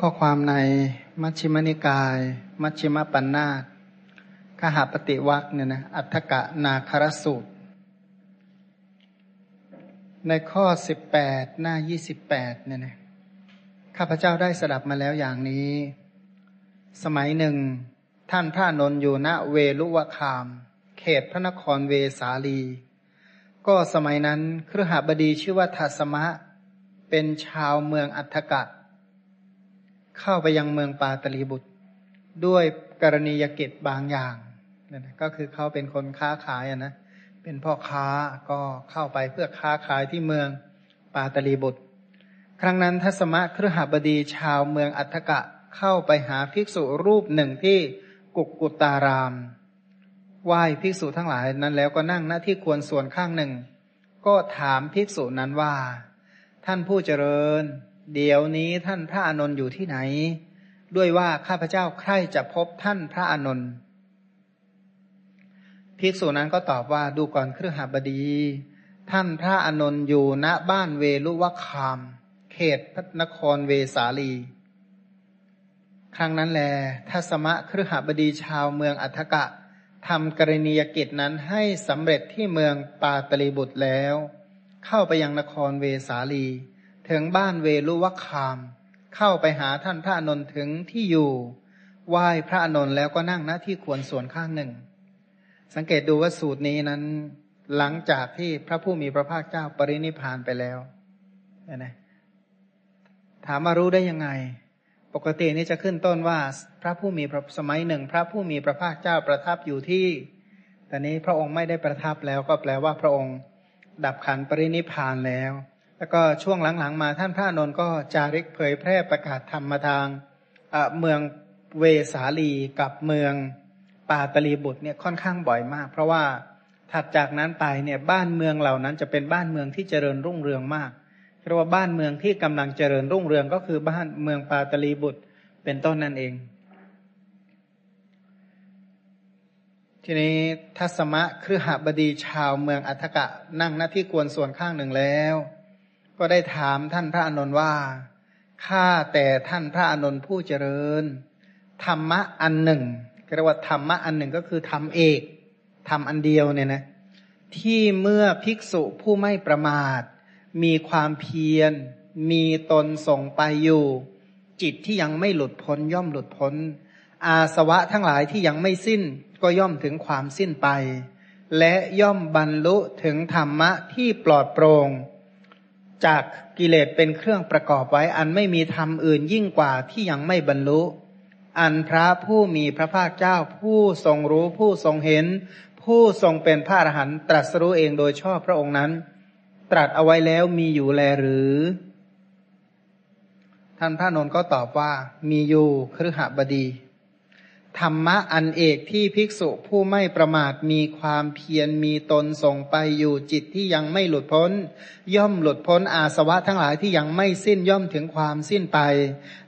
ข้อความในมัชฌิมนิกาย มัชฌิมปัญนาตขหาปฏิวักเนี่ยนะอัฏฐกะนาคารสูตร ในข้อสิบแปดหน้ายี่สิบแปดเนี่ยนะข้าพเจ้าได้สดับมาแล้วอย่างนี้ สมัยหนึ่ง ท่านพระนนอยู่ณเวลุวคาม เขตพระนครเวสาลี ก็สมัยนั้นครหบดีชื่อว่าทัสมะ เป็นชาวเมืองอัฏฐกะ เข้าไปยังเมืองปาตลีบุตร ด้วยกรณียกิจบางอย่างนั่นก็คือเขาเป็นคนค้าขายนะเป็นพ่อค้าก็เข้าไปเพื่อค้าขายที่เมืองปาตลีบุตร ครั้งนั้นทัศมะครหบดีชาวเมืองอัฏฐกะเข้าไปหาภิกษุรูปหนึ่งที่กุกกุตารามไหว้ภิกษุทั้งหลายนั้นแล้วก็นั่งหน้าที่ควรส่วนข้างหนึ่ง ก็ถามภิกษุนั้นว่า ท่านผู้เจริญ เดี๋ยวนี้ท่านพระอานนท์อยู่ที่ไหน ด้วยว่าข้าพเจ้าใคร่จะพบท่านพระอานนท์ภิกษุนั้นก็ตอบว่าดูก่อนเครือหาบดี ท่านพระอานนท์อยู่ณบ้านเวลุวคาม เขตพระนครเวสาลี ครั้งนั้นแลทัศมะเครือหาบดีชาวเมืองอัฐกะทำกรณียกิจนั้นให้สำเร็จที่เมืองปาตลีบุตรแล้ว เข้าไปยังนครเวสาลี ถึงบ้านเวลุวคาม เข้าไปหาท่านพระอนนท์ถึงที่อยู่ ไหว้พระอนนท์แล้วก็นั่งหน้าที่ควรส่วนข้างหนึ่ง สังเกตดูว่าสูตรนี้นั้น หลังจากที่พระผู้มีพระภาคเจ้าปรินิพานไปแล้วนะถามมารู้ได้ยังไง ปกตินี้จะขึ้นต้นว่าพระผู้มีสมัยหนึ่ง พระผู้มีพระภาคเจ้าประทับอยู่ที่แต่นี้พระองค์ไม่ได้ประทับแล้วก็แปลว่าพระองค์ดับขันปรินิพานแล้ว แล้วก็ช่วงหลังๆมาท่านพระนนท์ก็จาริกเผยแพร่ประกาศธรรมมาทางเมืองเวสาลีกับเมืองปาตลีบุตรเนี่ยค่อนข้างบ่อยมาก เพราะว่าถัดจากนั้นไปเนี่ยบ้านเมืองเหล่านั้นจะเป็นบ้านเมืองที่เจริญรุ่งเรืองมากเรียกว่าบ้านเมืองที่กำลังเจริญรุ่งเรืองก็คือบ้านเมืองปาตลีบุตรเป็นต้นนั่นเอง ทีนี้ทัศมะครือหบดีชาวเมืองอัฏฐกะนั่งหน้าที่กวนส่วนข้างหนึ่งแล้ว ก็ได้ถามท่านพระอานนท์ว่า ข้าแต่ท่านพระอานนท์ผู้เจริญ ธรรมะอันหนึ่งเรียกว่าธรรมะอันหนึ่งก็คือธรรมเอกธรรมอันเดียวเนี่ยนะ ที่เมื่อภิกษุผู้ไม่ประมาท มีความเพียร มีตนส่งไปอยู่ จิตที่ยังไม่หลุดพ้นย่อมหลุดพ้น อาสวะทั้งหลายที่ยังไม่สิ้นก็ย่อมถึงความสิ้นไป และย่อมบรรลุถึงธรรมะที่ปลอดโปรง่ง จากกิเลสเป็นเครื่องประกอบไว้ อันไม่มีธรรมอื่นยิ่งกว่าที่ยังไม่บรรลุ อันพระผู้มีพระภาคเจ้าผู้ทรงรู้ผู้ทรงเห็น ผู้ทรงเป็นพระอรหันต์ตรัสรู้เองโดยชอบพระองค์นั้น ตรัสเอาไว้แล้วมีอยู่แลหรือ ท่านพระนนท์ก็ตอบว่ามีอยู่ครหบดี ธรรมะอันเอกที่ภิกษุผู้ไม่ประมาทมีความเพียรมีตนส่งไปอยู่จิตที่ยังไม่หลุดพ้น ย่อมหลุดพ้นอาสวะทั้งหลายที่ยังไม่สิ้นย่อมถึงความสิ้นไป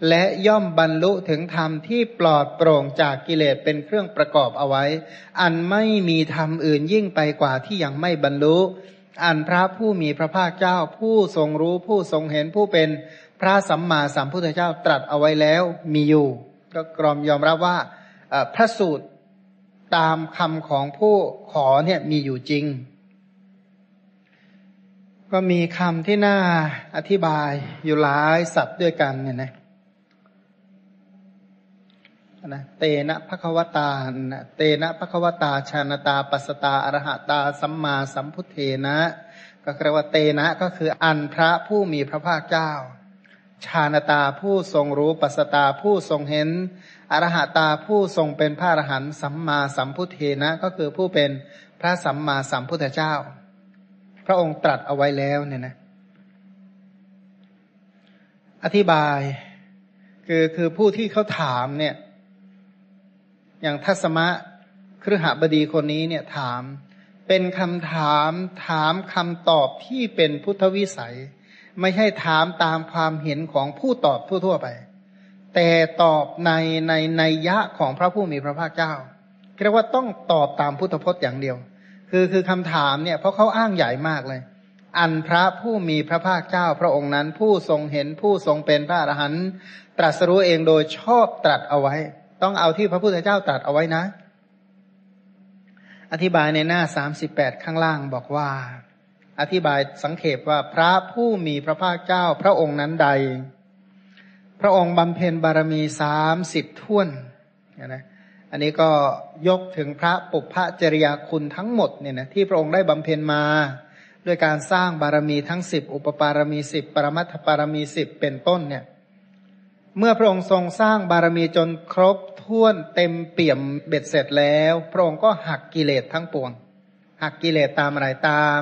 และย่อมบรรลุถึงธรรมที่ปลอดโปร่งจากกิเลสเป็นเครื่องประกอบเอาไว้ อันไม่มีธรรมอื่นยิ่งไปกว่าที่ยังไม่บรรลุ อันพระผู้มีพระภาคเจ้าผู้ทรงรู้ผู้ทรงเห็นผู้เป็นพระสัมมาสัมพุทธเจ้าตรัสเอาไว้แล้วมีอยู่ ก็กรอมยอมรับว่า พระสูตรตามคำของผู้ขอเนี่ยมีอยู่จริง ก็มีคำที่น่าอธิบายอยู่หลายสับด้วยกันเนี่ยนะนะเตนะภควตานะเตนะภควตาชานตา ปัสตาอรหตา สัมมาสัมพุทเทนะ ก็เรียกว่าเตนะก็คืออันพระผู้มีพระภาคเจ้า ชานตาผู้ทรงรู้ปัสตาผู้ทรงเห็น อรหัตาผู้ทรงเป็นพระอรหันต์สัมมาสัมพุทเทนะ ก็คือผู้เป็นพระสัมมาสัมพุทธเจ้า พระองค์ตรัสเอาไว้แล้วเนี่ยนะ อธิบาย คือคือผู้ที่เขาถามเนี่ย อย่างทัศมะครหบดีคนนี้เนี่ยถาม เป็นคำถามถามคำตอบที่เป็นพุทธวิสัย ไม่ใช่ถามตามความเห็นของผู้ตอบทั่วๆไป แต่ตอบในในในยะของพระผู้มีพระภาคเจ้าเรียกว่าต้องตอบตามพุทธพจน์อย่างเดียว คือคือคำถามเนี่ยเพราะเขาอ้างใหญ่มากเลย อันพระผู้มีพระภาคเจ้า พระองค์นั้นผู้ทรงเห็นผู้ทรงเป็นพระอรหันต์ตรัสรู้เองโดยชอบตรัสเอาไว้ ต้องเอาที่พระพุทธเจ้าตรัสเอาไว้นะ อธิบายในหน้าสามสิบแปดข้างล่างบอกว่า อธิบายสังเขปว่าพระผู้มีพระภาคเจ้า พระองค์นั้นใด พระองค์บำเพ็ญบารมีสามสิบท่วนนะอันนี้ก็ยกถึงพระปุพพจริยาคุณทั้งหมดเนี่ยนะที่พระองค์ได้บำเพ็ญมา ด้วยการสร้างบารมีทั้งสิบอุปปารมีสิบปรมัตถปารมีสิบเป็นต้นเนี่ยเมื่อพระองค์ทรงสร้างบารมีจนครบถ้วนเต็มเปี่ยมเบ็ดเสร็จแล้ว พระองค์ก็หักกิเลสทั้งปวง หักกิเลสตามอะไรตาม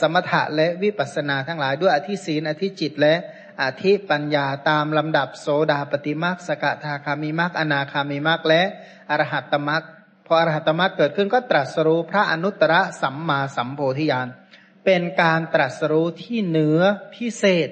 สมถะและวิปัสสนาทั้งหลายด้วยอธิศีนอธิจิตและ อธิปัญญาตามลำดับโสดาปฏิมาคสกทาคามิมักอนาคามิมักและอรหัตตมักพออรหัตตมักเกิดขึ้นก็ตรัสรู้พระอนุตตรสัมมาสัมโพธิญาณเป็นการตรัสรู้ที่เหนือพิเศษ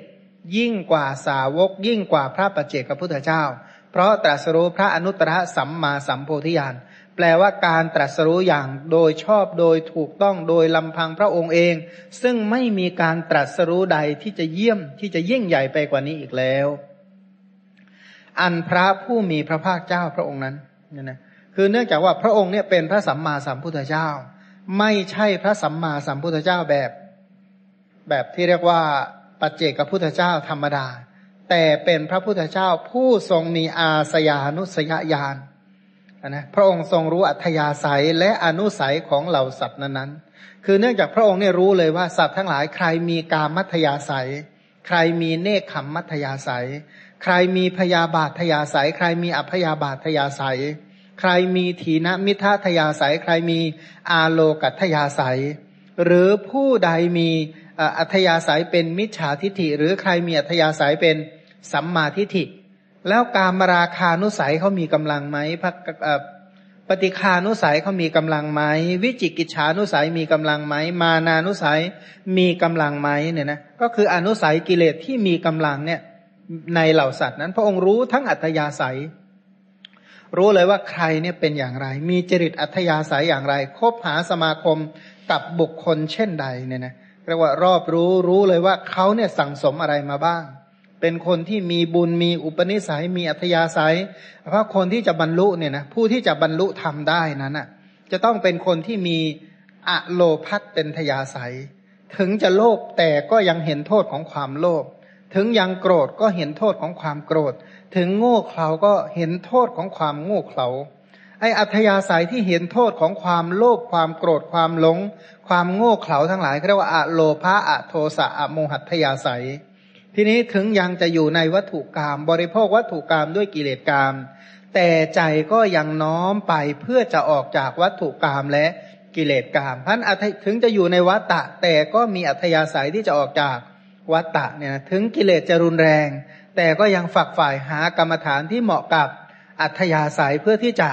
ยิ่งกว่าสาวกยิ่งกว่าพระปัจเจกพุทธเจ้า เพราะตรัสรู้พระอนุตตรสัมมาสัมโพธิญาณ แปลว่าการตรัสรู้อย่างโดยชอบโดยถูกต้องโดยลำพังพระองค์เอง ซึ่งไม่มีการตรัสรู้ใดที่จะเยี่ยมที่จะยิ่งใหญ่ไปกว่านี้อีกแล้ว อันพระผู้มีพระภาคเจ้าพระองค์นั้นเนี่ยนะคือเนื่องจากว่าพระองค์เนี่ยเป็นพระสัมมาสัมพุทธเจ้า ไม่ใช่พระสัมมาสัมพุทธเจ้าแบบ แบบที่เรียกว่าปัจเจกพุทธเจ้าธรรมดา แต่เป็นพระพุทธเจ้าผู้ทรงมีอาสยานุสยญาณ นะพระองค์ทรงรู้อัธยาศัยและอนุสัยของเหล่าสัตว์นั้นๆ คือเนื่องจากพระองค์เนี่ยรู้เลยว่าสัตว์ทั้งหลายใครมีกามัธยาศัย ใครมีเนคขมมัธยาศัย ใครมีพยาบาททยาศัย ใครมีอัพยาบาททยาศัย ใครมีถีนมิทาทยาศัย ใครมีอาโลกัตยาศัย หรือผู้ใดมีอัธยาศัยเป็นมิจฉาทิฐิ หรือใครมีอัธยาศัยเป็นสัมมาทิฏฐิ แล้วการมราคานุสัยเขามีกำลังไหมพระปฏิคานุสัยเขามีกำลังไหมวิจิกิจฉานุสัยมีกำลังไหมมานานุสัยมีกำลังไหมเนี่ยนะก็คืออนุสัยกิเลสที่มีกำลังเนี่ยในเหล่าสัตว์นั้น พระองค์รู้ทั้งอัตยาศัย รู้เลยว่าใครเนี่ยเป็นอย่างไร มีจริตอัธยาศัยอย่างไร คบหาสมาคมกับบุคคลเช่นใดเนี่ยนะเรียกว่ารอบรู้รู้เลยว่าเขาเนี่ยสั่งสมอะไรมาบ้าง เป็นคนที่มีบุญมีอุปนิสัยมีอัธยาศัย เพราะคนที่จะบรรลุเนี่ยนะผู้ที่จะบรรลุทำได้นั้นอะ จะต้องเป็นคนที่มีอะโลพัตเป็นทยาศัย ถึงจะโลภแต่ก็ยังเห็นโทษของความโลภถึงยังโกรธก็เห็นโทษของความโกรธ ถึงโง่เขลาก็เห็นโทษของความโง่เขลาไออัธยาศัยที่เห็นโทษของความโลภความโกรธความหลง ความโง่เขลาทั้งหลายเรียกว่าอะโลภะอะโทสะอะโมหัตยาศัย ทีนี้ถึงยังจะอยู่ในวัตถุกรรมบริโภควัตถุกรรมด้วยกิเลสกรรมแต่ใจก็ยังน้อมไปเพื่อจะออกจากวัตถุกรรมและกิเลสกรรมพันถึงจะอยู่ในวัตตะ แต่ก็มีอัธยาศัยที่จะออกจากวัตตะเนี่ยถึงกิเลสจะรุนแรง แต่ก็ยังฝักฝ่ายหากรรมฐานที่เหมาะกับอัธยาศัยเพื่อที่จะ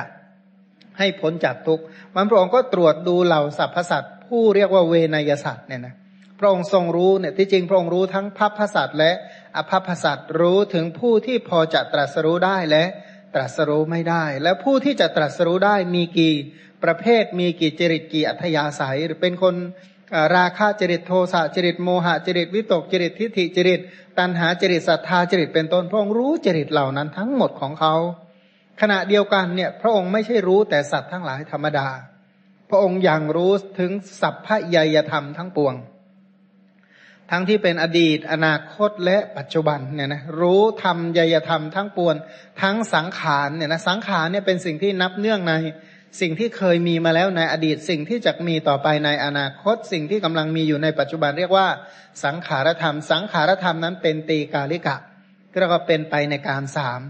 ให้พ้นจากทุกข์มันพระองค์ก็ตรวจดูเหล่าสรรพสัตว์ผู้เรียกว่าเวนยสัตว์เนี่ยนะ พระองค์ทรงรู้เนี่ยที่จริงพระองค์รู้ทั้งพัพพสัตและอภัพสัตรู้ถึงผู้ที่พอจะตรัสรู้ได้และตรัสรู้ไม่ได้ แล้วผู้ที่จะตรัสรู้ได้มีกี่ประเภทมีกี่จริตกี่อัธยาศัย หรือเป็นคนราคะจริตโทสะจริตโมหะจริตวิตกจริตทิฏฐิจริต ตัณหาจริตศรัทธาจริตเป็นต้นพระองค์รู้จริตเหล่านั้นทั้งหมดของเขา ขณะเดียวกันเนี่ยพระองค์ไม่ใช่รู้แต่สัตว์ทั้งหลายธรรมดา พระองค์ยังรู้ถึงสัพพยยธรรมทั้งปวง ทั้งที่เป็นอดีต อนาคตและปัจจุบันเนี่ยนะรู้ธรรมยยธรรมทั้งปวงทั้งสังขารเนี่ยนะสังขารเนี่ยเป็นสิ่งที่นับเนื่องในสิ่งที่เคยมีมาแล้วในอดีต สิ่งที่จะมีต่อไปในอนาคต สิ่งที่กำลังมีอยู่ในปัจจุบันเรียกว่าสังขารธรรม สังขารธรรมนั้นเป็นตีกาลิกะก็ก็เป็นไปในการสาม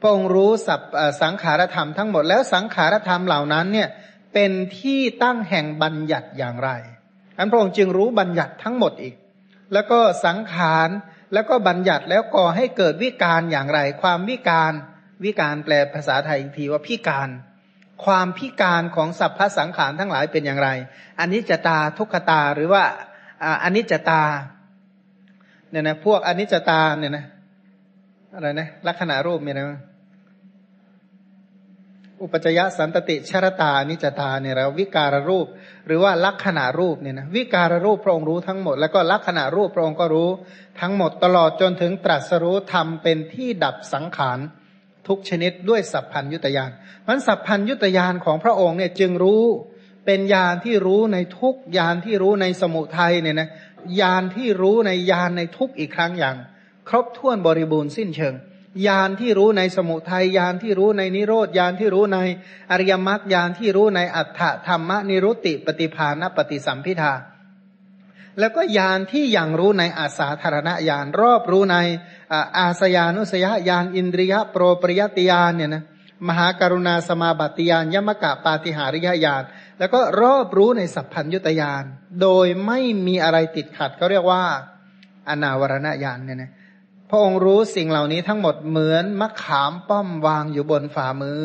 พระองค์รู้สับสังขารธรรมทั้งหมดแล้วสังขารธรรมเหล่านั้นเนี่ยเป็นที่ตั้งแห่งบัญญัติอย่างไรอันพระองค์จึงรู้บัญญัติทั้งหมดอีก แล้วก็สังขารแล้วก็บัญญัติแล้วก่อให้เกิดวิการอย่างไร ความวิการวิการแปลภาษาไทยอีกทีว่าพิการ ความพิการของสัพพสังขารทั้งหลายเป็นอย่างไรอันนี้จตาทุกขตาหรือว่าอันนี้จตาเนี่ยนะพวกอันนี้จตาเนี่ยนะอะไรนะลักษณะรูปมีอะไรบ้างอุปจยสันตติชรตานิจตาเนี่ยเราวิการรูป หรือว่าลักษณะรูปเนี่ยนะวิการรูปพระองค์รู้ทั้งหมด แล้วก็ลักษณะรูปพระองค์ก็รู้ ทั้งหมดตลอดจนถึงตรัสรู้ธรรมเป็นที่ดับสังขารทุกชนิดด้วยสัพพัญยุตยานมันสัพพัญยุตยานของพระองค์เนี่ยจึงรู้เป็นญาณที่รู้ในทุกญาณที่รู้ในสมุทัยเนี่ยนะญาณที่รู้ในญาณในทุกอีกครั้งอย่าง ครบถ้วนบริบูรณ์สิ้นเชิง ญาณที่รู้ในสมุทัยญาณที่รู้ในนิโรธญาณที่รู้ในอริยมรรคญาณที่รู้ในอัฏฐธรรมนิรุติปฏิภาณปฏิสัมพิทาแล้วก็ญาณที่ยังรู้ในอาสาธารณญาณรอบรู้ในอาสยานุสยญาณอินทรียโปรปริยติญาณเนี่ยนะมหากรุณาสมาบัติญาณยมกะปาติหาริยญาณแล้วก็รอบรู้ในสัพพัญยุตญาณโดยไม่มีอะไรติดขัดเขาเรียกว่า อนาวรณญาณเนี่ยนะ พระองค์รู้สิ่งเหล่านี้ทั้งหมดเหมือนมะขามป้อมวางอยู่บนฝ่ามือ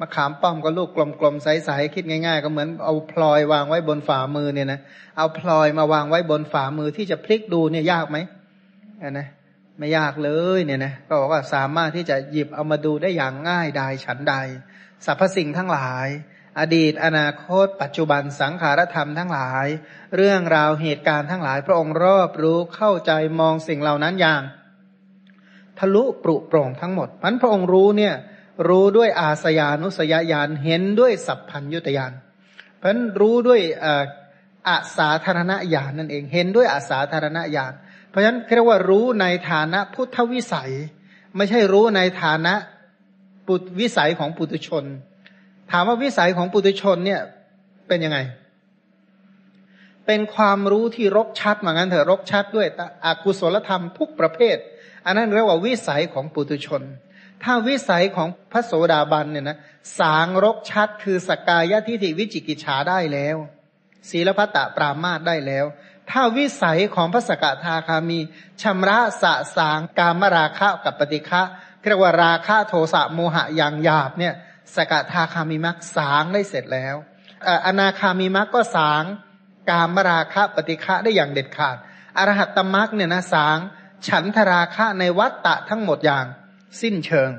มะขามป้อมก็ลูกกลมๆใสๆคิดง่ายๆ ก็เหมือนเอาพลอยวางไว้บนฝ่ามือเนี่ยนะเอาพลอยมาวางไว้บนฝ่ามือที่จะพลิกดูเนี่ยยากไหมนะไม่ยากเลยเนี่ยนะก็บอกว่าสามารถที่จะหยิบเอามาดูได้อย่างง่ายดายฉันใดสรรพสิ่งทั้งหลาย อดีตอนาคต ปัจจุบันสังขารธรรมทั้งหลาย เรื่องราวเหตุการณ์ทั้งหลาย พระองค์รอบรู้เข้าใจมองสิ่งเหล่านั้นอย่าง ทะลุปรุโปร่งทั้งหมดมันพระองค์รู้เนี่ยรู้ด้วยอาสยานุสยญาณเห็นด้วยสัพพัญยุตยานเพราะรู้ด้วยอาสาธารณญาณนั่นเอง เห็นด้วยอาสาธารณญาณเพราะฉะนั้นเรียกว่ารู้ในฐานะพุทธวิสัย ไม่ใช่รู้ในฐานะปุวิสัยของปุตุชน ถามว่าวิสัยของปุตุชนเนี่ยเป็นยังไง เป็นความรู้ที่รกชัดเหมือนกันเถอะรกชัดด้วยอกุศลธรรมทุกประเภท อันนั้นเรียกว่าวิสัยของปุตุชน ถ้าวิสัยของพระโสดาบันเนี่ยนะสางรกชัดคือสกกายทิฏฐิวิจิกิจฉาได้แล้ว ศีลพัตตปรามาตได้แล้ว ถ้าวิสัยของพระสกทาคามีชำระสะสางกามราคะกับปฏิฆะเรียกว่าราคะโทสะโมหะอย่างหยาบเนี่ยสกทาคามีมักสางได้เสร็จแล้วอนาคามีมักก็สางกามราคะปฏิฆะได้อย่างเด็ดขาดอรหัตตมักเนี่ยนะสาง ฉันทราคะในวัตตะทั้งหมดอย่างสิ้นเชิง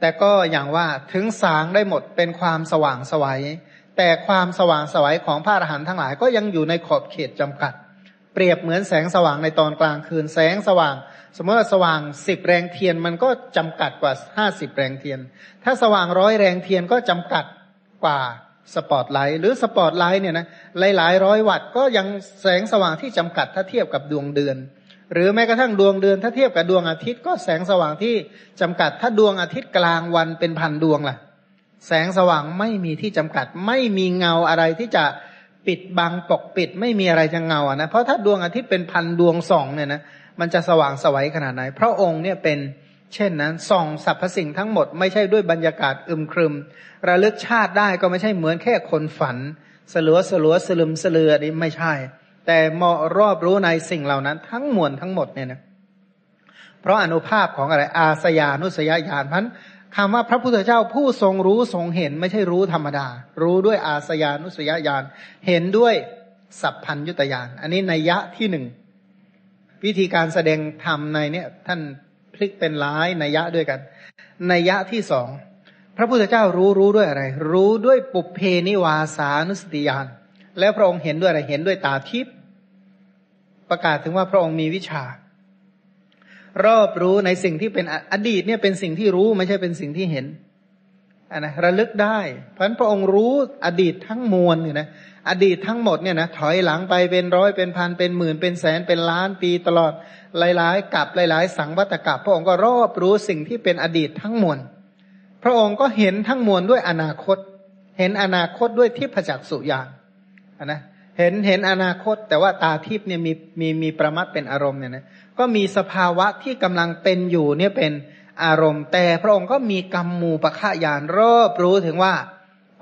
แต่ก็อย่างว่าถึงสางได้หมดเป็นความสว่างสวัย แต่ความสว่างสวัยของพระอรหันต์ทั้งหลายก็ยังอยู่ในขอบเขตจำกัด เปรียบเหมือนแสงสว่างในตอนกลางคืนแสงสว่าง สมมติว่าสว่างสิบแรงเทียนมันก็จำกัดกว่าห้าสิบแรงเทียน ถ้าสว่างร้อยแรงเทียนก็จำกัดกว่าสปอตไลท์หรือสปอตไลท์เนี่ยนะหลายหลายร้อยวัตต์ก็ยังแสงสว่างที่จำกัดถ้าเทียบกับดวงเดือน หรือแม้กระทั่งดวงเดือนถ้าเทียบกับดวงอาทิตย์ก็แสงสว่างที่จำกัด ถ้าดวงอาทิตย์กลางวันเป็นพันดวงล่ะ แสงสว่างไม่มีที่จำกัด ไม่มีเงาอะไรที่จะปิดบังปกปิดไม่มีอะไรจะเงาอะนะเพราะถ้าดวงอาทิตย์เป็นพันดวงส่องเนี่ยนะมันจะสว่างสวัยขนาดไหน พระองค์เนี่ยเป็นเช่นนั้นส่องสรรพสิ่งทั้งหมดไม่ใช่ด้วยบรรยากาศอึมครึม ระลึกชาติได้ก็ไม่ใช่เหมือนแค่คนฝัน สลัวสลัวสลึมสลือนี่ไม่ใช่ แต่มอรอบรู้ในสิ่งเหล่านั้น ทั้งมวลทั้งหมดเนี่ยนะเพราะอนุภาพของอะไรอาสยานุสยญาณพันคำว่าพระพุทธเจ้าผู้ทรงรู้ทรงเห็นไม่ใช่รู้ธรรมดา รู้ด้วยอาสยานุสยญาณเห็นด้วยสัพพัญยุตญาณอันนี้นัยยะที่หนึ่งวิธีการแสดงธรรมในเนี่ย ท่านพลิกเป็นร้ายนัยยะด้วยกันนัยยะที่สองพระพุทธเจ้ารู้รู้ด้วยอะไร รู้ด้วยปุเพนิวาสานุสติญาณ แล้วพระองค์เห็นด้วยอะไรเห็นด้วยตาทิพย์ประกาศถึงว่าพระองค์มีวิชา รอบรู้ในสิ่งที่เป็นอดีตเนี่ยเป็นสิ่งที่รู้ไม่ใช่เป็นสิ่งที่เห็นอันนะระลึกได้ เพราะพระองค์รู้อดีตทั้งมวลเนี่ยนะอดีตทั้งหมดเนี่ยนะถอยหลังไปเป็นร้อยเป็นพันเป็นหมื่นเป็นแสนเป็นล้านปีตลอดหลายๆกับหลาย ๆ สังวัตกับพระองค์ก็รอบรู้สิ่งที่เป็นอดีตทั้งมวลพระองค์ก็เห็นทั้งมวลด้วยอนาคต เห็นอนาคตด้วยทิพจักสุญาน นะเห็นเห็นอนาคต แต่ว่าตาทิพย์เนี่ยมีมีมีประมัดเป็นอารมณ์เนี่ยนะก็มีสภาวะที่กำลังเป็นอยู่เนี่ยเป็นอารมณ์ แต่พระองค์ก็มีกรรมมูปะฆายานรอบรู้ถึงว่า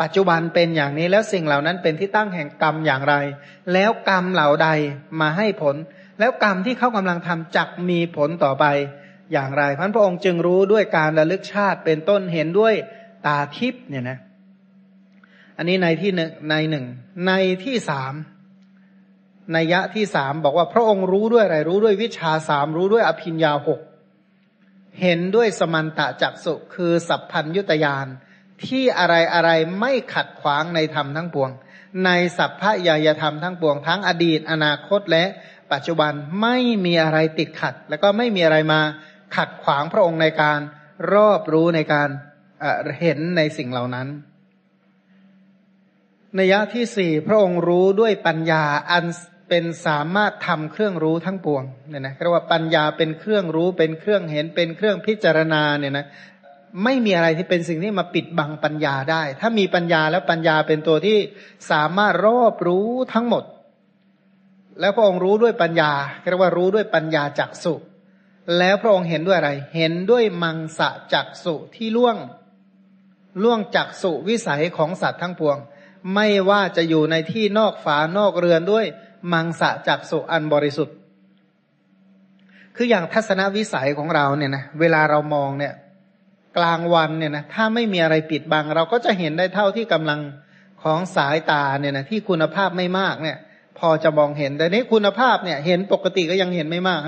ปัจจุบันเป็นอย่างนี้แล้วสิ่งเหล่านั้นเป็นที่ตั้งแห่งกรรมอย่างไร แล้วกรรมเหล่าใดมาให้ผล แล้วกรรมที่เขากำลังทำจักมีผลต่อไปอย่างไรพระองค์จึงรู้ด้วยการระลึกชาติเป็นต้นเห็นด้วยตาทิพย์เนี่ยนะ อันนี้ในที่หนึ่งในหนึ่งในที่สามในยะที่สามบอกว่าพระองค์รู้ด้วยอะไรรู้ด้วยวิชาสามรู้ด้วยอภิญญาหกเห็นด้วยสมันตะจักสุคือสัพพัญยุตยานที่อะไรอะไรไม่ขัดขวางในธรรมทั้งปวง ในสัพพะยายธรรมทั้งปวงทั้งอดีต อนาคตและปัจจุบันไม่มีอะไรติดขัด แล้วก็ไม่มีอะไรมาขัดขวางพระองค์ในการรอบรู้ในการเห็นในสิ่งเหล่านั้น นัยที่สี่พระองค์รู้ด้วยปัญญาอันเป็นสามารถทำเครื่องรู้ทั้งปวงเนี่ยนะเรียกว่าปัญญาเป็นเครื่องรู้เป็นเครื่องเห็นเป็นเครื่องพิจารณาเนี่ยนะไม่มีอะไรที่เป็นสิ่งที่มาปิดบังปัญญาได้ ถ้ามีปัญญาแล้วปัญญาเป็นตัวที่สามารถรอบรู้ทั้งหมด แล้วพระองค์รู้ด้วยปัญญาเรียกว่ารู้ด้วยปัญญาจักสุแล้วพระองค์เห็นด้วยอะไร เห็นด้วยมังสะจักสุที่ล่วงล่วงจักสุวิสัยของสัตว์ทั้งปวง ไม่ว่าจะอยู่ในที่นอกฝานอกเรือนด้วย มังสะจักสุอันบริสุทธิ์ คืออย่างทัศนวิสัยของเราเนี่ยนะเวลาเรามองเนี่ย กลางวันเนี่ยนะถ้าไม่มีอะไรปิดบัง เราก็จะเห็นได้เท่าที่กำลังของสายตาเนี่ยนะที่คุณภาพไม่มากเนี่ย พอจะมองเห็นแต่นี้คุณภาพเนี่ย เห็นปกติก็ยังเห็นไม่มาก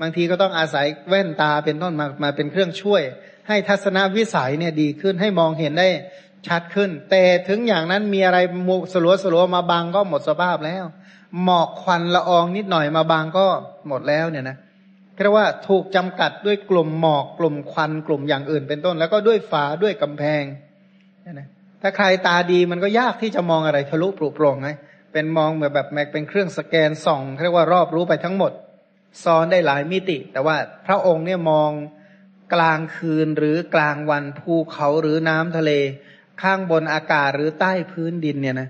บางทีก็ต้องอาศัยแว่นตาเป็นต้นมามาเป็นเครื่องช่วย ให้ทัศนวิสัยเนี่ยดีขึ้นให้มองเห็นได้ ชัดขึ้น แต่ถึงอย่างนั้นมีอะไรมุสลัวสลัวมาบังก็หมดสภาพแล้ว หมอกควันละอองนิดหน่อยมาบังก็หมดแล้วเนี่ยนะเรียกว่าถูกจำกัดด้วยกลุ่มหมอกกลุ่มควันกลุ่มอย่างอื่นเป็นต้น แล้วก็ด้วยฝาด้วยกำแพงนะถ้าใครตาดีมันก็ยากที่จะมองอะไรทะลุปลุโปร่งไงเป็นมองเหมือนแบบแม็กเป็นเครื่องสแกนส่องเรียกว่ารอบรู้ไปทั้งหมด ซ้อนได้หลายมิติ แต่ว่าพระองค์เนี่ยมองกลางคืนหรือกลางวันภูเขาหรือน้ำทะเล ข้างบนอากาศหรือใต้พื้นดินเนี่ยนะ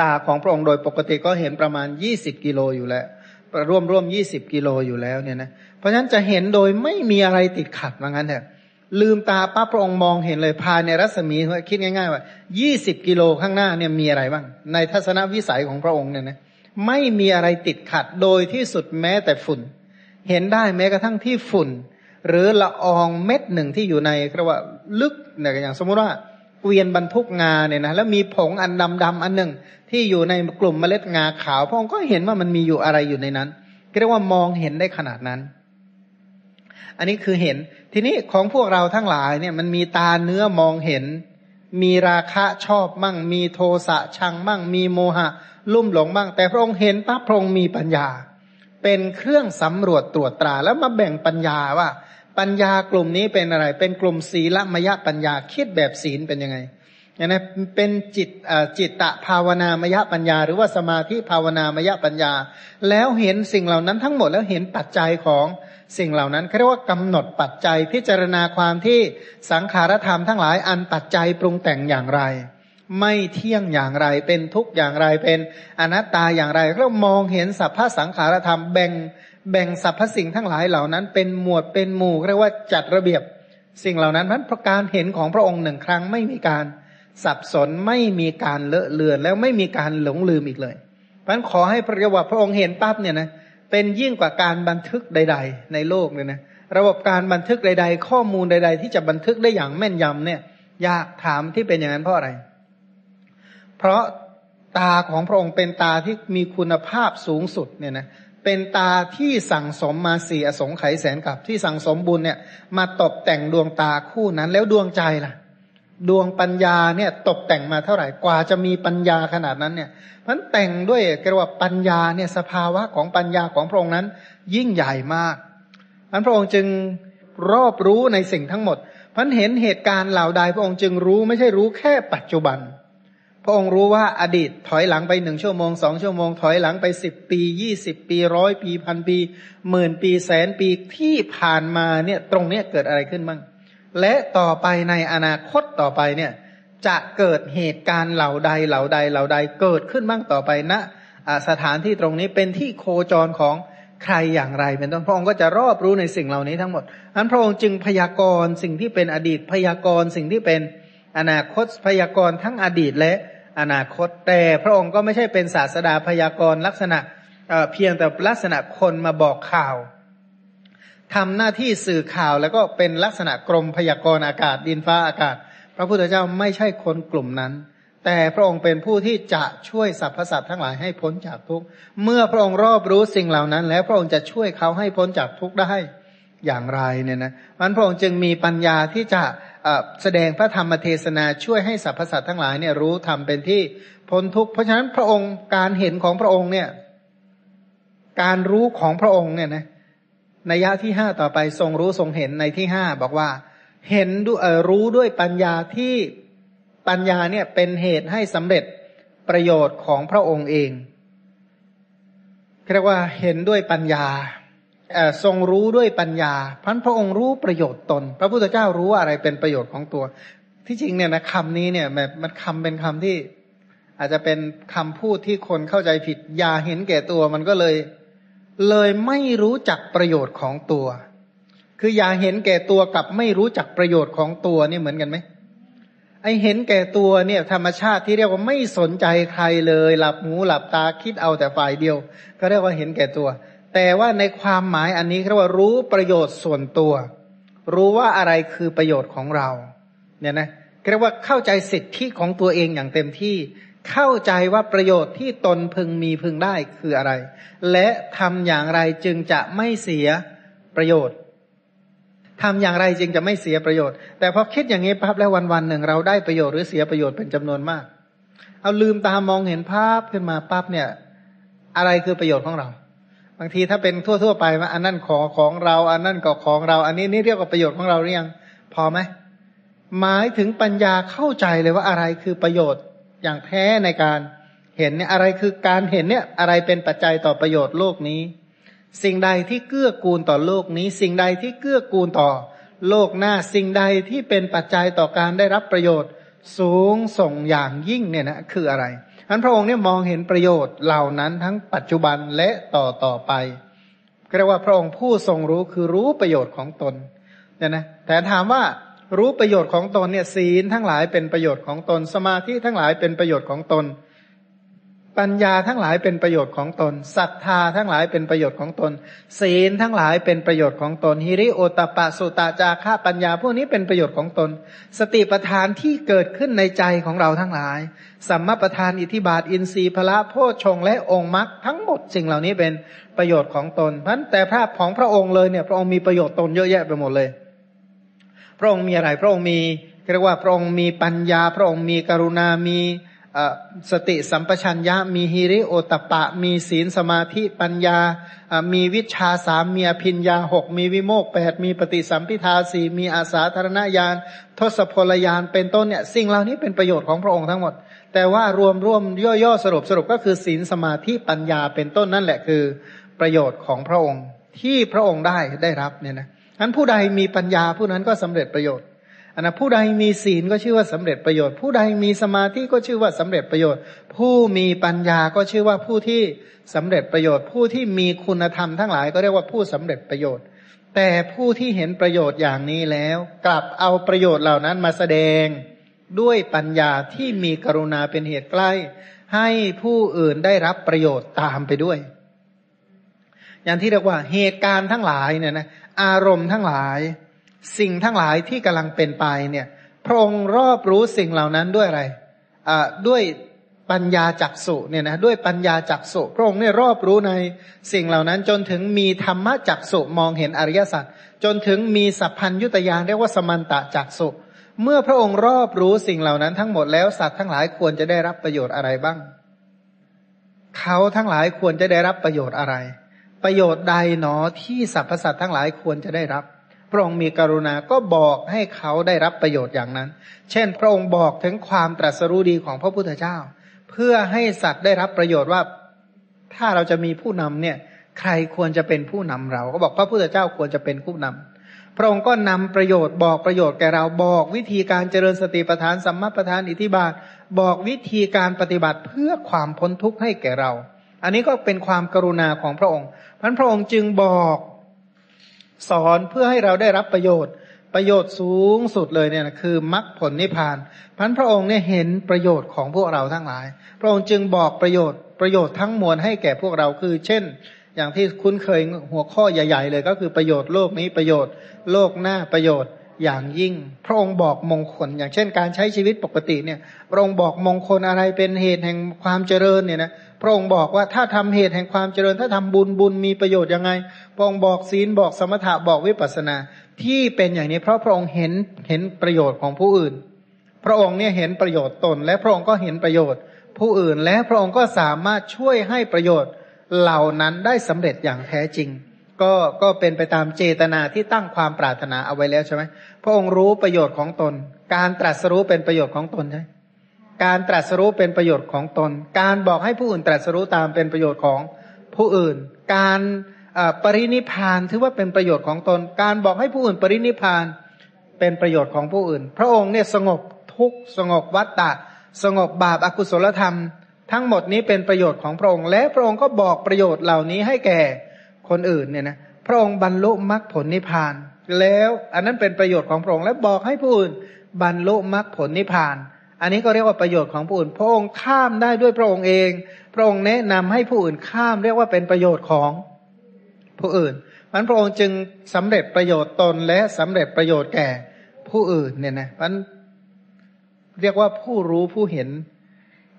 ตาของพระองค์โดยปกติก็เห็นประมาณยี่สิบกิโลอยู่แล้วร่วมร่วมยี่สิบกิโลอยู่แล้วเนี่ยนะเพราะฉะนั้นจะเห็นโดยไม่มีอะไรติดขัดว่างั้นเถอะลืมตาปั๊บพระองค์มองเห็นเลยภายในรัศมีคิดง่าย ๆ ว่ายี่สิบกิโลข้างหน้าเนี่ยมีอะไรบ้าง ในทัศนวิสัยของพระองค์เนี่ยนะไม่มีอะไรติดขัดโดยที่สุดแม้แต่ฝุ่น เห็นได้แม้กระทั่งที่ฝุ่น หรือละอองเม็ดหนึ่งที่อยู่ในเรียกว่าลึกเนี่ยอย่างสมมติว่า เกวียนบรรทุกงาเนี่ยนะแล้วมีผงอันดำๆอันหนึ่ง ที่อยู่ในกลุ่มเมล็ดงาขาวพระองค์ก็เห็นว่ามันมีอยู่อะไรอยู่ในนั้นเรียกว่ามองเห็นได้ขนาดนั้น อันนี้คือเห็นทีนี้ของพวกเราทั้งหลายเนี่ยมันมีตาเนื้อมองเห็น มีราคะชอบมั่ง มีโทสะชังมั่ง มีโมหะ ลุ่มหลงมั่ง แต่พระองค์เห็นปั๊บพระองค์มีปัญญา เป็นเครื่องสำรวจตรวจตราแล้วมาแบ่งปัญญาว่า ปัญญากลุ่มนี้เป็นอะไร เป็นกลุ่มศีลมยปัญญาคิดแบบศีลเป็นยังไงย่างนี้เป็นจิตจิตตะภาวนามยปัญญา หรือว่าสมาธิภาวนามยปัญญา แล้วเห็นสิ่งเหล่านั้นทั้งหมดแล้วเห็นปัจจัยของสิ่งเหล่านั้นเขาเรียกว่ากำหนดปัจจัยพิจารณาความที่สังขารธรรมทั้งหลายอันปัจจัยปรุงแต่งอย่างไร ไม่เที่ยงอย่างไรเป็นทุกอย่างไรเป็นอนัตตาอย่างไรเรามองเห็นสัพพสังขารธรรมแบ่ง แบ่งสรรพสิ่งทั้งหลายเหล่านั้น เป็นหมวดเป็นหมู่เรียกว่าจัดระเบียบสิ่งเหล่านั้นเพราะการเห็นของพระองค์หนึ่งครั้งไม่มีการสับสนไม่มีการเลอะเลือนแล้วไม่มีการหลงลืมอีกเลยเพราะนั้นขอให้พระว่าพระองค์เห็นปั๊บเนี่ยนะเป็นยิ่งกว่าการบันทึกใด ๆ ในโลกเลยนะระบบการบันทึกใด ๆ ข้อมูลใด ๆ ที่จะบันทึกได้อย่างแม่นยำเนี่ย ยากถามที่เป็นอย่างนั้นเพราะอะไร เพราะตาของพระองค์เป็นตาที่มีคุณภาพสูงสุดเนี่ยนะ เป็นตาที่สั่งสมมาสี่อสงไขยแสนกับที่สั่งสมบุญเนี่ย มาตกแต่งดวงตาคู่นั้น แล้วดวงใจล่ะ ดวงปัญญาเนี่ย ตกแต่งมาเท่าไหร่กว่าจะมีปัญญาขนาดนั้นเนี่ยมันแต่งด้วยกระว่าปัญญาเนี่ยสภาวะของปัญญาของพระองค์นั้น ยิ่งใหญ่มากพันพระองค์จึงรอบรู้ในสิ่งทั้งหมดพันเห็นเหตุการณ์เหล่าใดพระองค์จึงรู้ไม่ใช่รู้แค่ปัจจุบัน พระองค์รู้ว่าอดีตถอยหลังไปหนึ่งชั่วโมงสองชั่วโมง ถอยหลังไปสิบปียี่สิบปีร้อยปีพันปีหมื่นปีแสนปีที่ผ่านมาเนี่ยตรงเนี้ยเกิดอะไรขึ้นบ้างและต่อไปในอนาคตต่อไปเนี่ย จะเกิดเหตุการณ์เหล่าใดเหล่าใดเหล่าใดเกิดขึ้นบ้างต่อไปณนะสถานที่ตรงนี้เป็นที่โคจรของใครอย่างไรเป็นต้นพระองค์ก็จะรอบรู้ในสิ่งเหล่านี้ทั้งหมดอันพระองค์จึงพยากรณ์สิ่งที่เป็นอดีตพยากรณ์สิ่งที่เป็นอนาคตพยากรณ์ทั้งอดีตและ อนาคต แต่พระองค์ก็ไม่ใช่เป็นศาสดาพยากรณ์ลักษณะเพียงแต่ลักษณะคนมาบอกข่าวทำหน้าที่สื่อข่าวแล้วก็เป็นลักษณะกรมพยากรณ์อากาศดินฟ้าอากาศ พระพุทธเจ้าไม่ใช่คนกลุ่มนั้น แต่พระองค์เป็นผู้ที่จะช่วยสรรพสัตว์ทั้งหลายให้พ้นจากทุกข์เมื่อพระองค์รอบรู้สิ่งเหล่านั้น แล้วพระองค์จะช่วยเขาให้พ้นจากทุกข์ได้อย่างไรเนี่ยนะมันพระองค์จึงมีปัญญาที่จะ แสดงพระธรรมเทศนาช่วยให้สรรพสัตว์ทั้งหลายเนี่ยรู้ธรรมเป็นที่พ้นทุกข์เพราะฉะนั้นพระองค์การเห็นของพระองค์เนี่ย การรู้ของพระองค์เนี่ยนะในยะที่ห้าต่อไปทรงรู้ทรงเห็นในที่ห้าบอกว่า เห็นดูเออรู้ด้วยปัญญาที่ปัญญาเนี่ยเป็นเหตุให้สำเร็จประโยชน์ของพระองค์เองเรียกว่าเห็นด้วยปัญญา ทรงรู้ด้วยปัญญาพันพระองค์รู้ประโยชน์ตน พระพุทธเจ้ารู้อะไรเป็นประโยชน์ของตัว ที่จริงเนี่ยนะคำนี้เนี่ยแบบมันคำเป็นคำที่ อาจจะเป็นคำพูดที่คนเข้าใจผิดอย่าเห็นแก่ตัวมันก็เลย เลยไม่รู้จักประโยชน์ของตัว คืออย่าเห็นแก่ตัวกับไม่รู้จักประโยชน์ของตัวนี่เหมือนกันไหมไอเห็นแก่ตัวเนี่ย ธรรมชาติที่เรียกว่าไม่สนใจใครเลย หลับหูหลับตาคิดเอาแต่ฝ่ายเดียว ก็เรียกว่าเห็นแก่ตัว แต่ว่าในความหมายอันนี้เรียกว่ารู้ประโยชน์ส่วนตัว รู้ว่าอะไรคือประโยชน์ของเรา เนี่ยนะเรียกว่าเข้าใจสิทธิของตัวเองอย่างเต็มที่เข้าใจว่าประโยชน์ที่ตนพึงมีพึงได้คืออะไร และทำอย่างไรจึงจะไม่เสียประโยชน์ทำอย่างไรจึงจะไม่เสียประโยชน์ แต่พอคิดอย่างนี้ปั๊บแล้ววันวันหนึ่งเราได้ประโยชน์หรือเสียประโยชน์เป็นจำนวนมาก เอาลืมตามองเห็นภาพขึ้นมาปั๊บเนี่ย อะไรคือประโยชน์ของเรา บางทีถ้าเป็นทั่ว ๆ ไปว่าอันนั้นของของเรา อันนั้นก็ของเรา อันนี้นี่เรียกว่าประโยชน์ของเราหรือยัง พอไหมหมายถึงปัญญาเข้าใจเลยว่าอะไรคือประโยชน์อย่างแท้ในการเห็นเนี่ยอะไรคือการเห็นเนี่ยอะไรเป็นปัจจัยต่อประโยชน์โลกนี้ สิ่งใดที่เกื้อกูลต่อโลกนี้ สิ่งใดที่เกื้อกูลต่อ โลกหน้าสิ่งใดที่เป็นปัจจัยต่อการได้รับประโยชน์ สูงส่งอย่างยิ่งเนี่ยนะคืออะไร อันพระองค์เนี่ยมองเห็นประโยชน์เหล่านั้นทั้งปัจจุบันและต่อต่อไปเรียกว่าพระองค์ผู้ทรงรู้คือรู้ประโยชน์ของตนเนี่ยนะแต่ถามว่ารู้ประโยชน์ของตนเนี่ยศีลทั้งหลายเป็นประโยชน์ของตนสมาธิทั้งหลายเป็นประโยชน์ของตน ปัญญาทั้งหลายเป็นประโยชน์ของตนศรัทธาทั้งหลายเป็นประโยชน์ของตน ศีลทั้งหลายเป็นประโยชน์ของตนฮิริโอตปะสุตาจาระปัญญาพวกนี้เป็นประโยชน์ของตน สติปัฏฐานที่เกิดขึ้นในใจของเราทั้งหลาย สัมมาประธานอิทิบาท อินทรีย์พละโพชงและองค์มรรคทั้งหมดสิ่งเหล่านี้เป็นประโยชน์ของตนพราะแต่ภาพของพระองค์เลยเนี่ยพระองค์มีประโยชน์ตนเยอะแยะไปหมดเลย พระองค์มีอะไรพระองค์มีเรียกว่าพระองค์มีปัญญา พระองค์มีกรุณามี สติสัมปชัญญะ มีฮิริโอตปะ มีศีลสมาธิปัญญา มีวิชาสามมีอภิญญาหกมีวิโมกแปดมีปฏิสัมพิทาสี่มีอาสาธารณญาณทศพลยานเป็นต้นเนี่ยสิ่งเหล่านี้เป็นประโยชน์ของพระองค์ทั้งหมด แต่ว่ารวมร่วมย่อๆสรุปสรุปก็คือศีลสมาธิปัญญาเป็นต้นนั่นแหละคือประโยชน์ของพระองค์ที่พระองค์ได้ได้รับเนี่ยนะนั้นผู้ใดมีปัญญาผู้นั้นก็สำเร็จประโยชน์ อันนะผู้ใดมีศีลก็ชื่อว่าสำเร็จประโยชน์ ผู้ใดมีสมาธิก็ชื่อว่าสำเร็จประโยชน์ ผู้มีปัญญาก็ชื่อว่าผู้ที่สำเร็จประโยชน์ ผู้ที่มีคุณธรรมทั้งหลายก็เรียกว่าผู้สำเร็จประโยชน์ แต่ผู้ที่เห็นประโยชน์อย่างนี้แล้ว กลับเอาประโยชน์เหล่านั้นมาแสดงด้วยปัญญาที่มีกรุณาเป็นเหตุใกล้ ให้ผู้อื่นได้รับประโยชน์ตามไปด้วย อย่างที่เรียกว่าเหตุการณ์ทั้งหลายเนี่ยนะอารมณ์ทั้งหลาย สิ่งทั้งหลายที่กำลังเป็นไปเนี่ย พระองค์รอบรู้สิ่งเหล่านั้นด้วยอะไรอ่าด้วยปัญญาจักสุเนี่ยนะด้วยปัญญาจักสุพระองค์เนี่ยรอบรู้ในสิ่งเหล่านั้นจนถึงมีธรรมะจักสุมองเห็นอริยสัจจนถึงมีสัพพัญยุตยานเรียกว่าสมันตะจักสุเมื่อพระองค์รอบรู้สิ่งเหล่านั้นทั้งหมดแล้วสัตว์ทั้งหลายควรจะได้รับประโยชน์อะไรบ้าง เขาทั้งหลายควรจะได้รับประโยชน์อะไร ประโยชน์ใดหนอที่สรรพสัตว์ทั้งหลายควรจะได้รับ ระองค์มีกรุณาก็บอกให้เขาได้รับประโยชน์อย่างนั้น เช่น พระองค์บอกถึงความตรัสรู้ดีของพระพุทธเจ้า เพื่อให้สัตว์ได้รับประโยชน์ว่า ถ้าเราจะมีผู้นำเนี่ย ใครควรจะเป็นผู้นำเรา ก็บอกพระพุทธเจ้าควรจะเป็นผู้นำพระองค์ก็นำประโยชน์บอกประโยชน์แก่เราบอกวิธีการเจริญสติปัฏฐานสัมมาปัฏฐานอิทิบาท บอกวิธีการปฏิบัติเพื่อความพ้นทุกข์ให้แก่เรา อันนี้ก็เป็นความกรุณาของพระองค์พันพระองค์จึงบอก สอนเพื่อให้เราได้รับประโยชน์ ประโยชน์สูงสุดเลยเนี่ยคือมรรคผลนิพพานพันพระองค์เนี่ยเห็นประโยชน์ของพวกเราทั้งหลาย พระองค์จึงบอกประโยชน์ประโยชน์ทั้งมวลให้แก่พวกเราคือ เช่น อย่างที่คุ้นเคยหัวข้อใหญ่ ๆ เลยก็คือประโยชน์โลกนี้ประโยชน์โลกหน้าประโยชน์อย่างยิ่ง พระองค์บอกมงคล อย่างเช่น การใช้ชีวิตปกติเนี่ยพระองค์บอกมงคลอะไรเป็นเหตุแห่งความเจริญเนี่ยนะ ระองค์บอกว่าถ้าทำเหตุแห่งความเจริญ ถ้าทำบุญบุญมีประโยชน์ยังไง พระองค์บอกศีลบอกสมถะบอกวิปัสนา ที่เป็นอย่างนี้เพราะพระองค์เห็นเห็นประโยชน์ของผู้อื่น พระองค์เนี่ยเห็นประโยชน์ตน และพระองค์ก็เห็นประโยชน์ ผู้อื่นและพระองค์ก็สามารถช่วยให้ประโยชน์เหล่านั้นได้สำเร็จอย่างแท้จริง ก็ก็เป็นไปตามเจตนาที่ตั้งความปรารถนาเอาไว้แล้วใช่ไหมพระองค์รู้ประโยชน์ของตน การตรัสรู้เป็นประโยชน์ของตนใช่ การตรัสรู้เป็นประโยชน์ของตน การบอกให้ผู้อื่นตรัสรู้ตามเป็นประโยชน์ของผู้อื่น การปรินิพานถือว่าเป็นประโยชน์ของตน การบอกให้ผู้อื่นปรินิพานเป็นประโยชน์ของผู้อื่น พระองค์เนี่ยสงบทุกสงบวัตตะ สงบบาปอากุศลธรรม ทั้งหมดนี้เป็นประโยชน์ของพระองค์ และพระองค์ก็บอกประโยชน์เหล่านี้ให้แก่คนอื่นเนี่ยนะพระองค์บรรลุมรรคผลนิพพาน แล้วอันนั้นเป็นประโยชน์ของพระองค์และบอกให้ผู้อื่นบรรลุมรรคผลนิพพาน อันนี้ก็เรียกว่าประโยชน์ของผู้อื่น พระองค์ข้ามได้ด้วยพระองค์เอง พระองค์แนะนำให้ผู้อื่นข้ามเรียกว่าเป็นประโยชน์ของผู้อื่นมันพระองค์จึงสำเร็จประโยชน์ตนและสำเร็จประโยชน์แก่ผู้อื่นเนี่ยนะมันเรียกว่าผู้รู้ผู้เห็น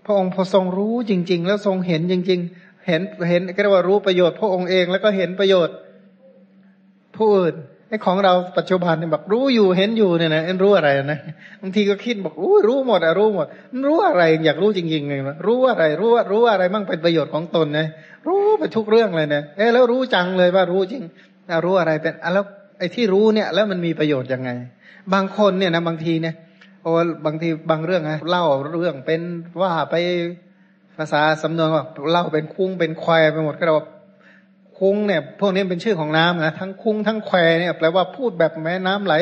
พระองค์พอทรงรู้จริง ๆ แล้วทรงเห็นจริง ๆ เห็นเห็นก็เรียกว่ารู้ประโยชน์พระองค์เองแล้วก็เห็นประโยชน์ผู้อื่น ไอ้ของเราปัจจุบันเนี่ยแบบรู้อยู่เห็นอยู่เนี่ยนะรู้อะไรนะบางทีก็คิดบอกรู้รู้หมดอะรู้หมด รู้อะไรอยากรู้จริงๆเลยนะรู้อะไร รู้ว่ารู้อะไรมั่งเป็นประโยชน์ของตนนะรู้ไปทุกเรื่องเลยเนี่ยเออแล้วรู้จังเลยว่ารู้จริงรู้อะไรเป็นแล้วไอ้ที่รู้เนี่ยแล้วมันมีประโยชน์ยังไง บางคนเนี่ยนะบางทีเนี่ยโอ้บางทีบางเรื่องนะเล่าเรื่องเป็นว่าไปภาษาสำนวนว่าเล่าเป็นคุ้งเป็นควายไปหมดก็เรา คุ้งเนี่ย พวกนี้เป็นชื่อของน้ำนะทั้งคุ้งทั้งแควเนี่ยแปลว่าพูดแบบแม่น้ำไหล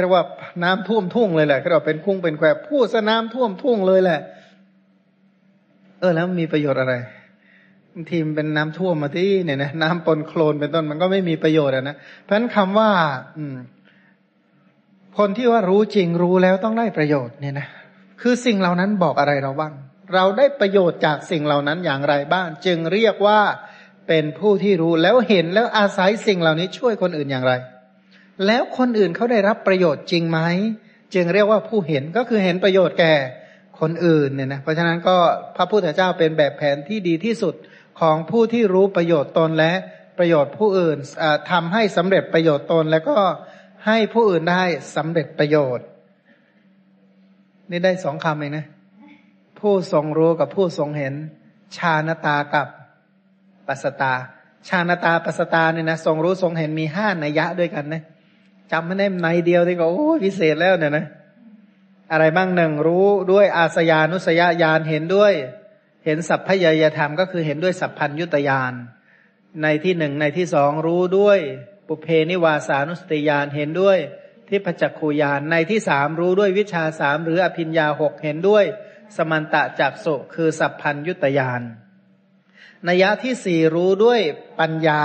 เรียกว่าน้ำท่วมทุ่งเลยแหละเราเป็นคุ้งเป็นแควพูดซะน้ำท่วมทุ่งเลยแหละ เออแล้วมีประโยชน์อะไรทีมเป็นน้ำท่วมมาที่เนี่ยนะน้ำปนโคลนเป็นต้นมันก็ไม่มีประโยชน์นะเพราะฉะนั้นคำว่า อืม คนที่ว่ารู้จริงรู้แล้วต้องได้ประโยชน์เนี่ยนะคือสิ่งเหล่านั้นบอกอะไรเราบ้าง เราได้ประโยชน์จากสิ่งเหล่านั้นอย่างไรบ้าง จึงเรียกว่า เป็นผู้ที่รู้แล้วเห็นแล้วอาศัยสิ่งเหล่านี้ช่วยคนอื่นอย่างไร แล้วคนอื่นเขาได้รับประโยชน์จริงไหมจึงเรียกว่าผู้เห็นก็คือเห็นประโยชน์แก่คนอื่นเนี่ยนะเพราะฉะนั้นก็พระพุทธเจ้าเป็นแบบแผนที่ดีที่สุดของผู้ที่รู้ประโยชน์ตนและประโยชน์ผู้อื่นทำให้สำเร็จประโยชน์ตนแล้วก็ให้ผู้อื่นได้สำเร็จประโยชน์ นี่ได้สองคำเองนะ ผู้ทรงรู้กับผู้ทรงเห็น ชาณตากับ ปัสตาชาณตาปัสตาเนี่ยนะทรงรู้ทรงเห็นมีห้านัยยะด้วยกันนะจำไม่ได้ในเดียวที่ก็โอ้พิเศษแล้วเนี่ยนะอะไรบ้างหนึ่งรู้ด้วยอาสยานุสยญาณเห็นด้วย เห็นสัพพยายธรรมก็คือเห็นด้วยสัพพัญยุตยานในที่หนึ่งในที่สองรู้ด้วย ปุเพนิวาสานุสติยานเห็นด้วยที่พจักขูยานในที่สามรู้ด้วยวิชาสามหรืออภิญญาหกเห็นด้วย สมันตะจักสุคือสัพพัญยุตยาน นัยะที่สี่รู้ด้วยปัญญา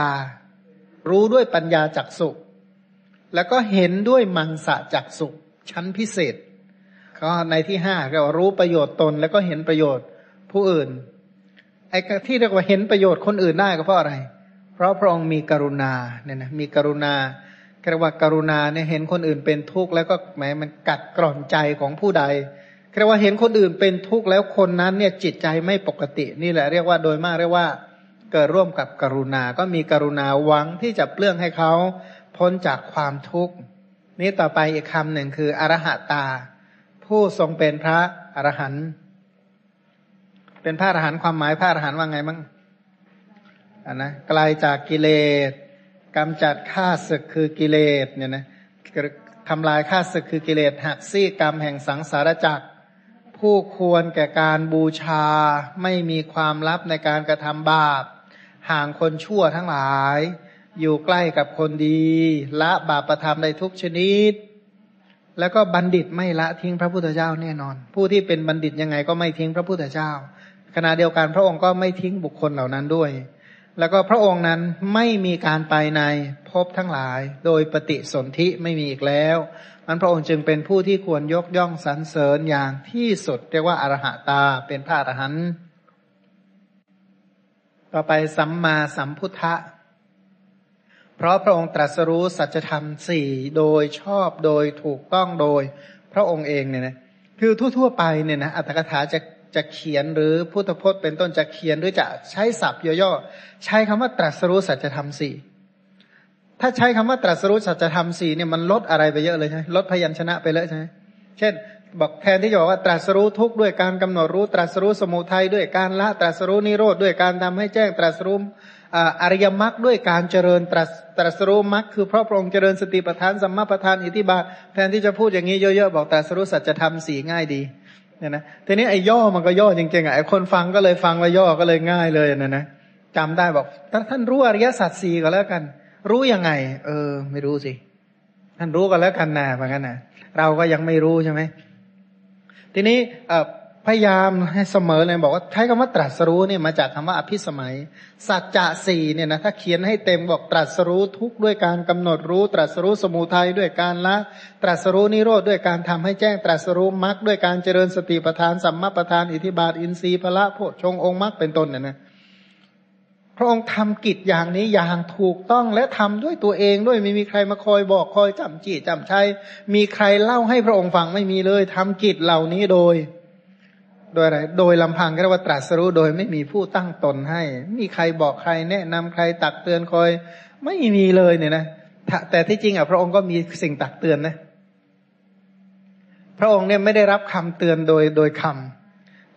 รู้ด้วยปัญญาจักสุแล้วก็เห็นด้วยมังสะจักสุชั้นพิเศษ ก็ในที่ห้าก็รู้ประโยชน์ตนแล้วก็เห็นประโยชน์ผู้อื่นไอ้ที่เรียกว่าเห็นประโยชน์คนอื่นได้ก็เพราะอะไร เพราะพระองค์มีกรุณาเนี่ยนะมีกรุณาเรียกว่าการุณาเนี่ยเห็นคนอื่นเป็นทุกข์แล้วก็แหมมันกัดกร่อนใจของผู้ใด เรียกว่าเห็นคนอื่นเป็นทุกข์แล้วคนนั้นเนี่ยจิตใจไม่ปกตินี่แหละ เรียกว่าโดยมากเรียกว่า เกิดร่วมกับกรุณา ก็มีกรุณาหวังที่จะเปลื้องให้เขาพ้นจากความทุกข์นี่ต่อไปอีกคำหนึ่งคืออรหัตา ผู้ทรงเป็นพระอรหันต์เป็นพระอรหันต์ความหมายพระอรหันต์ว่าไงมั้งอันนะไกลาจากกิเลสกำจัดข้าศึกคือกิเลสเนี่ยนะทำลายข้าศึกคือกิเลสหักซี่กรรมแห่งสังสารจักร ผู้ควรแก่การบูชาไม่มีความลับในการกระทำบาป ห่างคนชั่วทั้งหลาย อยู่ใกล้กับคนดีละบาปประทำในทุกชนิด แล้วก็บัณฑิตไม่ละทิ้งพระพุทธเจ้าแน่นอน ผู้ที่เป็นบัณฑิตยังไงก็ไม่ทิ้งพระพุทธเจ้า ขณะเดียวกันพระองค์ก็ไม่ทิ้งบุคคลเหล่านั้นด้วย แล้วก็พระองค์นั้นไม่มีการไปในภพทั้งหลาย โดยปฏิสนธิไม่มีอีกแล้ว มันพระองค์จึงเป็นผู้ที่ควรยกย่องสรรเสริญอย่างที่สุด เรียกว่าอรหตาเป็นพระอรหันต์ต่อไปสัมมาสัมพุทธะ เพราะพระองค์ตรัสรู้สัจธรรมสี่โดยชอบโดยถูกต้องโดยพระองค์เองเนี่ยนะคือทั่วๆไปเนี่ยนะอัตถกถาจะจะเขียนหรือพุทธพจน์เป็นต้นจะเขียนหรือจะใช้ศัพท์ย่อๆใช้คำว่าตรัสรู้สัจธรรมสี่ ถ้าใช้คำว่าตรัสรู้สัจธรรมสี่เนี่ยมันลดอะไรไปเยอะเลยใช่ไหมลดพยัญชนะไปเลยใช่ไหมเช่น บอกแทนที่จะบอกว่าตรัสรู้ทุกข์ด้วยการกำหนดรู้ตรัสรู้สมุทัยด้วยการละตรัสรู้นิโรธด้วยการทำให้แจ้งตรัสรู้อริยมรรคด้วยการเจริญตรัสตรัสรู้มรรคคือพระพรองค์เจริญสติปัฏฐานสัมมาปัฏฐานอิทิบาทแทนที่จะพูดอย่างนี้เยอะๆบอกตรัสรู้สัจธรรมสี่ง่ายดีเนี่ยนะทีนี้ไอ้ย่อมันก็ย่อจริงๆอะไอ้คนฟังก็เลยฟังว่าย่อก็เลยง่ายเลยนะนะจำได้บอกท่านรู้อริยสัจสี่ก็แล้วกัน รู้ยังไง เออ ไม่รู้สิ ท่านรู้ก็แล้วกันนะเหมือนกันนะเราก็ยังไม่รู้ใช่ไหมทีนี้เอพยายามให้เสมอเลยบอกว่าใช้คำว่าตรัสรู้เนี่ยมาจากคำว่าอภิสมัย สัจจะสี่เนี่ยนะถ้าเขียนให้เต็มบอกตรัสรู้ทุกด้วยการกำหนดรู้ ตรัสรู้สมุทัยด้วยการละ ตรัสรู้นิโรธด้วยการทำให้แจ้งตรัสรู้มรรคด้วยการเจริญสติปัฏฐานสัมมาปัฏฐานอิทิบาทอินทรีย์พละโพชงองค์มรรคเป็นต้นเนี่ยนะ พระองค์ทำกิจอย่างนี้อย่างถูกต้องและทำด้วยตัวเองด้วยไม่มีใครมาคอยบอกคอยจำจีจำชัยมีใครเล่าให้พระองค์ฟังไม่มีเลยทำกิจเหล่านี้โดย โดยอะไรโดยลำพังก็เรียกว่าตรัสรู้โดยไม่มีผู้ตั้งตนให้ มีใครบอกใครแนะนำใครตักเตือนคอย ไม่มีเลยเนี่ยนะแต่ที่จริงอะพระองค์ก็มีสิ่งตักเตือนนะ พระองค์เนี่ยไม่ได้รับคำเตือนโดยโดยคำ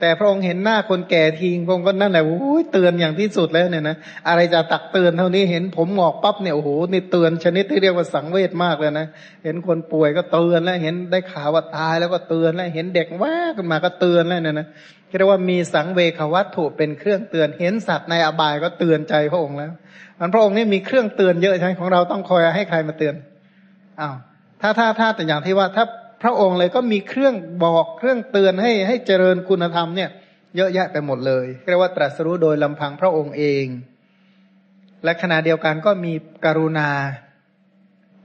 แต่พระองค์เห็นหน้าคนแก่ทีพระองค์ก็นั่นแหละโอ้ยเตือนอย่างที่สุดแล้วเนี่ยนะอะไรจะตักเตือนเท่านี้เห็นผมหงอกปั๊บเนี่ยโอ้โหนี่เตือนชนิดที่เรียกว่าสังเวชมากเลยนะเห็นคนป่วยก็เตือนแล้วเห็นได้ข่าวว่าตายแล้วก็เตือนแล้วเห็นเด็กแวกขึ้นมาก็เตือนแล้วเนี่ยนะเรียกว่ามีสังเวควัตถุเป็นเครื่องเตือน เห็นสัตว์ในอบายก็เตือนใจพระองค์แล้วมันพระองค์นี่มีเครื่องเตือนเยอะใช่ไหมของเราต้องคอยให้ใครมาเตือนอ้าวถ้าถ้าถ้าแต่อย่างที่ว่าถ้า พระองค์เลยก็มีเครื่องบอกเครื่องเตือนให้ให้เจริญคุณธรรมเนี่ยเยอะแยะไปหมดเลยเรียกว่าตรัสรู้โดยลำพังพระองค์เอง และขณะเดียวกันก็มีกรุณา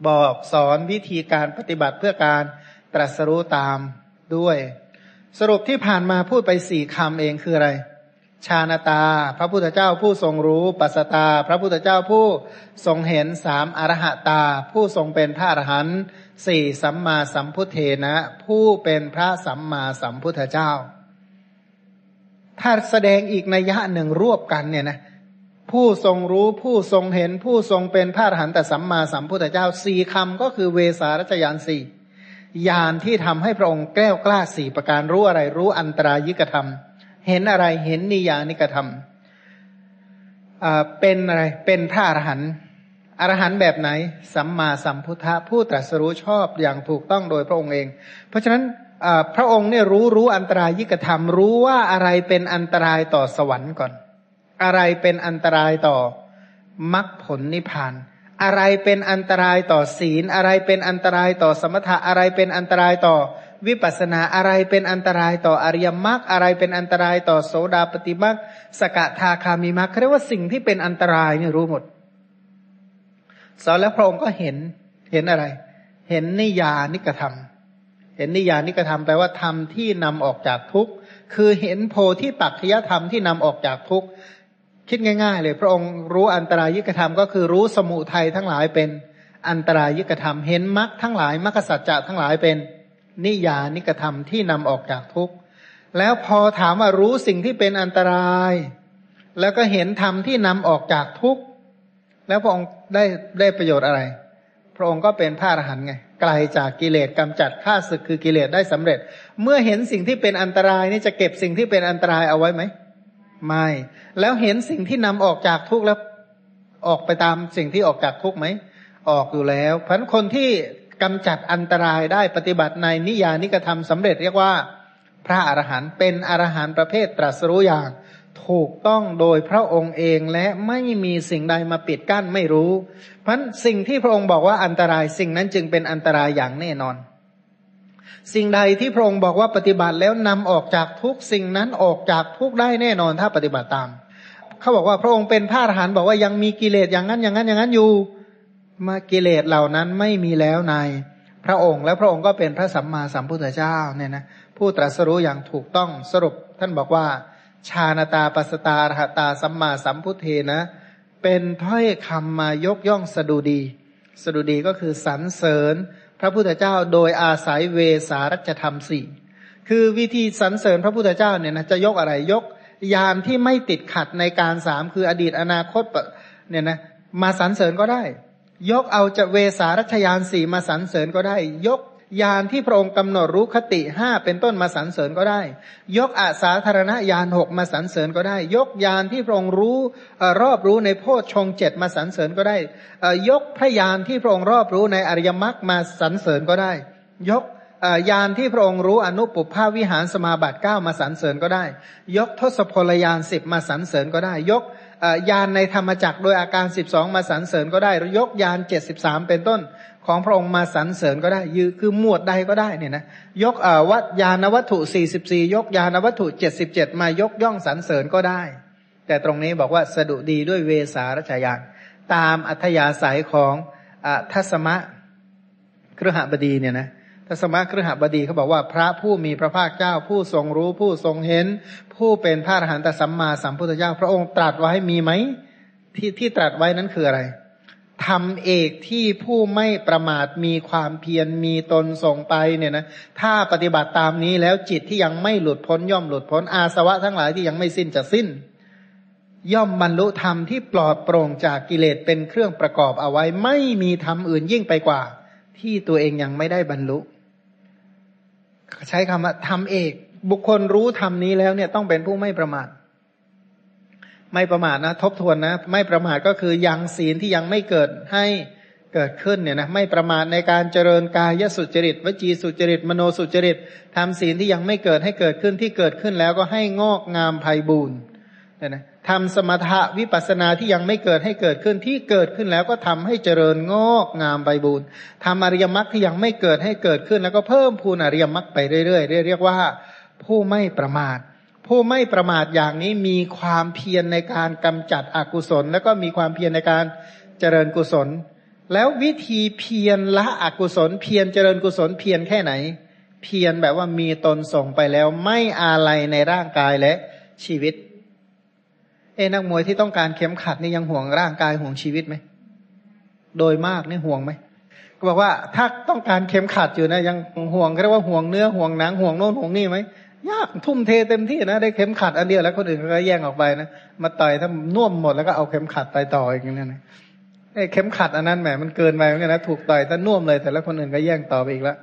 บอกสอนวิธีการปฏิบัติเพื่อการตรัสรู้ตามด้วย สรุปที่ผ่านมาพูดไปสี่คำเองคืออะไร ชาณตา พระพุทธเจ้าผู้ทรงรู้ปัสตา พระพุทธเจ้าผู้ทรงเห็นสามอรหตา ผู้ทรงเป็นพระอรหันต์สี่สัมมาสัมพุทเทนะ ผู้เป็นพระสัมมาสัมพุทธเจ้า ถ้าแสดงอีกนัยยะหนึ่งรวบกันเนี่ยนะผู้ทรงรู้ผู้ทรงเห็นผู้ทรงเป็นพระอรหันต์แต่สัมมาสัมพุทธเจ้าสี่คำก็คือเวสารัชยานสี่ยานที่ทำให้พระองค์แก้วกล้าสี่ประการรู้อะไรรู้อันตรายิกธรรม เห็นอะไรเห็นนิยานิกธรรมเป็นอะไร เป็นพระอรหันต์อรหันต์แบบไหน สัมมาสัมพุทธะผู้ตรัสรู้ชอบอย่างถูกต้องโดยพระองค์เอง เพราะฉะนั้นพระองค์เนี่ยรู้รู้อันตรายิกธรรม รู้ว่าอะไรเป็นอันตรายต่อสวรรค์ก่อน อะไรเป็นอันตรายต่อมรรคผลนิพพาน อะไรเป็นอันตรายต่อศีล อะไรเป็นอันตรายต่อสมถะอะไรเป็นอันตรายต่อ วิปัสนาอะไรเป็นอันตรายต่ออริยมรรคอะไรเป็นอันตรายต่อโสดาปฏิมรรคสกทาคามิมรรคเรียกว่าสิ่งที่เป็นอันตรายเนี่ยรู้หมดสอนแล้วพระองค์ก็เห็นเห็นอะไร เห็นนิยานิกระทำเห็นนิยานิกระทำแปลว่าธรรมที่นำออกจากทุกข์คือเห็นโพธิปัจจยธรรมที่นำออกจากทุกข์คิดง่าย ๆ เลย พระองค์รู้อันตรายิกธรรมก็คือรู้สมุทัยทั้งหลายเป็นอันตรายิกธรรม เห็นมรรคทั้งหลายมรรคสัจจะทั้งหลายเป็น นิยานิกธรรมที่นำออกจากทุกข์แล้วพอถามว่ารู้สิ่งที่เป็นอันตราย แล้วก็เห็นธรรมที่นำออกจากทุกข์แล้วพระองค์ได้ได้ประโยชน์อะไร พระองค์ก็เป็นพระอรหันต์ไงไกลจากกิเลสกำจัดข้าศึกคือกิเลสได้สำเร็จ เมื่อเห็นสิ่งที่เป็นอันตรายนี่จะเก็บสิ่งที่เป็นอันตรายเอาไว้ไหมไม่ แล้วเห็นสิ่งที่นำออกจากทุกข์แล้วออกไปตามสิ่งที่ออกจากทุกข์ไหมออกอยู่แล้วเพราะคนที่ กำจัดอันตรายได้ปฏิบัติในนิยานิกธรรมสำเร็จเรียกว่า พระอรหันต์เป็นอรหันต์ประเภทตรัสรู้อย่างถูกต้องโดยพระองค์เองและไม่มีสิ่งใดมาปิดกั้นไม่รู้ เพราะสิ่งที่พระองค์บอกว่าอันตรายสิ่งนั้นจึงเป็นอันตรายอย่างแน่นอน สิ่งใดที่พระองค์บอกว่าปฏิบัติแล้วนำออกจากทุกสิ่งนั้นออกจากทุกได้แน่นอนถ้าปฏิบัติตาม เขาบอกว่าพระองค์เป็นพระอรหันต์บอกว่ายังมีกิเลสอย่างนั้นอย่างนั้นอย่างนั้นอยู่ มากิเลสเหล่านั้นไม่มีแล้วในพระองค์ และพระองค์ก็เป็นพระสัมมาสัมพุทธเจ้าเนี่ยนะผู้ตรัสรู้อย่างถูกต้องสรุป ท่านบอกว่า ชาณตาปัสตารหตาสัมมาสัมพุทเทนะ เป็นถ้อยคำมายกย่องสดุดี สดุดีก็คือสรรเสริญ พระพุทธเจ้าโดยอาศัยเวสารัจธรรมสี่คือวิธีสรรเสริญพระพุทธเจ้าเนี่ยนะจะยกอะไรยกยานที่ไม่ติดขัดในการสามคืออดีตอนาคตเนี่ยนะมาสรรเสริญก็ได้ ยกเอาจะเวสารัชยานสี่มาสรรเสริญก็ได้ ยกยานที่พระองค์กำหนดรู้คติห้าเป็นต้นมาสรรเสริญก็ได้ ยกอาสาธารณญาณหกมาสรรเสริญก็ได้ ยกยานที่พระองค์รู้รอบรู้ในโพชฌงเจ็ดมาสรรเสริญก็ได้ ยกพระยานที่พระองค์รอบรู้ในอริยมรรคมาสรรเสริญก็ได้ ยกยานที่พระองค์รู้อนุปุภาวิหารสมาบัติเก้ามาสรรเสริญก็ได้ ยกทศพลยานสิบมาสรรเสริญก็ได้ ยก ยานในธรรมจักรโดยอาการสิบสองมาสรรเสริญก็ได้หรือยกยานเจ็ดสิบสามเป็นต้นของพระองค์มาสรรเสริญก็ได้ยืคือหมวดใดก็ได้เนี่ยนะยกวัดยานวัตถุสี่สิบสี่ยกยานวัตถุเจ็ดสิบเจ็ดมายกย่องสรรเสริญก็ได้ แต่ตรงนี้บอกว่าสะดุดีด้วยเวสารัชยานตามอัธยาศัยของอทัศมะเครหบดีเนี่ยนะ ทัศมะครหบดีเขาบอกว่าพระผู้มีพระภาคเจ้าผู้ทรงรู้ผู้ทรงเห็น ผู้เป็นพระอรหันตสัมมาสัมพุทธเจ้า พระองค์ตรัสไว้มีไหมที่ที่ตรัสไว้นั้นคืออะไรทำเอกที่ผู้ไม่ประมาทมีความเพียรมีตนส่งไปเนี่ยนะถ้าปฏิบัติตามนี้แล้วจิตที่ยังไม่หลุดพ้นย่อมหลุดพ้นอาสวะทั้งหลายที่ยังไม่สิ้นจะสิ้น ย่อมบรรลุธรรมที่ปลอดโปร่งจากกิเลสเป็นเครื่องประกอบเอาไว้ ไม่มีธรรมอื่นยิ่งไปกว่า ที่ตัวเองยังไม่ได้บรรลุ ใช้คำว่าทำเอก บุคคลรู้ธรรมนี้แล้วเนี่ยต้องเป็นผู้ไม่ประมาทไม่ประมาทนะทบทวนนะไม่ประมาทก็คือยังศีลที่ยังไม่เกิดให้เกิดขึ้นเนี่ยนะไม่ประมาทในการเจริญกายสุจริตวจีสุจริตมโนสุจริตทำศีลที่ยังไม่เกิดให้เกิดขึ้นที่เกิดขึ้นแล้วก็ให้งอกงามไพ่บูรณ์เนี่ยนะ ทำสมถะวิปัสนาที่ยังไม่เกิดให้เกิดขึ้นที่เกิดขึ้นแล้วก็ทำให้เจริญงอกงามไพ่บูรณ์ทำอริยมรรคที่ยังไม่เกิดให้เกิดขึ้น แล้วก็เพิ่มพูนอริยมรรคไปเรื่อยๆเรียกว่า ผู้ไม่ประมาท ผู้ไม่ประมาทอย่างนี้มีความเพียรในการกำจัดอกุศล แล้วก็มีความเพียรในการเจริญกุศล แล้ววิธีเพียรละอกุศล เพียรเจริญกุศลเพียรแค่ไหน เพียรแบบว่ามีตนส่งไปแล้วไม่อาลัยในร่างกายและชีวิต เอ้นักมวยที่ต้องการเข็มขัดนี่ยังห่วงร่างกายห่วงชีวิตไหม โดยมากนี่ห่วงไหม ก็บอกว่าถ้าต้องการเข็มขัดอยู่นะยังห่วงเรียกว่าห่วงเนื้อห่วงหนังห่วงโน่นห่วงนี่ไหมยากทุ่มเทเต็มที่นะได้เข็มขัดอันเดียวแล้วคนอื่นก็แย่งออกไปนะมาต่อยถ้าน่วมหมดแล้วก็เอาเข็มขัดต่อยต่ออย่างนี้นะไอ้เข็มขัดอันนั้นแหมมันเกินไปเหมือนกันนะถูกต่อยถ้าน่วมเลย แต่แล้วคนอื่นก็แย่งต่อไปอีกแล้ว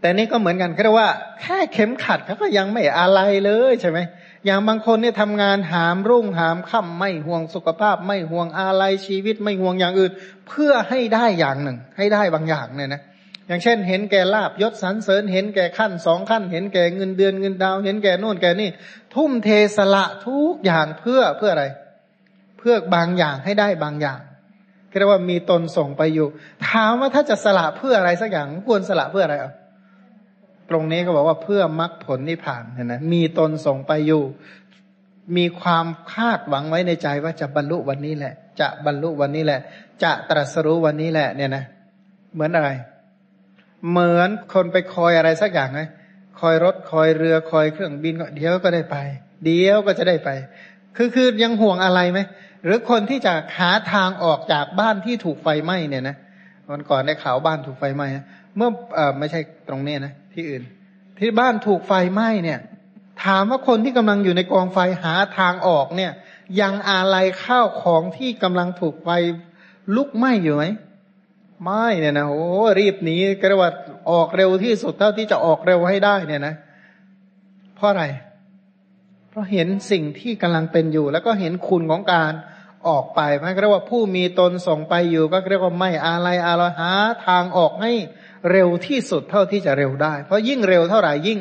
แต่นี่ก็เหมือนกันแค่ว่าแค่เข็มขัดเขาก็ยังไม่อะไรเลยใช่ไหม อย่างบางคนเนี่ยทำงานหามรุ่งหามค่ำไม่ห่วงสุขภาพ ไม่ห่วงอะไรชีวิตไม่ห่วงอย่างอื่น เพื่อให้ได้อย่างหนึ่ง ให้ได้บางอย่างเนี่ยนะอย่างเช่น เห็นแก่ลาบยศสรรเสริญ เห็นแก่ขั้นสองขั้น เห็นแก่เงินเดือนเงินดาว เห็นแก่นู่นแก่นี่ ทุ่มเทสละทุกอย่างเพื่อเพื่ออะไร เพื่อบางอย่างให้ได้บางอย่างเรียกว่ามีตนส่งไปอยู่ ถามว่าถ้าจะสละเพื่ออะไรสักอย่างควรสละเพื่ออะไรอะ ตรงนี้ก็บอกว่าเพื่อมรรคผลนิพพานเห็นไหมมีตนส่งไปอยู่ มีความคาดหวังไว้ในใจว่าจะบรรลุวันนี้แหละ จะบรรลุวันนี้แหละ จะตรัสรู้วันนี้แหละ เนี่ยนะ เหมือนอะไร เหมือนคนไปคอยอะไรสักอย่างไงคอยรถคอยเรือคอยเครื่องบินเดี๋ยวก็ได้ไป เดี๋ยวก็จะได้ไป คือคือยังห่วงอะไรไหมหรือคนที่จะหาทางออกจากบ้านที่ถูกไฟไหม้เนี่ยนะวันก่อนได้ข่าวบ้านถูกไฟไหม้เมื่อเออไม่ใช่ตรงนี้นะ ที่อื่น ที่บ้านถูกไฟไหม้เนี่ย ถามว่าคนที่กำลังอยู่ในกองไฟหาทางออกเนี่ย ยังอะไรข้าวของที่กำลังถูกไฟลุกไหม้อยู่ไหมไม่เนี่ยนะโอ้รีบหนีกรียกว่าออกเร็วที่สุดเท่าที่จะออกเร็วให้ได้เนี่ยนะ เพราะอะไร เพราะเห็นสิ่งที่กำลังเป็นอยู่ แล้วก็เห็นคุณของการออกไปมันเรียกว่าผู้มีตนส่งไปอยู่ ก็เรียกว่าไม่อะไรอะไรหาทางออกให้ เร็วที่สุดเท่าที่จะเร็วได้ เพราะยิ่งเร็วเท่าไหร่ยิ่ง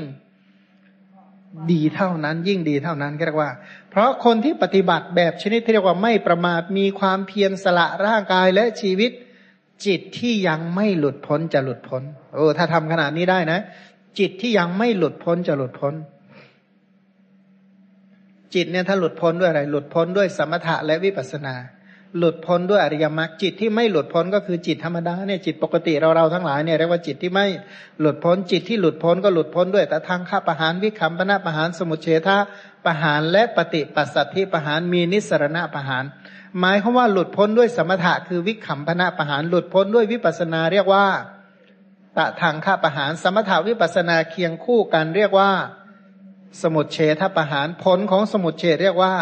ดีเท่านั้น ยิ่งดีเท่านั้นเรียกว่า เพราะคนที่ปฏิบัติแบบชนิดที่เรียกว่าไม่ประมาทมีความเพียรสละร่างกายและชีวิต จิตที่ยังไม่หลุดพ้นจะหลุดพ้นโอ้ถ้าทำขนาดนี้ได้นะ จิตที่ยังไม่หลุดพ้นจะหลุดพ้น จิตเนี่ยถ้าหลุดพ้นด้วยอะไร หลุดพ้นด้วยสมถะและวิปัสสนา หลุดพ้นด้วยอริยมรรคจิตที่ไม่หลุดพ้นก็คือจิตธรรมดาเนี่ยจิตปกติเราเราทั้งหลายเนี่ยเรียกว่าจิตที่ไม่หลุดพ้นจิตที่หลุดพ้นก็หลุดพ้นด้วยแต่ทางข้าประหารวิคัมปนาประหารสมุเฉทะประหารและปฏิปัสสัตทิประหารมีนิสรณะประหาร หมายเขาว่าหลุดพ้นด้วยสมถะคือวิขำพนะประหารหลุดพ้นด้วยวิปัสนาเรียกว่าตะทางข้าประหาร สมถาวิปัสนาเคียงคู่กันเรียกว่า สมุเฉทประหารผลของสมุเฉทเรียกว่า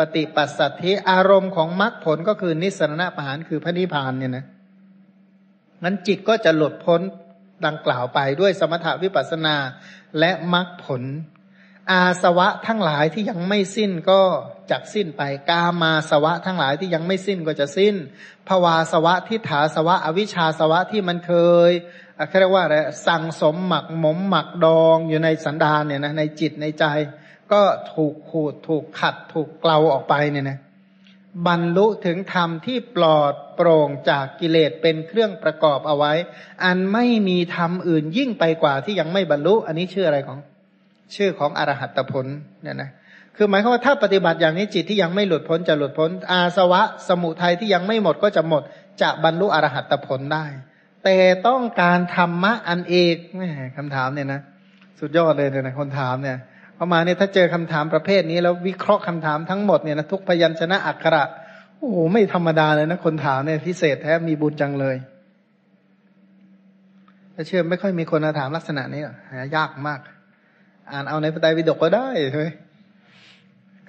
ปฏิปัสสัทธิอารมณ์ของมรรคผลก็คือนิสรณะประหารคือพระนิพพานเนี่ยนะนั้นจิตก็จะหลุดพ้นดังกล่าวไปด้วยสมถวิปัสนาและมรรคผล อาสวะทั้งหลายที่ยังไม่สิ้นก็จักสิ้นไป กามาสวะทั้งหลายที่ยังไม่สิ้นก็จะสิ้นภวาสวะทิฏฐาสวะ อวิชชาสวะที่มันเคยเขาเรียกว่าอะไรสั่งสมหมักหมมหมักดองอยู่ในสันดานเนี่ยนะในจิตในใจ ก็ถูกขูดถูกขัดถูกเกลาออกไปเนี่ยนะบรรลุถึงธรรมที่ปลอดโปร่งจากกิเลสเป็นเครื่องประกอบเอาไว้ อันไม่มีธรรมอื่นยิ่งไปกว่าที่ยังไม่บรรลุ อันนี้ชื่ออะไรของ ชื่อของอรหัตผลเนี่ยนะคือหมายความว่าถ้าปฏิบัติอย่างนี้จิตที่ยังไม่หลุดพ้นจะหลุดพ้น อาสวะ สมุทัยที่ยังไม่หมดก็จะหมด จะบรรลุอรหัตผลได้ แต่ต้องการธรรมะอันเอกแม่คำถามเนี่ยนะ สุดยอดเลยเนี่ยนะคนถามเนี่ย พอมาเนี่ยถ้าเจอคำถามประเภทนี้ แล้ววิเคราะห์คำถามทั้งหมดเนี่ยนะทุกพยัญชนะอักขระโอ้โหไม่ธรรมดาเลยนะคนถามเนี่ยพิเศษแท้มีบุญจังเลยถ้าเชื่อไม่ค่อยมีคนมาถามลักษณะนี้หายากมาก อ่านเอาในปไตยวิดกก็ได้ใช่ไหม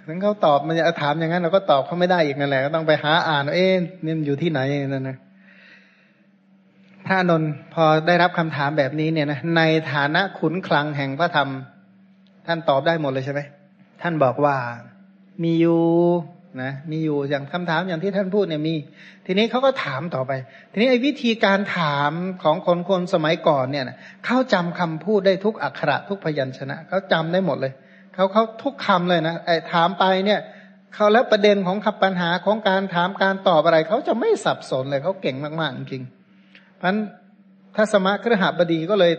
ถึงเขาตอบมันจะถามอย่างนั้นเราก็ตอบเขาไม่ได้อีกนั่นแหละก็ต้องไปหาอ่านเอ๊ะนี่มันอยู่ที่ไหนนั่นนะพระนนท์พอได้รับคำถามแบบนี้เนี่ยนะในฐานะขุนคลังแห่งพระธรรม ท่านตอบได้หมดเลยใช่ไหมท่านบอกว่ามีอยู่นะมีอยู่อย่างคำถามอย่างที่ท่านพูดเนี่ยมี ทีนี้เขาก็ถามต่อไป ทีนี้ไอ้วิธีการถามของคนคนสมัยก่อนเนี่ยเขาจำคำพูดได้ทุกอักขระทุกพยัญชนะเขาจำได้หมดเลยเขาเขาทุกคำเลยนะไอ้ถามไปเนี่ยเขาแล้วประเด็นของขับปัญหาของการถามการตอบอะไรเขาจะไม่สับสนเลยเขาเก่งมากๆจริงเพราะนั้นทัศมะครหบดีก็เลย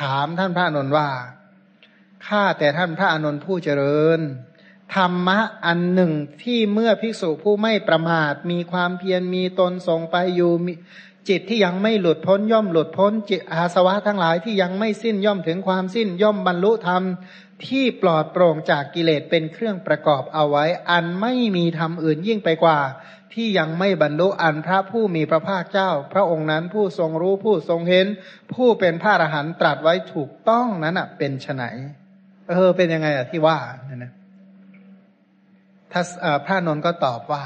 ถามท่านพระอนุนว่า ข้าแต่ท่านพระอนุนผู้เจริญ ธรรมะอันหนึ่งที่เมื่อภิกษุผู้ไม่ประมาท มีความเพียรมีตนทรงไปอยู่จิตที่ยังไม่หลุดพ้นย่อมหลุดพ้น จิตอาสวะทั้งหลายที่ยังไม่สิ้นย่อมถึงความสิ้นย่อมบรรลุธรรมที่ปลอดโปร่งจากกิเลสเป็นเครื่องประกอบเอาไว้ อันไม่มีธรรมอื่นยิ่งไปกว่า ที่ยังไม่บรรลุอันพระผู้มีพระภาคเจ้า พระองค์นั้นผู้ทรงรู้ผู้ทรงเห็น ผู้เป็นพระอรหันต์ตรัสไว้ถูกต้องนั้นเป็นไฉน เออ เป็นยังไงอะที่ว่าเนี่ยนะถ้าพระนนท์ก็ตอบว่า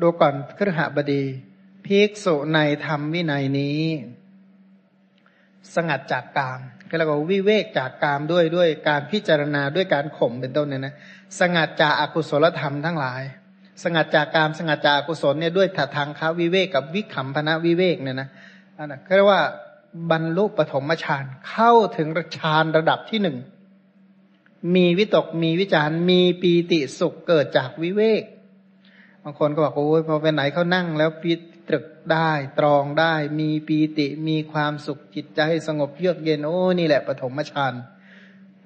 ดูก่อนครหบดีภิกษุในธรรมวินัยนี้ สงัดจากกามก็เรียกว่าวิเวกจากกามด้วยด้วยการพิจารณาด้วยการข่มเป็นต้นเนี่ยนะสงัดจากอากุศลธรรมทั้งหลาย สงัดจากกามสงัดจากกุศลเนี่ยด้วยถัทางคาวิเวกกับวิขำพนะวิเวกเนี่ยนะอันนั้นเรียกว่า บรรลุปฐมฌานเข้าถึงฌานระดับที่หนึ่งมีวิตกมีวิจารมีปีติสุขเกิดจากวิเวกบางคนก็บอกโอ้ยพอไปไหนเขานั่งแล้วปีตรึกได้ตรองได้ มีปีติมีความสุขจิตใจสงบเยือกเย็นโอ้นี่แหละปฐมฌาน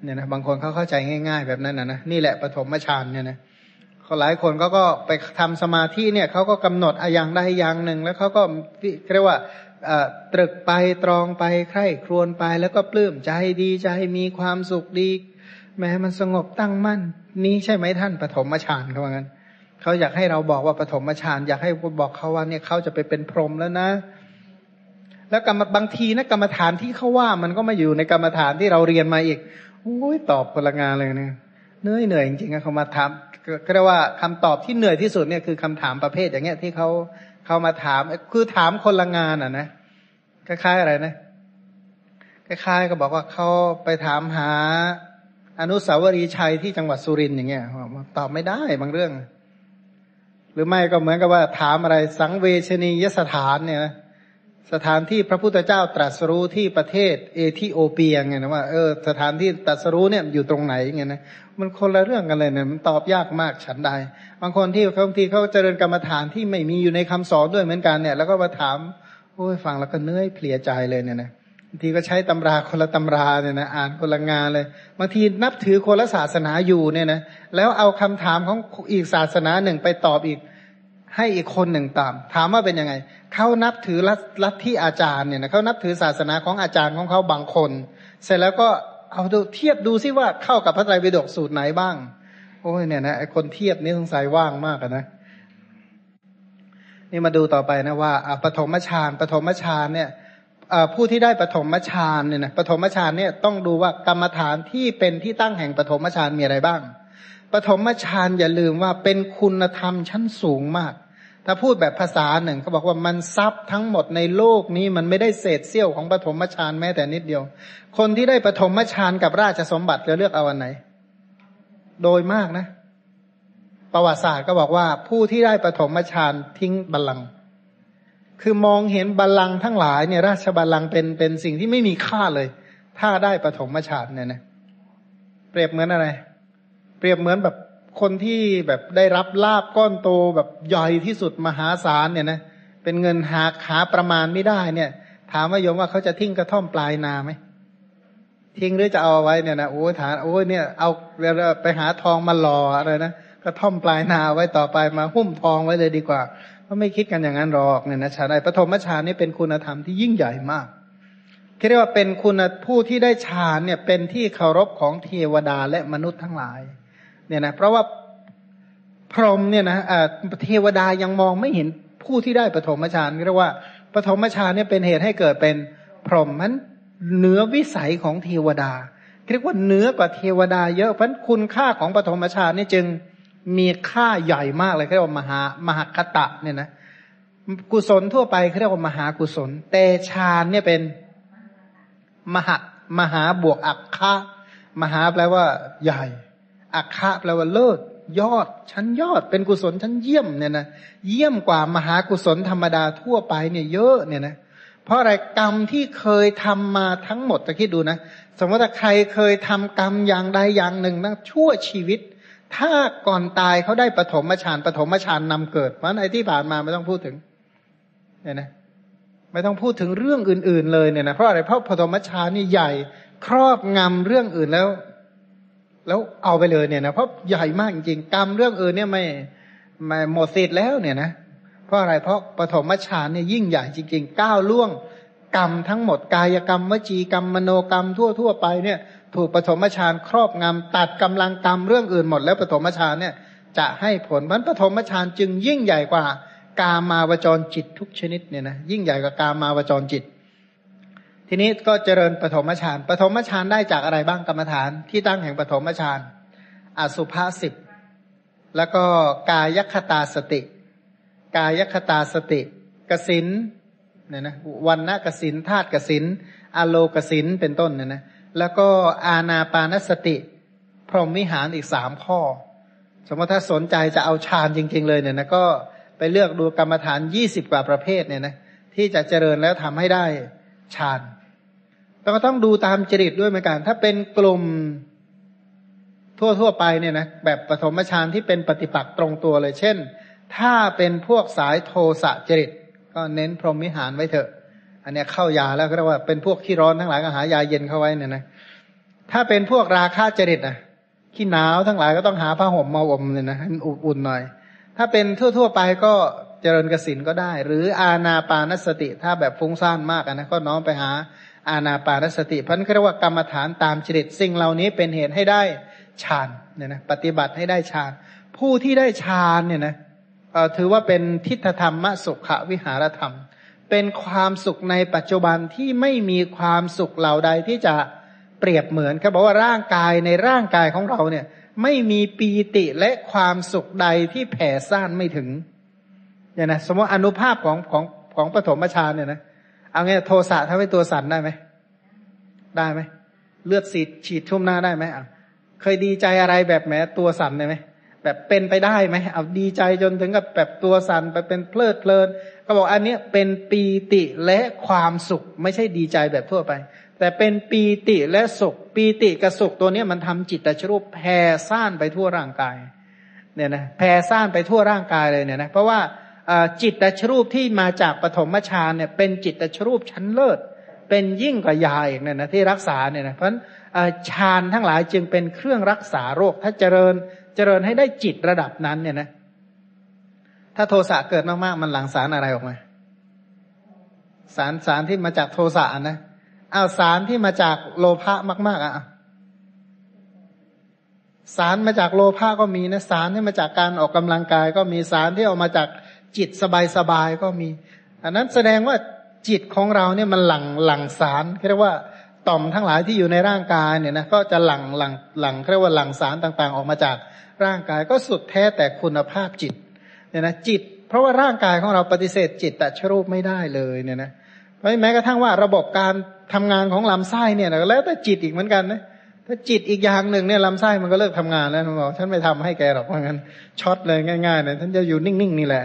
เนี่ยนะบางคนเขาเข้าใจง่าย ๆ แบบนั้นนะนะนี่แหละปฐมฌานเนี่ยนะหลายคนเขาก็ไปทำสมาธิเนี่ยเขาก็กำหนดออย่างใดอย่างหนึ่ง แล้วเขาก็เรียกว่า ตรึกไปตรองไปใคร่ครวญไป แล้วก็ปลื้มใจดีใจมีความสุขดี แม้มันสงบตั้งมั่น นี้ใช่ไหมท่านปฐมฌานเขาว่างั้นเขาอยากให้เราบอกว่าปฐมฌานอยากให้บอกเขาว่าเนี่ยเขาจะไปเป็นพรหมแล้วนะ แล้วกรรมบางทีนะกรรมฐานที่เขาว่ามันก็มาอยู่ในกรรมฐานที่เราเรียนมาอีกโอ้ยตอบพลังงานเลยเนี่ยเหนื่อยเหนื่อยจริงๆเขามาถามก็เรียกว่าคำตอบที่เหนื่อยที่สุดเนี่ยคือคำถามประเภทอย่างเงี้ยที่เขา เขามาถามคือถามคนละงานอะนะคล้ายๆอะไรนะคล้ายๆก็บอกว่าเขาไปถามหา อนุสาวรีย์ชัยที่จังหวัดสุรินทร์อย่างเงี้ยตอบไม่ได้บางเรื่อง หรือไม่ก็เหมือนกับว่าถามอะไรสังเวชนียสถานเนี่ยนะ สถานที่พระพุทธเจ้าตรัสรู้ที่ประเทศเอธิโอเปียไงนะว่าเออสถานที่ตรัสรู้เนี่ยอยู่ตรงไหนไงนะมันคนละเรื่องกันเลยเนี่ยมันตอบยากมากฉันใด บางคนที่บางทีเขาเจริญกรรมฐานที่ไม่มีอยู่ในคำสอนด้วยเหมือนกันเนี่ย แล้วก็มาถามโอ้ยฟังแล้วก็เนื้อยเพลียใจเลยเนี่ยนะบางทีก็ใช้ตำราคนละตำราเนี่ยนะอ่านคนละงานเลยบางทีนับถือคนละศาสนาอยู่เนี่ยนะแล้วเอาคำถามของอีกศาสนาหนึ่งไปตอบอีก ให้อีกคนหนึ่งตาม ถามว่าเป็นยังไงเขานับถือลัทธิอาจารย์เนี่ยนะเขานับถือศาสนาของอาจารย์ของเขาบางคน เสร็จแล้วก็เอาดูเทียบดูซิว่าเข้ากับพระไตรปิฎกสูตรไหนบ้าง โอ้ยเนี่ยนะไอคนเทียบนี่สงสัยว่างมากนะนี่มาดูต่อไปนะว่าปฐมฌานปฐมฌานเนี่ยผู้ที่ได้ปฐมฌานเนี่ยนะปฐมฌานเนี่ยต้องดูว่ากรรมฐานที่เป็นที่ตั้งแห่งปฐมฌานมีอะไรบ้าง ปฐมฌานอย่าลืมว่าเป็นคุณธรรมชั้นสูงมาก ถ้าพูดแบบภาษาหนึ่งเขาบอกว่ามันซับทั้งหมดในโลกนี้มันไม่ได้เศษเสี้ยวของปฐมฌานแม้แต่นิดเดียว คนที่ได้ปฐมฌานกับราชสมบัติจะเลือกเอาอันไหน โดยมากนะ ประวัติศาสตร์ก็บอกว่าผู้ที่ได้ปฐมฌานทิ้งบัลลังก์คือมองเห็นบัลลังก์ทั้งหลายเนี่ยราชบัลลังก์เป็นเป็นสิ่งที่ไม่มีค่าเลย ถ้าได้ปฐมฌานเนี่ยนะเปรียบเหมือนอะไร เปรียบเหมือนแบบ คนที่แบบได้รับลาภก้อนโตแบบใหญ่ที่สุดมหาศาลเนี่ยนะเป็นเงินหาหาประมาณไม่ได้เนี่ย ถามว่าโยมว่าเขาจะทิ้งกระท่อมปลายนาไหมทิ้งหรือจะเอาไว้เนี่ยนะโอ้ฐานโอ้เนี่ยเอาไปหาทองมาหล่ออะไรนะกระท่อมปลายนาไว้ต่อไปมาหุ้มทองไว้เลยดีกว่าเพราะไม่คิดกันอย่างนั้นหรอกเนี่ยนะชาได้ปฐมฌานนี่เป็นคุณธรรมที่ยิ่งใหญ่มากเรียกว่าเป็นคุณผู้ที่ได้ฌานเนี่ยเป็นที่เคารพของเทวดาและมนุษย์ทั้งหลาย เนี่ยนะเพราะว่าพรหมเนี่ยนะเทวดายังมองไม่เห็นผู้ที่ได้ปฐมฌานเรียกว่าปฐมฌานเนี่ยเป็นเหตุให้เกิดเป็นพรหมมันเหนือวิสัยของเทวดาเรียกว่าเหนือกว่าเทวดาเยอะเพราะคุณค่าของปฐมฌานนี่จึงมีค่าใหญ่มากเลยเรียกว่ามหามหคตะเนี่ยนะกุศลทั่วไปเรียกว่ามหากุศล แต่ฌานเนี่ยเป็นมหามหาบวกอักคะมหาแปลว่าใหญ่ อัคคะแปลว่าเลิศยอดชั้นยอดเป็นกุศลชั้นเยี่ยมเนี่ยนะเยี่ยมกว่ามหากุศลธรรมดาทั่วไปเนี่ยเยอะเนี่ยนะเพราะอะไรกรรมที่เคยทำมาทั้งหมดตะคิดดูนะ สมมติว่าใครเคยทำกรรมอย่างใดอย่างหนึ่งนะชั่วชีวิต ถ้าก่อนตายเขาได้ปฐมฌานปฐมฌานนำเกิดเพราะไอ้ที่ผ่านมาไม่ต้องพูดถึงเนี่ยนะไม่ต้องพูดถึงเรื่องอื่น ๆ เลยเนี่ยนะเพราะอะไรเพราะปฐมฌานนี่ใหญ่ครอบงำเรื่องอื่นแล้ว แล้วเอาไปเลยเนี่ยนะเพราะใหญ่มากจริงๆกรรมเรื่องอื่นเนี่ยไม่ไม่หมดสิทธิ์แล้วเนี่ยนะเพราะอะไรเพราะปฐมฌานเนี่ยยิ่งใหญ่จริงๆก้าวล่วงกรรมทั้งหมดกายกรรมวจีกรรมมโนกรรมทั่วทั่วไปเนี่ย ถูกปฐมฌานครอบงำตัดกำลังกรรมเรื่องอื่นหมดแล้วปฐมฌานเนี่ยจะให้ผลมันปฐมฌานจึงยิ่งใหญ่กว่ากามาวจรจิตทุกชนิดเนี่ยนะยิ่งใหญ่กว่ากามาวจรจิต ทีนี้ก็เจริญปฐมฌานปฐมฌานได้จากอะไรบ้างกรรมฐานที่ตั้งแห่งปฐมฌานอสุภาสิบแล้วก็กายคตาสติ กายคตาสติกสินเนี่ยนะวันณกสินธาตุกสินอโลกสินเป็นต้นเนี่ยนะแล้วก็อาณาปานสติ พรหมวิหารอีกสามข้อ สมมติถ้าสนใจจะเอาฌานจริง ๆ เลยเนี่ยนะก็ไปเลือกดูกรรมฐานยี่สิบกว่าประเภทเนี่ยนะที่จะเจริญแล้วทำให้ได้ฌาน เราก็ต้องดูตามจริตด้วยเหมือนกัน ถ้าเป็นกลุ่มทั่วๆไปเนี่ยนะแบบปฐมฌานที่เป็นปฏิปักษ์ตรงตัวเลย เช่น ถ้าเป็นพวกสายโทสะจริต ก็เน้นพรหมิหารไว้เถอะ อันนี้เข้ายาแล้วก็เรียกว่าเป็นพวกขี้ร้อนทั้งหลายก็หายาเย็นเข้าไว้เนี่ยนะถ้าเป็นพวกราคาจริตอะขี้หนาวทั้งหลายก็ต้องหาผ้าห่มมาอมเนี่ยนะอุ่นๆหน่อย ถ้าเป็นทั่วๆไปก็เจริญกสินก็ได้ หรืออาณาปานสติ ถ้าแบบฟุ้งซ่านมากนะก็น้อมไปหา อาณาปานสติพันเรียกว่ากรรมฐานตามจริตสิ่งเหล่านี้เป็นเหตุให้ได้ฌานเนี่ยนะปฏิบัติให้ได้ฌาน ผู้ที่ได้ฌานเนี่ยนะถือว่าเป็นทิฏฐธรรมสุขวิหารธรรม เป็นความสุขในปัจจุบันที่ไม่มีความสุขเหล่าใดที่จะเปรียบเหมือนเขาบอกว่าร่างกายในร่างกายของเราเนี่ย ไม่มีปีติและความสุขใดที่แผ่ซ่านไม่ถึงเนี่ยนะสมมติอนุภาพของของของปฐมฌานเนี่ยนะ เอางี้โทสะทำให้ตัวสั่นได้ไหม ได้ไหม เลือดสีดฉีดชุ่มหน้าได้ไหมอะเคยดีใจอะไรแบบแม้ตัวสั่นได้ไหมแบบเป็นไปได้ไหมเอาดีใจจนถึงกับแบบตัวสั่นไปเป็นเพลิดเพลิน ก็บอกอันนี้เป็นปีติและความสุขไม่ใช่ดีใจแบบทั่วไป แต่เป็นปีติและสุข ปีติกับสุขตัวนี้มันทำจิตตชรูปแผ่ซ่านไปทั่วร่างกาย เนี่ยนะแผ่ซ่านไปทั่วร่างกายเลยเนี่ยนะเพราะว่า จิตตชรูปที่มาจากปฐมฌานเนี่ยเป็นจิตตชรูปชั้นเลิศ เป็นยิ่งกว่ายาอีกเนี่ยนะที่รักษาเนี่ยนะเพราะฉันฌานทั้งหลายจึงเป็นเครื่องรักษาโรค ถ้าเจริญเจริญให้ได้จิตระดับนั้นเนี่ยนะถ้าโทสะเกิดมากๆมันหลั่งสารอะไรออกมา สารสารที่มาจากโทสะนะเอาสารที่มาจากโลภะมาก ๆอะสารมาจากโลภะก็มีนะสารที่มาจากการออกกำลังกาย ก็มีสารที่ออกมาจาก จิตสบายๆก็มี อันนั้นแสดงว่าจิตของเราเนี่ยมันหลังหลังสารเรียกว่าต่อมทั้งหลายที่อยู่ในร่างกายเนี่ยนะก็จะหลังหลังหลังเรียกว่าหลังสารต่างๆ ออกมาจากร่างกายก็สุดแท้แต่คุณภาพจิตเนี่ยนะจิต เพราะว่าร่างกายของเราปฏิเสธจิตแต่ชรูปไม่ได้เลยเนี่ยนะเพราะแม้กระทั่งว่าระบบการทำงานของลำไส้เนี่ยแล้วแต่จิตอีกเหมือนกันนะถ้าจิตอีกอย่างหนึ่งเนี่ยลำไส้มันก็เลิกทำงานแล้วบอกฉันไม่ทำให้แกหรอกว่างั้นช็อตเลยง่ายๆเนี่ยท่านจะอยู่นิ่งๆนี่แหละ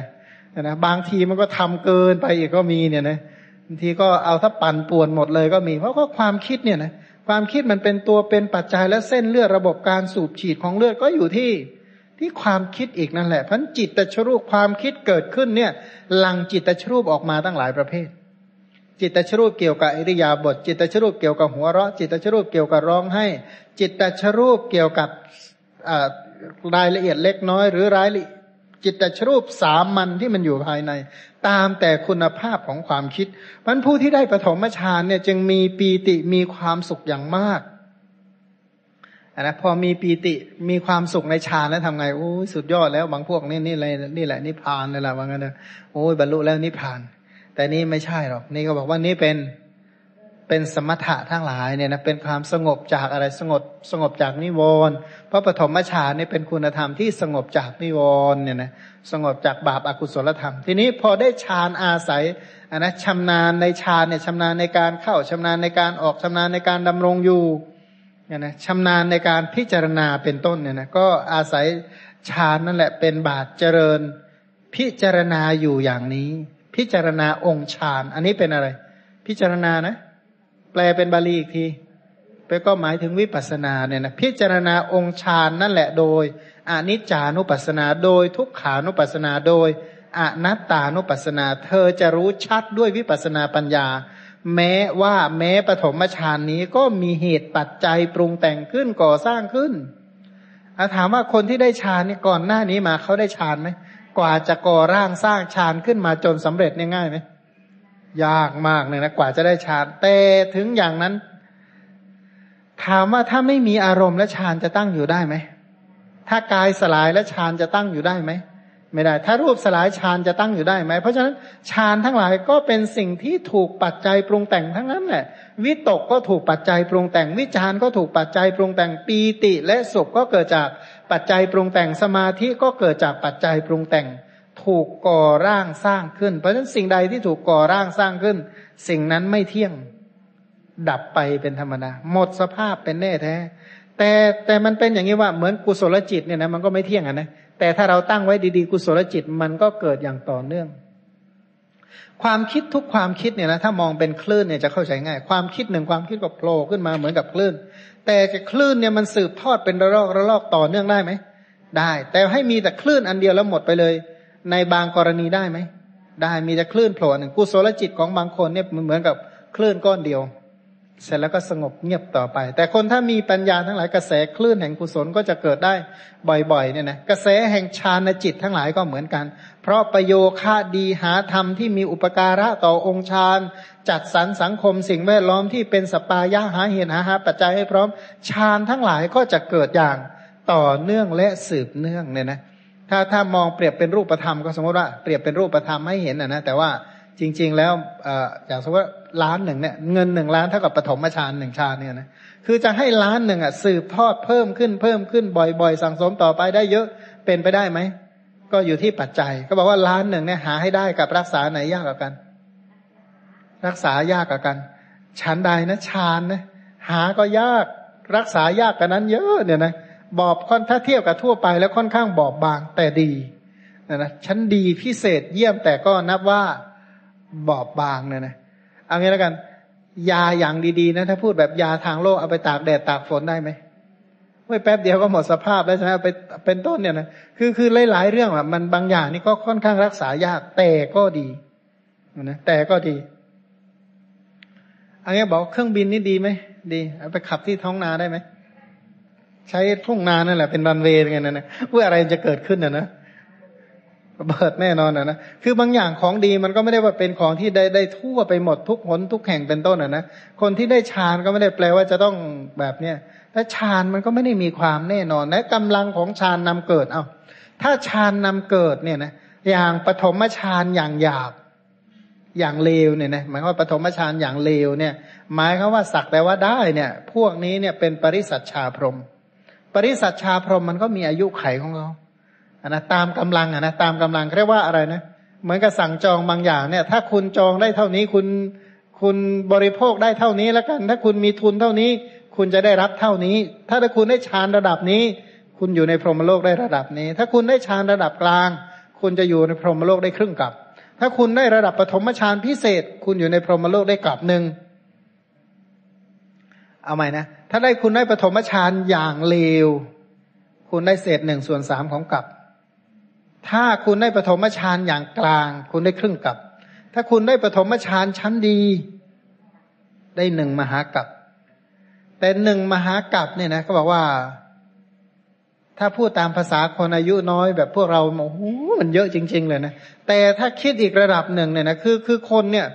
นะบางทีมันก็ทำเกินไปอีกก็มีเนี่ยนะบางทีก็เอาถ้าปั่นป่วนหมดเลยก็มี เพราะก็ความคิดเนี่ยนะความคิดมันเป็นตัวเป็นปัจจัยและเส้นเลือดระบบการสูบฉีดของเลือดก็อยู่ที่ที่ความคิดอีกนั่นแหละพันจิตตชรูปความคิดเกิดขึ้นเนี่ยหลังจิตตชรูปออกมาตั้งหลายประเภท จิตตชรูปเกี่ยวกับอิริยาบถจิตตชรูปเกี่ยวกับหัวเราะ จิตตชรูปเกี่ยวกับร้องให้ จิตตชรูปเกี่ยวกับรายละเอียดเล็กน้อย หรือรายละ จิตตชรูปสามัญที่มันอยู่ภายใน ตามแต่คุณภาพของความคิดมันผู้ที่ได้ปฐมฌานเนี่ยจึงมีปีติมีความสุขอย่างมากนะพอมีปีติมีความสุขในฌานแล้วทำไงโอ้สุดยอดแล้วบางพวกนี่นี่อะไรนี่แหละนิพพานเลยล่ะว่างั้นนะโอ้ยบรรลุแล้วนิพพาน แต่นี่ไม่ใช่หรอกนี่ก็บอกว่านี่เป็น เป็นสมถะทั้งหลายเนี่ยนะเป็นความสงบจากอะไรสงบสงบจากนิวรณ์เพราะปฐมฌานนี่เป็นคุณธรรมที่สงบจากนิวรณ์เนี่ยนะสงบจากบาปอากุศลธรรม ทีนี้พอได้ฌานอาศัยอันนะชำนาญในฌานเนี่ยชำนาญในการเข้าชำนาญในการออกชำนาญในการดำรงอยู่เนี่ยนะชำนาญในการพิจารณาเป็นต้นเนี่ยนะก็อาศัยฌานนั่นแหละเป็นบาตเจริญ พิจารณาอยู่อย่างนี้ พิจารณาองค์ฌาน อันนี้เป็นอะไร พิจารณานะ แปลเป็นบาลีอีกทีไปก็หมายถึงวิปัสสนาเนี่ยนะพิจารณาองค์ฌานนั่นแหละโดยอนิจจานุปัสสนาโดยทุกขานุปัสสนาโดยอนัตตานุปัสสนา เธอจะรู้ชัดด้วยวิปัสสนาปัญญา แม้ว่าแม้ปฐมฌานนี้ก็มีเหตุปัจจัยปรุงแต่งขึ้นก่อสร้างขึ้นอาถามว่าคนที่ได้ฌานนี่ก่อนหน้านี้มาเขาได้ฌานไหมกว่าจะก่อร่างสร้างฌานขึ้นมาจนสำเร็จง่ายไหม ยากมากเลยนะกว่าจะได้ฌานแต่ถึงอย่างนั้น ถามว่าถ้าไม่มีอารมณ์และฌานจะตั้งอยู่ได้ไหมถ้ากายสลายและฌานจะตั้งอยู่ได้ไหมไม่ได้ ถ้ารูปสลายฌานจะตั้งอยู่ได้ไหม เพราะฉะนั้นฌานทั้งหลายก็เป็นสิ่งที่ถูกปัจจัยปรุงแต่งทั้งนั้นแหละ วิตกก็ถูกปัจจัยปรุงแต่ง วิจารก็ถูกปัจจัยปรุงแต่ง ปีติและสุขก็เกิดจากปัจจัยปรุงแต่ง สมาธิก็เกิดจากปัจจัยปรุงแต่ง ถูกก่อร่างสร้างขึ้น เพราะฉะนั้นสิ่งใดที่ถูกก่อร่างสร้างขึ้น สิ่งนั้นไม่เที่ยงดับไปเป็นธรรมดาหมดสภาพเป็นแน่แท้ แต่แต่มันเป็นอย่างนี้ว่าเหมือนกุศลจิตเนี่ยนะมันก็ไม่เที่ยงอะนะแต่ถ้าเราตั้งไว้ดีๆ กุศลจิตมันก็เกิดอย่างต่อเนื่อง ความคิดทุกความคิดเนี่ยนะถ้ามองเป็นคลื่นเนี่ยจะเข้าใจง่าย ความคิดหนึ่งความคิดก็โผล่ขึ้นมาเหมือนกับคลื่น แต่คลื่นเนี่ยมันสืบทอดเป็นระลอกระลอกต่อเนื่องได้ไหมได้ แต่ให้มีแต่คลื่นอันเดียวแล้วหมดไปเลย ในบางกรณีได้ไหม ได้มีแต่คลื่นโผล่หนึ่งกุศลจิตของบางคนเนี่ยเหมือนกับคลื่นก้อนเดียว เสร็จแล้วก็สงบเงียบต่อไป แต่คนถ้ามีปัญญาทั้งหลายกระแสคลื่นแห่งกุศลก็จะเกิดได้บ่อยๆเนี่ยนะกระแสแห่งฌานจิตทั้งหลายก็เหมือนกัน เพราะประโยค่าดีหาธรรมที่มีอุปการะต่อองค์ฌานจัดสรรสังคมสิ่งแวดล้อมที่เป็นสปายะหาเหตุหาหาปัจจัยให้พร้อมฌานทั้งหลายก็จะเกิดอย่างต่อเนื่องและสืบเนื่องเนี่ยนะ ถ้าถ้ามองเปรียบเป็นรูปธรรมก็สมมติว่าเปรียบเป็นรูปธรรมให้เห็นนะนะแต่ว่าจริง ๆ แล้วอย่างสมมติว่าล้านหนึ่งเนี่ยเงินหนึ่งล้านเท่ากับปฐมฌานหนึ่งฌานเนี่ยนะคือจะให้ล้านหนึ่งอะสืบทอดเพิ่มขึ้นเพิ่มขึ้นบ่อยๆ สั่งสมต่อไปได้เยอะเป็นไปได้ไหมก็อยู่ที่ปัจจัย ก็บอกว่าล้านหนึ่งเนี่ยหาให้ได้กับรักษาไหนยากกว่ากัน รักษายากกว่ากันชั้นใดนะฌานนะหาก็ยากรักษายากกันนั้นเยอะเนี่ยนะ บอบค่อนถ้าเทียบกับทั่วไป แล้วค่อนข้างบอบบางแต่ดีนะนะชั้นดีพิเศษเยี่ยมแต่ก็นับว่าบอบบางเนี่ยนะเอางี้แล้วกัน ยาอย่างดีๆนะถ้าพูดแบบยาทางโลกเอาไปตากแดดตากฝนได้ไหมไม่แป๊บเดียวก็หมดสภาพแล้วใช่ไหมไปเป็นต้นเนี่ยนะคือคือหลายๆเรื่องอะมันบางอย่างนี่ก็ค่อนข้างรักษายากแต่ก็ดีนะแต่ก็ดีอันนี้บอกเครื่องบินนี่ดีไหมดีเอาไปขับที่ท้องนาได้ไหม ใช้ทุ่งนานั่นแหละเป็นรันเวย์ไงนะนะเพื่ออะไรจะเกิดขึ้นนะนะระเบิดแน่นอนนะนะคือบางอย่างของดีมันก็ไม่ได้ว่าเป็นของที่ได้ได้ทั่วไปหมดทุกหนทุกแห่งเป็นต้นอะนะคนที่ได้ฌานก็ไม่ได้แปลว่าจะต้องแบบเนี้ยแต่ฌานมันก็ไม่ได้มีความแน่นอนและกำลังของฌานนำเกิดเอา้าถ้าฌานนำเกิดเนี่ยนะอย่างปฐมฌานอย่างหยาบอย่างเลวเนี่ยนะหมายว่าปฐมฌานอย่างเลวเนี่ย หมายเขาว่าสักแต่ว่าได้เนี่ย พวกนี้เนี่ยเป็นปริสัชชาพรหม ปริสัชชาพรหมมันก็มีอายุไขของเขาอันนะตามกำลังอะนะตามกำลังเรียกว่าอะไรนะเหมือนกับสั่งจองบางอย่างเนี่ย ถ้าคุณจองได้เท่านี้คุณคุณบริโภคได้เท่านี้แล้วกัน ถ้าคุณมีทุนเท่านี้ คุณจะได้รับเท่านี้ ถ้าถ้าคุณได้ฌานระดับนี้ คุณอยู่ในพรหมโลกได้ระดับนี้ ถ้าคุณได้ฌานระดับกลาง คุณจะอยู่ในพรหมโลกได้ครึ่งกับ ถ้าคุณได้ระดับปฐมฌานพิเศษ คุณอยู่ในพรหมโลกได้กลับหนึ่ง เอาใหม่นะ ถ้าได้คุณได้ปฐมฌานอย่างเลว คุณได้เศษหนึ่งส่วนสามของกลับ ถ้าคุณได้ปฐมฌานอย่างกลาง คุณได้ครึ่งกับ ถ้าคุณได้ปฐมฌานชั้นดี ได้หนึ่งมหากับ แต่หนึ่งมหากับเนี่ยนะเขาบอกว่า ถ้าพูดตามภาษาคนอายุน้อยแบบพวกเราโอ้โหมันเยอะจริง ๆ เลยนะ แต่ถ้าคิดอีกระดับหนึ่งเนี่ยนะคือคือคนเนี่ย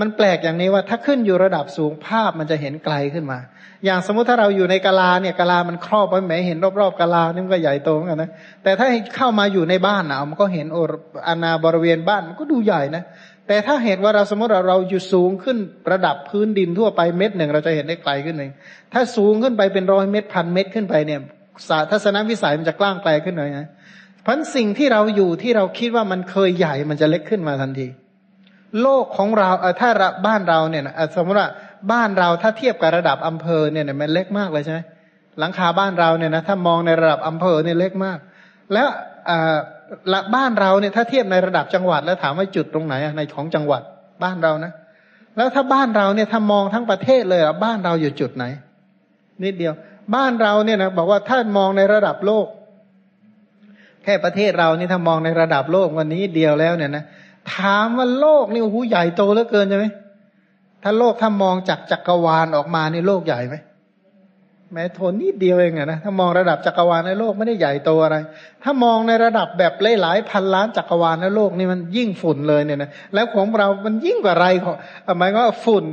มันแปลกอย่างนี้ว่าถ้าขึ้นอยู่ระดับสูงภาพมันจะเห็นไกลขึ้นมา อย่างสมมุติถ้าเราอยู่ในกาลาเนี่ยกาลามันครอบไว้แหมเห็นรอบๆกาลานี่มันก็ใหญ่โตเหมือนกันนะแต่ถ้าเข้ามาอยู่ในบ้านนะมันก็เห็นโออาณาบริเวณบ้านมันก็ดูใหญ่นะแต่ถ้าเหตุว่าเราสมมติเราเราอยู่สูงขึ้นระดับพื้นดินทั่วไปเม็ดหนึ่งเราจะเห็นได้ไกลขึ้นเองถ้าสูงขึ้นไปเป็นร้อยเม็ดพันเม็ดขึ้นไปเนี่ยทัศนวิสัยมันจะกล้างไกลขึ้นหน่อยนะเพราะสิ่งที่เราอยู่ที่เราคิดว่ามันเคยใหญ่มันจะเล็กขึ้นมาทันที โลกของเราเออถ้าบ้านเราเนี่ยนะสมมติว่าบ้านเราถ้าเทียบกับระดับอำเภอเนี่ยมันเล็กมากเลยใช่ไหมหลังคาบ้านเราเนี่ยนะถ้ามองในระดับอำเภอเนี่ยเล็กมาก แล้วละบ้านเราเนี่ยถ้าเทียบในระดับจังหวัด แล้วถามว่าจุดตรงไหนในของจังหวัดบ้านเรานะ แล้วถ้าบ้านเราเนี่ยถ้ามองทั้งประเทศเลยบ้านเราอยู่จุดไหน นิดเดียว บ้านเราเนี่ยนะบอกว่าถ้ามองในระดับโลก แค่ประเทศเรานี่ถ้ามองในระดับโลกวันนี้เดียวแล้วเนี่ยนะ ถามว่าโลกนี่โอ้โหใหญ่โตเหลือเกินใช่ไหมถ้าโลกถ้ามองจากจักรวาลออกมานี่โลกใหญ่ไหมแม้โทนนิดเดียวเองอะนะถ้ามองระดับจักรวาลในโลกไม่ได้ใหญ่โตอะไร ถ้ามองในระดับแบบหลายพันล้านจักรวาลในโลกนี่มันยิ่งฝุ่นเลยเนี่ยนะแล้วของเรามันยิ่งกว่าไรของหมายว่าฝุ่น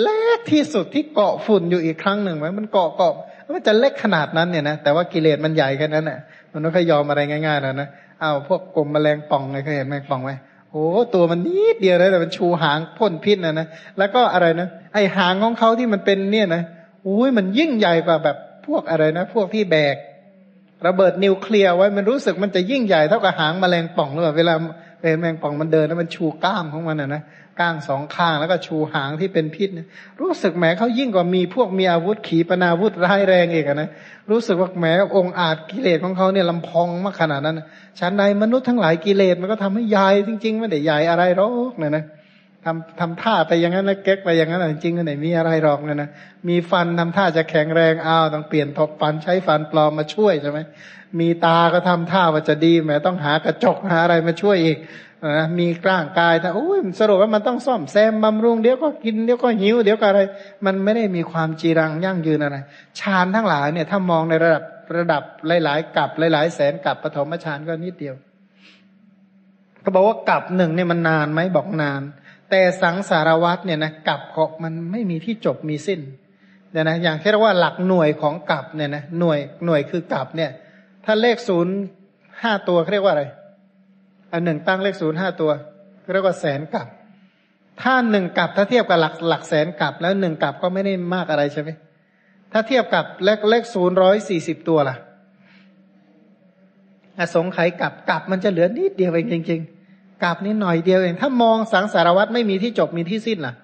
เล็กที่สุดที่เกาะฝุ่นอยู่อีกครั้งหนึ่งไหมมันเกาะเกาะมันจะเล็กขนาดนั้นเนี่ยนะแต่ว่ากิเลสมันใหญ่แค่นั้นแหละมันไม่ค่อยยอมอะไรง่ายๆแล้วนะเอาพวกกลมแมลงป่องไงเคยเห็นแมลงป่องไหม อ้ตัวมันนิดเดียวเลยแต่มันชูหางพ่นพิษนะนะแล้วก็อะไรนะไอหางของเขาที่มันเป็นเนี่ยนะอุ้ยมันยิ่งใหญ่กว่าแบบพวกอะไรนะ พวกที่แบก ระเบิดนิวเคลียร์ไว้มันรู้สึกมันจะยิ่งใหญ่เท่ากับหางแมลงป่องหรือเปล่าเวลาแมลงป่องมันเดินแล้วมันชูก้ามของมันนะนะ ก้างสองข้างแล้วก็ชูหางที่เป็นพิษรู้สึกแหมเขายิ่งกว่ามีพวกมีอาวุธขีปนาวุธร้ายแรงอีกนะรู้สึกว่าแหมองอาจกิเลสของเขาเนี่ยลำพองมากขนาดนั้นชั้นใดมนุษย์ทั้งหลายกิเลสมันก็ทำให้ใหญ่จริงๆไม่ได้ใหญ่อะไรหรอกเนี่ยนะทำทำท่าไปอย่างนั้นนะเก๊กไปอย่างนั้นจริงๆก็ไหนมีอะไรหรอกเนี่ยนะมีฟันทำท่าจะแข็งแรงอ้าวต้องเปลี่ยนทบฟันใช้ฟันปลอมมาช่วยใช่ไหมมีตาก็ทำท่าว่าจะดีแหมต้องหากระจกหาอะไรมาช่วยอีก นะมีกล้างกายแต่โอ้ยสรุปว่ามันต้องซ่อมแซมบำรุงเดี๋ยวก็กินเดี๋ยวก็หิวเดี๋ยวก็อะไร มันไม่ได้มีความจีรังยั่งยืนอะไรฌานทั้งหลายเนี่ย ถ้ามองในระดับระดับหลายๆกับหลาย ๆ แสนกับปฐมฌานก็นิดเดียวก็บอกว่ากับหนึ่งเนี่ยมันนานไหมบอกนาน แต่สังสารวัตเนี่ยนะกับของมันไม่มีที่จบมีสิ้นเนี่ยนะอย่างที่เรียกว่าหลักหน่วยของกับเนี่ยนะหน่วยหน่วยคือกับเนี่ย ถ้าเลขศูนย์ห้าตัวเขาเรียกว่าอะไร อันหนึ่งตั้งเลขศูนย์ห้าตัวเรียกว่าแสนกับ ถ้าหนึ่งกับถ้าเทียบกับหลักหลักแสนกับ แล้วหนึ่งกับก็ไม่ได้มากอะไรใช่ไหมถ้าเทียบกับเลขเลขศูนย์ร้อยสี่สิบตัวล่ะ อสงไขยกับกับมันจะเหลือนิดเดียวเองจริง ๆกับนิดหน่อยเดียวเอง ถ้ามองสังสารวัตรไม่มีที่จบมีที่สิ้นล่ะ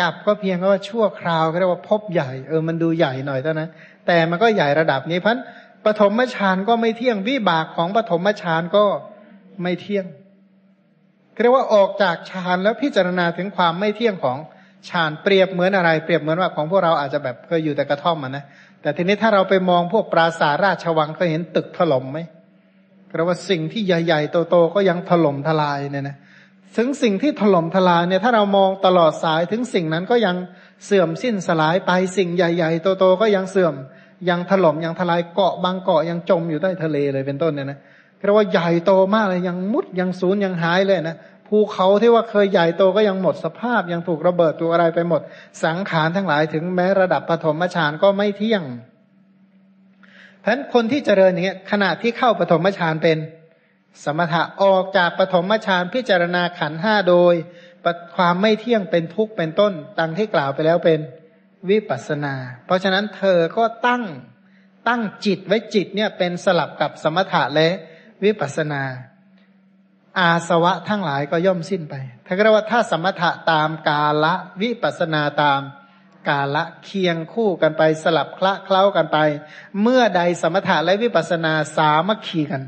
กับก็เพียงว่าชั่วคราวเรียกว่าพบใหญ่เออมันดูใหญ่หน่อยเท่านั้นแต่มันก็ใหญ่ระดับนี้พันปฐมฌานก็ไม่เที่ยงวิบากของปฐมฌานก็ ไม่เที่ยงเรียกว่าออกจากฌานแล้วพิจารณาถึงความไม่เที่ยงของฌานเปรียบเหมือนอะไร เปรียบเหมือนว่าของพวกเราอาจจะแบบเคยอยู่แต่กระท่อมอะนะแต่ทีนี้ถ้าเราไปมองพวกปราสาทราชวังเคยเห็นตึกถล่มไหมเรียกว่าสิ่งที่ใหญ่ๆโตๆก็ยังถล่มทลายเนี่ยนะถึงสิ่งที่ถล่มทลายเนี่ยถ้าเรามองตลอดสายถึงสิ่งนั้นก็ยังเสื่อมสิ้นสลายไปสิ่งใหญ่ๆโตๆก็ยังเสื่อมยังถล่มยังทลายเกาะบางเกาะยังจมอยู่ใต้ทะเลเลยเป็นต้นเนี่ยนะ เรียกว่าใหญ่โตมากเลยยังมุดยังสูญยังหายเลยนะภูเขาที่ว่าเคยใหญ่โตก็ยังหมดสภาพ ยังถูกระเบิดตัวอะไรไปหมด สังขารทั้งหลายถึงแม้ระดับปฐมฌานก็ไม่เที่ยงเพราะฉะนั้นคนที่เจริญอย่างเงี้ยขณะที่เข้าปฐมฌานเป็นสมถะออกจากปฐมฌานพิจารณาขันห้าโดยความไม่เที่ยงเป็นทุกข์เป็นต้นดังที่กล่าวไปแล้วเป็นวิปัสนา เพราะฉะนั้นเธอก็ตั้งตั้งจิตไว้จิตเนี่ยเป็นสลับกับสมถะและ วิปัสนา อาสวะทั้งหลายก็ย่อมสิ้นไปถ้าเรียกว่าถ้าสมถะตามกาละวิปัสนาตามกาละเคียงคู่กันไปสลับคละเคล้ากันไป เมื่อใดสมถะและวิปัสนาสามัคคีกัน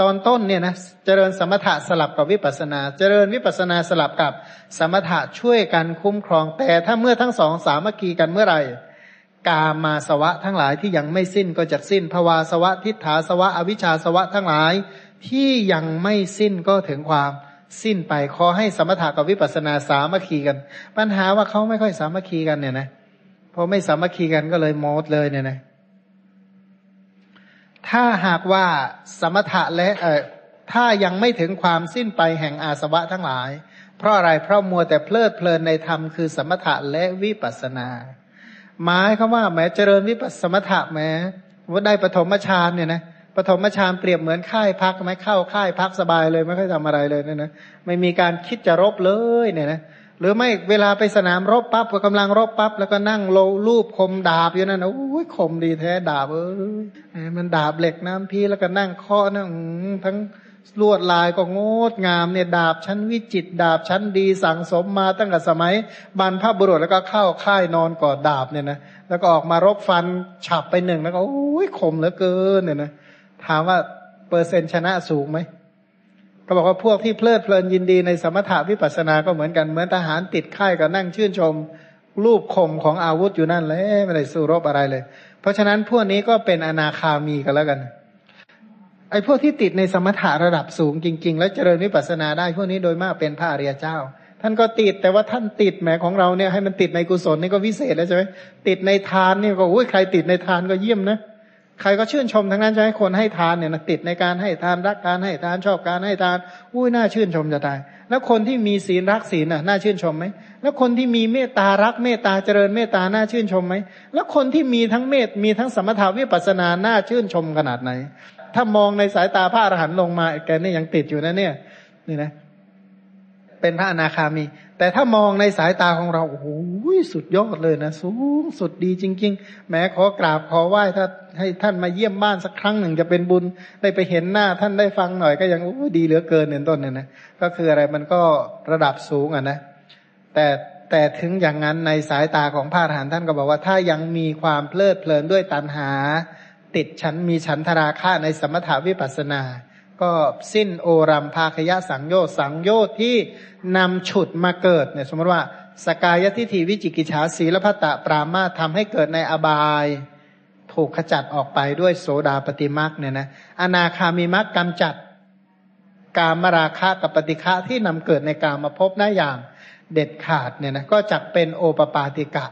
ตอนต้นเนี่ยนะเจริญสมถะสลับกับวิปัสนา เจริญวิปัสนาสลับกับสมถะช่วยกันคุ้มครองแต่ถ้าเมื่อทั้งสองสามัคคีกันเมื่อไหร่ กามาสวะทั้งหลายที่ยังไม่สิ้นก็จะสิ้นภวาสวะทิฏฐาสวะอวิชชาสวะทั้งหลาย ที่ยังไม่สิ้นก็ถึงความสิ้นไปขอให้สมถะกับวิปัสสนาสามัคคีกัน ปัญหาว่าเขาไม่ค่อยสามัคคีกันเนี่ยนะพอไม่สามัคคีกันก็เลยโมดเลยเนี่ยนะถ้าหากว่าสมถะและเออถ้ายังไม่ถึงความสิ้นไปแห่งอาสวะทั้งหลาย เพราะอะไรเพราะมัวแต่เพลิดเพลินในธรรมคือสมถะและวิปัสสนา หมายเขาว่าแหมเจริญวิปัสสมถะแหมว่าได้ปฐมฌานเนี่ยนะปฐมฌานเปรียบเหมือนค่ายพักไหมเข้าค่ายพักสบายเลยไม่ค่อยทำอะไรเลยเนี่ยนะไม่มีการคิดจะรบเลยเนี่ยนะหรือไม่เวลาไปสนามรบปั๊บก็กำลังรบปั๊บแล้วก็นั่งโลรูปคมดาบอยู่นั่นนะโอ้ยคมดีแท้ดาบเออมันดาบเหล็กน้ำพีแล้วก็นั่งเคาะนั่งทั้ง ลวดลายก็งดงามเนี่ยดาบชั้นวิจิตดาบชั้นดีสั่งสมมาตั้งแต่สมัยบรรพบุรุษแล้วก็เข้าค่ายนอนกอดดาบเนี่ยนะแล้วก็ออกมารบฟันฉับไปหนึ่งแล้วก็โอ้ยคมเหลือเกินเนี่ยนะถามว่าเปอร์เซ็นต์ชนะสูงไหมก็บอกว่าพวกที่เพลิดเพลินยินดีในสมถะวิปัสสนาก็เหมือนกันเหมือนทหารติดค่ายก็นั่งชื่นชมรูปคมของอาวุธอยู่นั่นเลยไม่ได้สู้รบอะไรเลย เพราะฉะนั้นพวกนี้ก็เป็นอนาคามีกันแล้วกัน ไอ้พวกที่ติดในสมถะระดับสูงจริง ๆ แล้วเจริญวิปัสนาได้พวกนี้โดยมากเป็นพระอริยเจ้า ท่านก็ติดแต่ว่าท่านติดแหมของเราเนี่ยให้มันติดในกุศลนี่ก็วิเศษแล้วใช่ไหมติดในทานนี่ก็อุ้ยใครติดในทานก็เยี่ยมนะใครก็ชื่นชมทั้งนั้นใช่ไหมคนให้ทานเนี่ยนะติดในการให้ทานรักการให้ทานชอบการให้ทานอุ้ยน่าชื่นชมจะตาย แล้วคนที่มีศีลรักศีลน่ะน่าชื่นชมไหมแล้วคนที่มีเมตตารักเมตตาเจริญเมตตาน่าชื่นชมไหมแล้วคนที่มีทั้งเมตมีทั้งสมถาวิปัสสนาน่าชื่นชมขนาดไหน ถ้ามองในสายตาพระอรหันต์ลงมาแกนี่ยังติดอยู่นะเนี่ย นี่นะ เป็นพระอนาคามี แต่ถ้ามองในสายตาของเราโอ้โหสุดยอดเลยนะสูงสุดดีจริง ๆ แม้ขอกราบขอไหว้ถ้าให้ท่านมาเยี่ยมบ้านสักครั้งหนึ่งจะเป็นบุญได้ไปเห็นหน้าท่านได้ฟังหน่อยก็ยังโอ้ดีเหลือเกินเนต้นเนี่ยนะก็คืออะไรมันก็ระดับสูงอะนะ แต่แต่ถึงอย่างนั้นในสายตาของพระอรหันต์ท่านก็บอกว่าถ้ายังมีความเพลิดเพลินด้วยตัณหา ติดฉันมีฉันทราคะในสมถาวิปัสนา ก็สิ้นโอรัมภาคยะสังโยชสังโยชที่นำฉุดมาเกิดเนี่ยสมมติว่า สกายทิฏฐิวิจิกิจฉาศีลพัตตปรามาทำให้เกิดในอบายถูกขจัดออกไปด้วยโสดาปฏิมักเนี่ยนะอนาคามีมักกำจัดกามราคะกับปฏิฆะที่นำเกิดในกามาพบได้อย่างเด็ดขาดเนี่ยนะก็จักเป็นโอปปาติกะ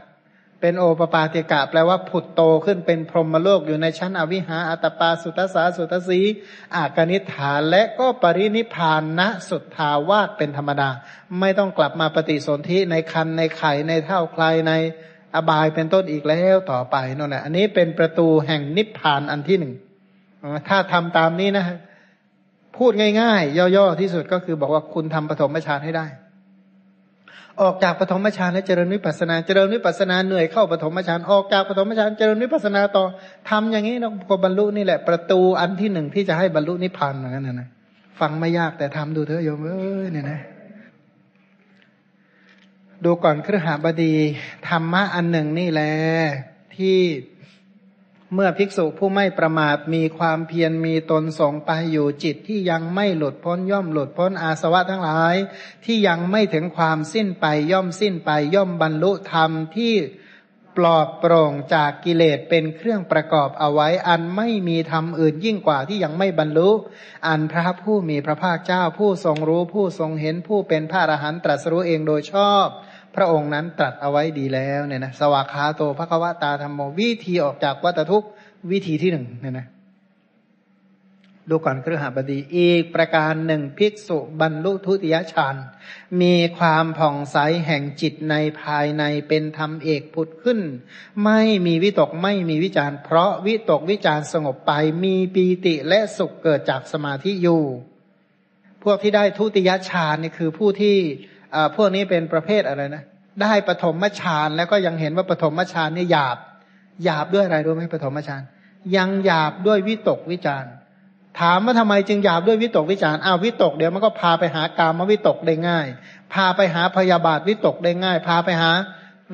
เป็นโอปปาติกะแปลว่าผุดโตขึ้นเป็นพรหมโลกอยู่ในชั้นอวิหาอัตปาสุตสาสุตสีอากนิฐานและก็ปรินิพานณสุทธาวาสเป็นธรรมดา ไม่ต้องกลับมาปฏิสนธิในคันในไข่ในเท่าใครในอบายเป็นต้นอีกแล้วต่อไปนั่นแหละอันนี้เป็นประตูแห่งนิพพานอันที่หนึ่งถ้าทำตามนี้นะ พูดง่ายๆ ย่อๆที่สุดก็คือบอกว่าคุณทำปฐมฌานให้ได้ ออกจากปฐมฌานแล้วเจริญวิปัสนา เจริญวิปัสนาเหนื่อยเข้าปฐมฌานออกจากปฐมฌานเจริญวิปัสนาต่อทำอย่างนี้เราพอบรรลุนี่แหละ ประตูอันที่หนึ่งที่จะให้บรรลุนิพพานเหมือนกันนะฟังไม่ยากแต่ทำดูเถอะโยมเอ้ยเนี่ยนะดูก่อนเครือหาบดีธรรมะอันหนึ่งนี่แหละที่ เมื่อภิกษุผู้ไม่ประมาทมีความเพียรมีตนส่งไปอยู่จิตที่ยังไม่หลุดพ้นย่อมหลุดพ้นอาสวะทั้งหลาย ที่ยังไม่ถึงความสิ้นไปย่อมสิ้นไปย่อมบรรลุธรรมที่ปลอดโปร่งจากกิเลสเป็นเครื่องประกอบเอาไว้ อันไม่มีธรรมอื่นยิ่งกว่าที่ยังไม่บรรลุ อันพระผู้มีพระภาคเจ้าผู้ทรงรู้ผู้ทรงเห็นผู้เป็นพระอรหันตรัสรู้เองโดยชอบ พระองค์นั้นตรัสเอาไว้ดีแล้วเนี่ยนะสวากขาโตภควตาธรรมโมวิธีออกจากวัฏทุกวิธีที่หนึ่งเนี่ยนะดูก่อนเครือหบดีอีกประการหนึ่งภิกษุบรรลุทุติยฌานมีความผ่องใสแห่งจิตในภายในเป็นธรรมเอกผุดขึ้น ไม่มีวิตกไม่มีวิจารเพราะวิตกวิจารสงบไปมีปีติและสุขเกิดจากสมาธิอยู่ พวกที่ได้ทุติยฌานนี่คือผู้ที่ พวกนี้เป็นประเภทอะไรนะได้ปฐมฌานแล้วก็ยังเห็นว่าปฐมฌานนี่หยาบหยาบด้วยอะไรรู้ไหมปฐมฌานยังหยาบด้วยวิตกวิจารถามว่าทำไมจึงหยาบด้วยวิตกวิจารอ้าววิตกเดี๋ยวมันก็พาไปหากามวิตกได้ง่าย พาไปหาพยาบาทวิตกได้ง่าย พาไปหา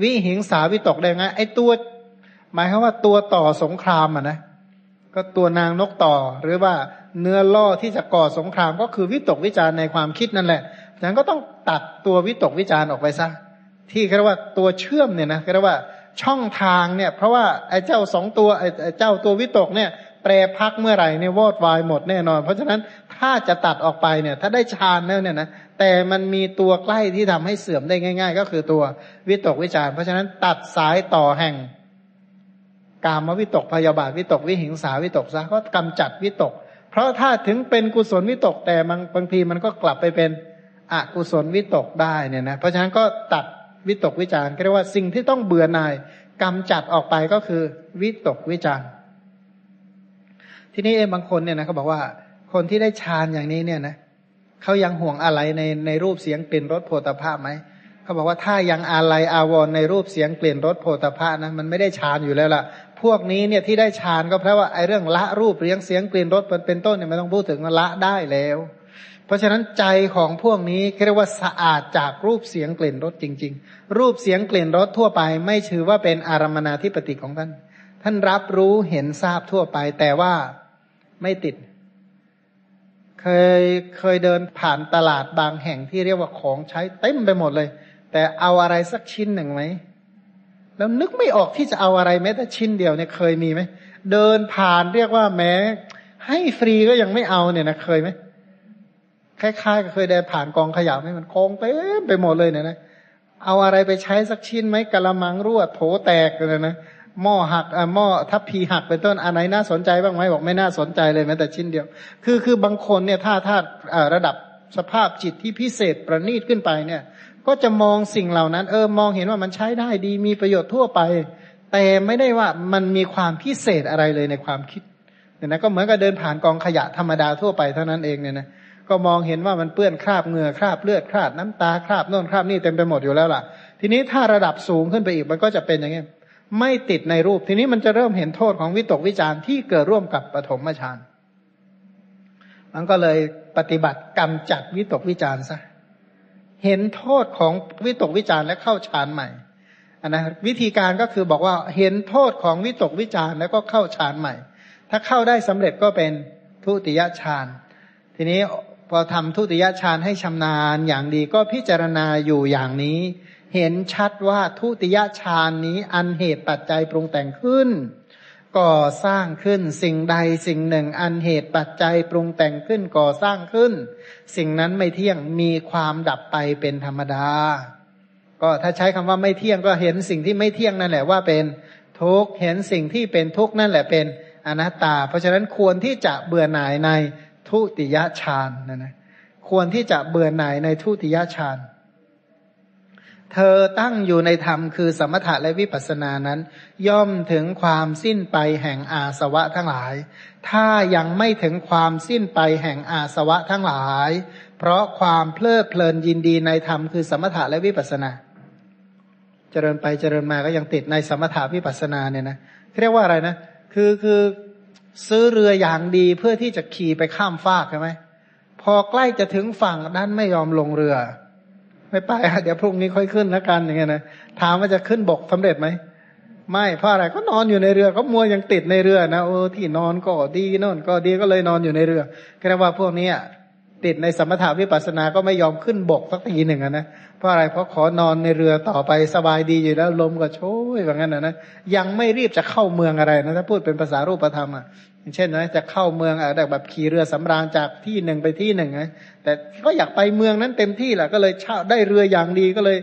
วิหิงสาวิตกได้ง่ายไอ้ตัว หมายความว่าตัวต่อสงครามอะนะก็ตัวนางนกต่อหรือว่าเนื้อล่อที่จะก่อสงครามก็คือวิตกวิจารในความคิดนั่นแหละ ฉะนั้นก็ต้องตัดตัววิตกวิจารออกไปซะที่เรียกว่าตัวเชื่อมเนี่ยนะเรียกว่าช่องทางเนี่ย เพราะว่าไอ้เจ้าสองตัวไอ้เจ้าตัววิตกเนี่ย แปรพักเมื่อไหร่เนี่ยวอดวายหมดแน่นอน เพราะฉะนั้นถ้าจะตัดออกไปเนี่ย ถ้าได้ฌานแล้วเนี่ยนะแต่มันมีตัวใกล้ที่ทำให้เสื่อมได้ง่าย ๆ ก็คือตัววิตกวิจารเพราะฉะนั้นตัดสายต่อแห่ง กามวิตกพยาบาทวิตกวิหิงสาวิตกซะก็กำจัดวิตก เพราะถ้าถึงเป็นกุศลวิตกแต่บางบางทีมันก็กลับไปเป็น อกุศลวิตกได้เนี่ยนะเพราะฉะนั้นก็ตัดวิตกวิจารเรียกว่าสิ่งที่ต้องเบื่อหน่ายกำจัดออกไปก็คือ วิตกวิจารทีนี้เองบางคนเนี่ยนะเขาบอกว่า คนที่ได้ฌานอย่างนี้เนี่ยนะเขายังห่วงอะไรในในรูปเสียงกลิ่นรสโผฏฐะไหมเขาบอกว่าถ้ายังอะไรอาวรในรูปเสียงกลิ่นรสโผฏฐะนะมันไม่ได้ฌานอยู่แล้วล่ะ พวกนี้เนี่ยที่ได้ฌานก็เพราะว่าไอ้เรื่องละรูปเรียงเสียงกลิ่นรสเป็นต้นเนี่ยไม่ต้องพูดถึงละได้แล้ว เพราะฉะนั้นใจของพวกนี้เรียกว่าสะอาดจากรูปเสียงกลิ่นรสจริง ๆ รูปเสียงกลิ่นรสทั่วไป ไม่ถือว่าเป็นอารมณนาธิปติของท่าน ท่านรับรู้เห็นทราบทั่วไป แต่ว่าไม่ติด เคยเคยเดินผ่านตลาดบางแห่งที่เรียกว่าของใช้เต็มไปหมดเลย แต่เอาอะไรสักชิ้นหนึ่งไหมแล้วนึกไม่ออกที่จะเอาอะไรแม้แต่ชิ้นเดียวเนี่ยเคยมีไหมเดินผ่านเรียกว่าแม้ ให้ฟรีก็ยังไม่เอาเนี่ยนะเคยไหม คล้ายๆก็เคยเดินผ่านกองขยะไหมมันกองเต็มไปหมดเลยเนี่ยนะเอาอะไรไปใช้สักชิ้นไหมกะละมังรั่วโถแตกเลยนะหม้อหักหม้อทับพีหักเป็นต้นอันไหนน่าสนใจบ้างไหมบอกไม่น่าสนใจเลยแม้แต่ชิ้นเดียว คือคือบางคนเนี่ยถ้าถ้าระดับสภาพจิตที่พิเศษประณีตขึ้นไปเนี่ย ก็จะมองสิ่งเหล่านั้น เออมองเห็นว่ามันใช้ได้ดีมีประโยชน์ทั่วไป แต่ไม่ได้ว่ามันมีความพิเศษอะไรเลยในความคิดเนี่ยนะก็เหมือนกับเดินผ่านกองขยะธรรมดาทั่วไปเท่านั้นเองเนี่ยนะ ก็มองเห็นว่ามันเปื้อนคราบเหงื่อคราบเลือดคราบน้ำตาคราบโน่นคราบนี่เต็มไปหมดอยู่แล้วล่ะ ทีนี้ถ้าระดับสูงขึ้นไปอีกมันก็จะเป็นอย่างนี้ไม่ติดในรูปทีนี้มันจะเริ่มเห็นโทษของวิตกวิจารณ์ที่เกิดร่วมกับปฐมฌานมันก็เลยปฏิบัติกรรมจัดวิตกวิจารณ์ซะเห็นโทษของวิตกวิจารณ์และเข้าฌานใหม่นนะวิธีการก็คือบอกว่าเห็นโทษของวิตกวิจารณ์แล้วก็เข้าฌานใหม่ ถ้าเข้าได้สำเร็จก็เป็นทุติยฌานทีนี้ พอทำทุติยฌานให้ชำนาญอย่างดีก็พิจารณาอยู่อย่างนี้ เห็นชัดว่าทุติยฌานนี้อันเหตุปัจจัยปรุงแต่งขึ้นก่อสร้างขึ้นสิ่งใดสิ่งหนึ่ง อันเหตุปัจจัยปรุงแต่งขึ้นก่อสร้างขึ้น สิ่งนั้นไม่เที่ยงมีความดับไปเป็นธรรมดา ก็ถ้าใช้คำว่าไม่เที่ยงก็เห็นสิ่งที่ไม่เที่ยงนั่นแหละว่าเป็นทุกเห็นสิ่งที่เป็นทุกนั่นแหละเป็นอนัตตา เพราะฉะนั้นควรที่จะเบื่อหน่ายใน ทุติยฌานนะนะควรที่จะเบื่อหน่ายในทุติยฌานเธอตั้งอยู่ในธรรมคือสมถะและวิปัสสนานั้น ย่อมถึงความสิ้นไปแห่งอาสวะทั้งหลาย ถ้ายังไม่ถึงความสิ้นไปแห่งอาสวะทั้งหลาย เพราะความเพลิดเพลินยินดีในธรรมคือสมถะและวิปัสสนา เจริญไปเจริญมาก็ยังติดในสมถะวิปัสสนาเนี่ยนะเรียกว่าอะไรนะ คือคือ ซื้อเรืออย่างดีเพื่อที่จะขี่ไปข้ามฟากใช่ไหมพอใกล้จะถึงฝั่งด้านไม่ยอมลงเรือ ไม่ไปเดี๋ยวพรุ่งนี้ค่อยขึ้นแล้วกันอย่างเงี้ยนะถามว่าจะขึ้นบกสำเร็จไหมไม่เพราะอะไรก็นอนอยู่ในเรือก็มัวยังติดในเรือนะโอ้ที่นอนก็ดีนอนก็ดีก็เลยนอนอยู่ในเรือก็แปลว่าพวกนี้ติดในสมถาวิปัสสนาก็ไม่ยอมขึ้นบกสักทีหนึ่งนะเพราะอะไรเพราะขอนอนในเรือต่อไปสบายดีอยู่แล้วลมก็โชยแบบนั้นนะยังไม่รีบจะเข้าเมืองอะไรนะถ้าพูดเป็นภาษารูปธรรมอะ เช่นนะจะเข้าเมืองอะไรแบบขี่เรือสำราญจากที่หนึ่งไปที่หนึ่งนะแต่ก็อยากไปเมืองนั้นเต็มที่แหละก็เลยเช่าได้เรืออย่างดีก็เลย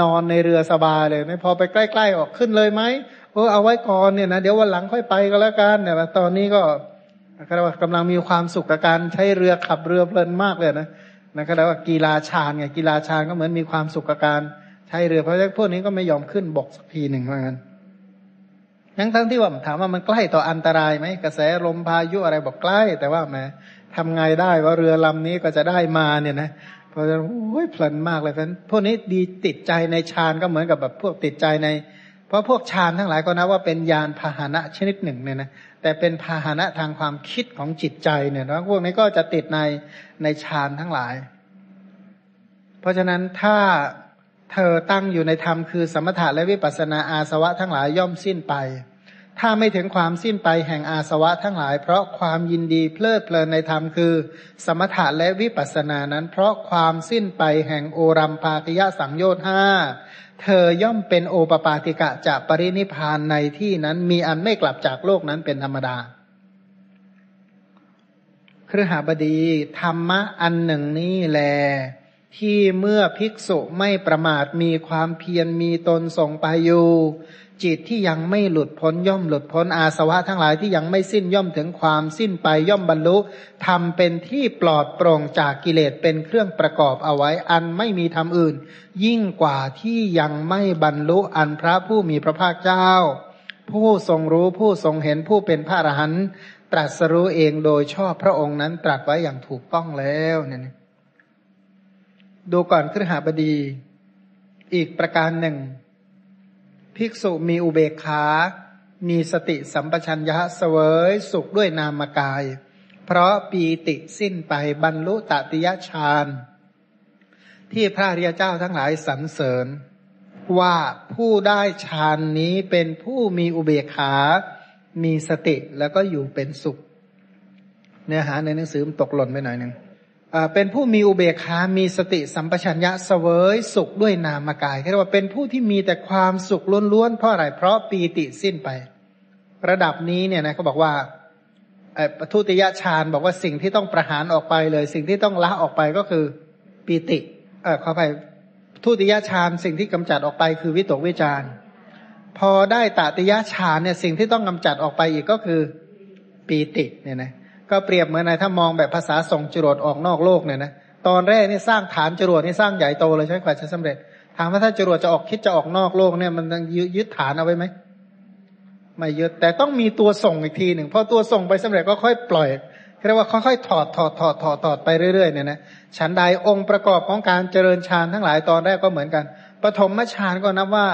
นอนในเรือสบายเลยนะพอไปใกล้ๆออกขึ้นเลยไหมเออเอาไว้ก่อนเนี่ยนะเดี๋ยววันหลังค่อยไปก็แล้วกันเนี่ยตอนนี้ก็ก็เรียกว่ากำลังมีความสุขกับการใช้เรือขับเรือเพลินมากเลยนะนะก็เรียกว่ากีฬาชาญไงกีฬาชาญก็เหมือนมีความสุขกับการใช้เรือเพราะฉะนั้นพวกนี้ก็ไม่ยอมขึ้นบกสักทีหนึ่งเหมือนกัน ทั้งทั้งที่ว่าถามว่ามันใกล้ต่ออันตรายไหมกระแสลมพายุอะไรบอกใกล้ แต่ว่าแหมทำไงได้ว่าเรือลำนี้ก็จะได้มาเนี่ยนะเพราะฉะนั้นโอ้ยเพลินมากเลยเพราะพวกนี้ดีติดใจในฌานก็เหมือนกับแบบพวกติดใจใน เพราะพวกฌานทั้งหลายก็นับว่าเป็นยานพาหนะชนิดหนึ่งเนี่ยนะแต่เป็นพาหนะทางความคิดของจิตใจเนี่ยนะพวกนี้ก็จะติดในในฌานทั้งหลาย เพราะฉะนั้นถ้า เธอตั้งอยู่ในธรรมคือสมถะและวิปัสนาอาสวะทั้งหลายย่อมสิ้นไป ถ้าไม่ถึงความสิ้นไปแห่งอาสวะทั้งหลาย เพราะความยินดีเพลิดเพลินในธรรมคือ สมถะและวิปัสสนานั้น เพราะความสิ้นไปแห่งโอรัมปาติยะสังโยชน์ห้าเธอย่อมเป็นโอปปาติกะจะปรินิพานในที่นั้นมีอันไม่กลับจากโลกนั้นเป็นธรรมดาครหบดีธรรมะอันหนึ่งนี้แล ที่เมื่อภิกษุไม่ประมาทมีความเพียรมีตนส่งไปอยู่จิตที่ยังไม่หลุดพ้นย่อมหลุดพ้นอาสวะทั้งหลายที่ยังไม่สิ้นย่อมถึงความสิ้นไปย่อมบรรลุทำเป็นที่ปลอดโปร่งจากกิเลสเป็นเครื่องประกอบเอาไว้อันไม่มีทำอื่น ยิ่งกว่าที่ยังไม่บรรลุอันพระผู้มีพระภาคเจ้า ผู้ทรงรู้ผู้ทรงเห็นผู้เป็นพระอรหันต์ตรัสรู้เองโดยชอบพระองค์นั้นตรัสไว้อย่างถูกต้องแล้วเนี่ย ดูก่อนครหาบดี อีกประการหนึ่ง ภิกษุมีอุเบกขา มีสติสัมปชัญญะเสวยสุขด้วยนามกาย เพราะปีติสิ้นไปบรรลุตติยฌานที่พระริยเจ้าทั้งหลายสรรเสริญ ว่าผู้ได้ฌานนี้เป็นผู้มีอุเบกขา มีสติแล้วก็อยู่เป็นสุข เนื้อหาในหนังสือตกหล่นไปหน่อยหนึ่ง เป็นผู้มีอุเบกขามีสติสัมปชัญญะเสวยสุขด้วยนามกายเรียกว่าเป็นผู้ที่มีแต่ความสุขล้วนๆเพราะอะไรเพราะปีติสิ้นไป ระดับนี้เนี่ยนะเขาบอกว่าปทุติยฌานบอกว่าสิ่งที่ต้องประหารออกไปเลย สิ่งที่ต้องละออกไปก็คือปีติเออขอไปทุติยฌานสิ่งที่กำจัดออกไปคือวิตกวิจารพอได้ตติยฌานเนี่ยสิ่งที่ต้องกำจัดออกไปอีกก็คือปีติเนี่ยนะ ก็เปรียบเหมือนในถ้ามองแบบภาษาส่งจรวดออกนอกโลกเนี่ยนะตอนแรกนี่สร้างฐานจรวดนี่สร้างใหญ่โตเลยใช่ไหมกว่าจะสำเร็จ ถามว่าถ้าจรวดจะออกคิดจะออกนอกโลกเนี่ยมันยังยึดฐานเอาไว้ไหมไม่ยึดแต่ต้องมีตัวส่งอีกทีหนึ่งพอตัวส่งไปสำเร็จก็ค่อยปล่อยเรียกว่าค่อยๆถอดถอดถอดถอดถอดไปเรื่อยๆเนี่ยนะฉันใดองค์ประกอบของการเจริญฌานทั้งหลายตอนแรกก็เหมือนกันปฐมฌานก็นับว่า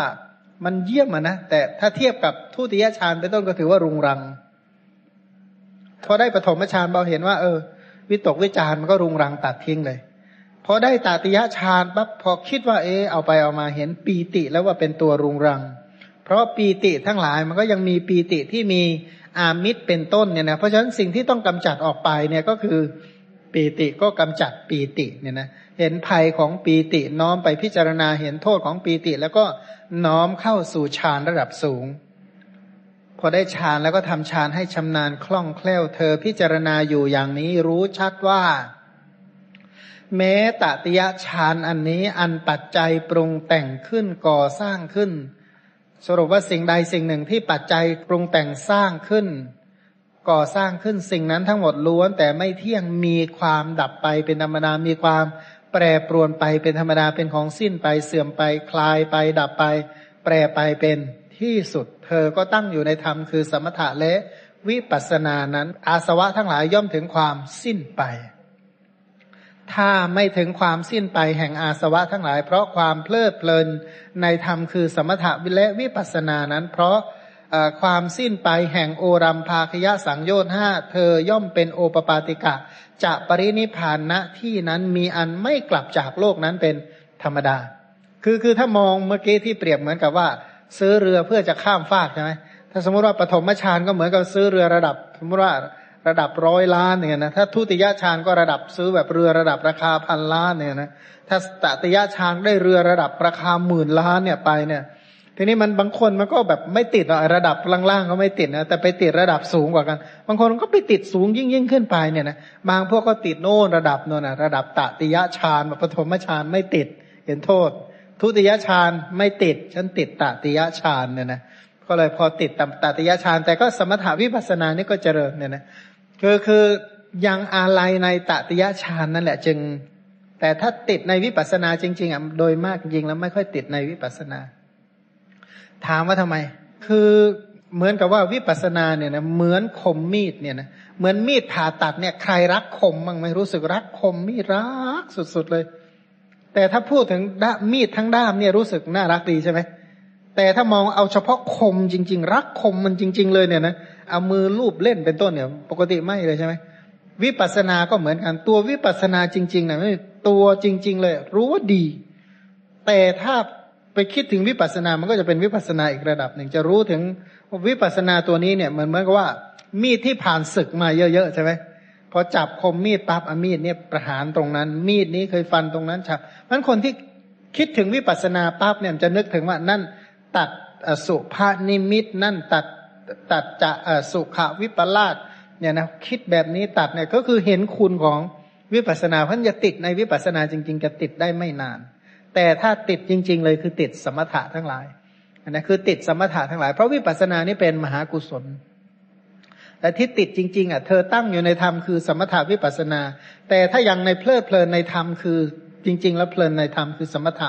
มันเยี่ยมนะแต่ถ้าเทียบกับทุติยฌานเป็นต้นก็ถือว่ารุงรัง พอได้ปฐมฌานเราเห็นว่าเออ วิตกวิจารมันก็รุงรังตัดทิ้งเลยพอได้ตาติยะฌานปั๊บพอคิดว่าเออเอาไปเอามาเห็นปีติแล้วว่าเป็นตัวรุงรัง เพราะปีติทั้งหลายมันก็ยังมีปีติที่มีอามิตรเป็นต้นเนี่ยนะเพราะฉะนั้นสิ่งที่ต้องกำจัดออกไปเนี่ยก็คือปีติก็กำจัดปีติเนี่ยนะเห็นภัยของปีติน้อมไปพิจารณาเห็นโทษของปีติ แล้วก็น้อมเข้าสู่ฌานระดับสูง พอได้ฌานแล้วก็ทำฌานให้ชำนาญคล่องแคล่วเธอพิจารณาอยู่อย่างนี้รู้ชัดว่า แม้ตติยฌานอันนี้อันปัจจัยปรุงแต่งขึ้นก่อสร้างขึ้น สรุปว่าสิ่งใดสิ่งหนึ่งที่ปัจจัยปรุงแต่งสร้างขึ้น ก่อสร้างขึ้นสิ่งนั้นทั้งหมดล้วน แต่ไม่เที่ยงมีความดับไปเป็นธรรมดามีความแปรปรวนไปเป็นธรรมดาเป็นของสิ้นไปเสื่อมไปคลายไปดับไป แปรไปเป็น ที่สุด เธอก็ตั้งอยู่ในธรรมคือสมถะและวิปัสสนานั้น อาสวะทั้งหลายย่อมถึงความสิ้นไป ถ้าไม่ถึงความสิ้นไปแห่งอาสวะทั้งหลาย เพราะความเพลิดเพลินในธรรมคือสมถะวิและวิปัสสนานั้น เพราะความสิ้นไปแห่งโอรัมภาคยะสังโยชน์ห้าเธอย่อมเป็นโอปปาติกะ จะปรินิพานณที่นั้นมีอันไม่กลับจากโลกนั้นเป็นธรรมดา คือคือถ้ามองเมื่อกี้ที่เปรียบเหมือนกับว่า ซื้อเรือเพื่อจะข้ามฟากใช่ไหมถ้าสมมติว่าปฐมฌานก็เหมือนกับซื้อเรือระดับ สมมติว่าระดับร้อยล้านเนี่ยนะถ้าทุติยฌานก็ระดับซื้อแบบเรือระดับราคาพันล้านเนี่ยนะถ้าตติยฌานได้เรือระดับราคาหมื่นล้านเนี่ยไปเนี่ย ทีนี้มันบางคนมันก็แบบไม่ติดระดับล่างๆก็ไม่ติดนะแต่ไปติดระดับสูงกว่ากัน บางคนก็ไปติดสูงยิ่งยิ่งขึ้นไปเนี่ยนะบางพวกก็ติดโน่นระดับโน่นนะระดับตติยฌานปฐมฌานไม่ติดเห็นโทษ ทุติยฌานไม่ติด ฉันติดตติยฌานเนี่ยนะก็เลยพอติดตติยฌานแต่ก็สมถาวิปัสสนานี่ก็เจริญเนี่ยนะคือคือยังอาลัยในตติยฌานนั่นแหละจึง แต่ถ้าติดในวิปัสสนาจริง ๆอะโดยมากจริงแล้วไม่ค่อยติดในวิปัสสนา ถามว่าทำไม คือเหมือนกับว่าวิปัสสนาเนี่ยนะเหมือนคมมีดเนี่ยนะเหมือนมีดผ่าตัดเนี่ยใครรักคมบ้างไหมรู้สึกรักคมมีดรักสุดๆเลย แต่ถ้าพูดถึงมีดทั้งด้ามเนี่ยรู้สึกน่ารักดีใช่ไหมแต่ถ้ามองเอาเฉพาะคมจริง ๆ รักคมมันจริง ๆ เลยเนี่ยนะเอามือลูบเล่นเป็นต้นเนี่ย ปกติไม่เลยใช่ไหมวิปัสสนาก็เหมือนกันตัววิปัสสนาจริงๆนะไม่ตัวจริง ๆ เลย รู้ว่าดี แต่ถ้าไปคิดถึงวิปัสสนา มันก็จะเป็นวิปัสสนาอีกระดับหนึ่งจะรู้ถึงวิปัสสนาตัวนี้เนี่ยเหมือนเหมือนกับว่า มีดที่ผ่านศึกมาเยอะๆใช่ไหม พอจับคมมีดปั๊บอมีดเนี่ยประหารตรงนั้น มีดนี้เคยฟันตรงนั้นฉับมันคนที่คิดถึงวิปัสสนาปั๊บเนี่ยจะนึกถึงว่านั่นตัดสุภานิมิต นั่นตัดตัดจะสุขวิปลาสเนี่ยนะคิดแบบนี้ตัดเนี่ยก็คือเห็นคุณของวิปัสสนาเพราะจะติดในวิปัสสนาจริง ๆ จะติดได้ไม่นาน แต่ถ้าติดจริง ๆ เลยคือติดสมถะทั้งหลายนะคือติดสมถะทั้งหลาย เพราะวิปัสสนานี่เป็นมหากุศล แต่ที่ติดจริง ๆอะเธอตั้งอยู่ในธรรมคือสมถะวิปัสนา แต่ถ้ายังในเพลิดเพลินในธรรมคือจริง ๆ แล้วเพลินในธรรมคือสมถะ